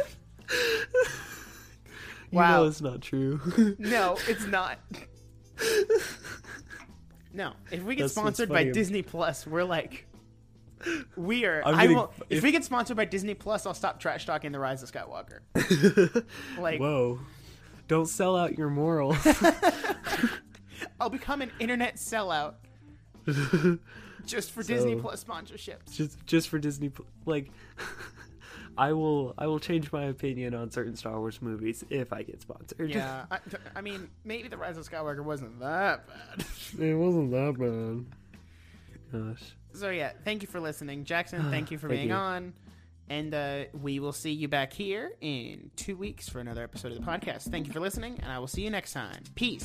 Speaker 2: You
Speaker 1: Wow.
Speaker 2: know it's not true.
Speaker 1: No, it's not. No, if we get
Speaker 2: That's
Speaker 1: sponsored by. Disney Plus, we're like, we are. I will, if,
Speaker 2: if-
Speaker 1: we get sponsored by Disney Plus, I'll stop trash talking the Rise of Skywalker. Like,
Speaker 2: Whoa. Don't sell out your morals.
Speaker 1: I'll become an internet sellout just for
Speaker 2: So-
Speaker 1: Disney Plus sponsorships.
Speaker 2: just just for Disney. Like, I will I will change my opinion on certain Star Wars movies if I get sponsored.
Speaker 1: Yeah, I, I mean, maybe the Rise of Skywalker wasn't that bad.
Speaker 2: it wasn't that bad. Gosh.
Speaker 1: So yeah, thank you for listening, Jackson. Thank you for
Speaker 2: Thank
Speaker 1: being
Speaker 2: you.
Speaker 1: on, and uh, we will see you back here in two weeks for another episode of the podcast. Thank you for listening, and I will see you next time. Peace.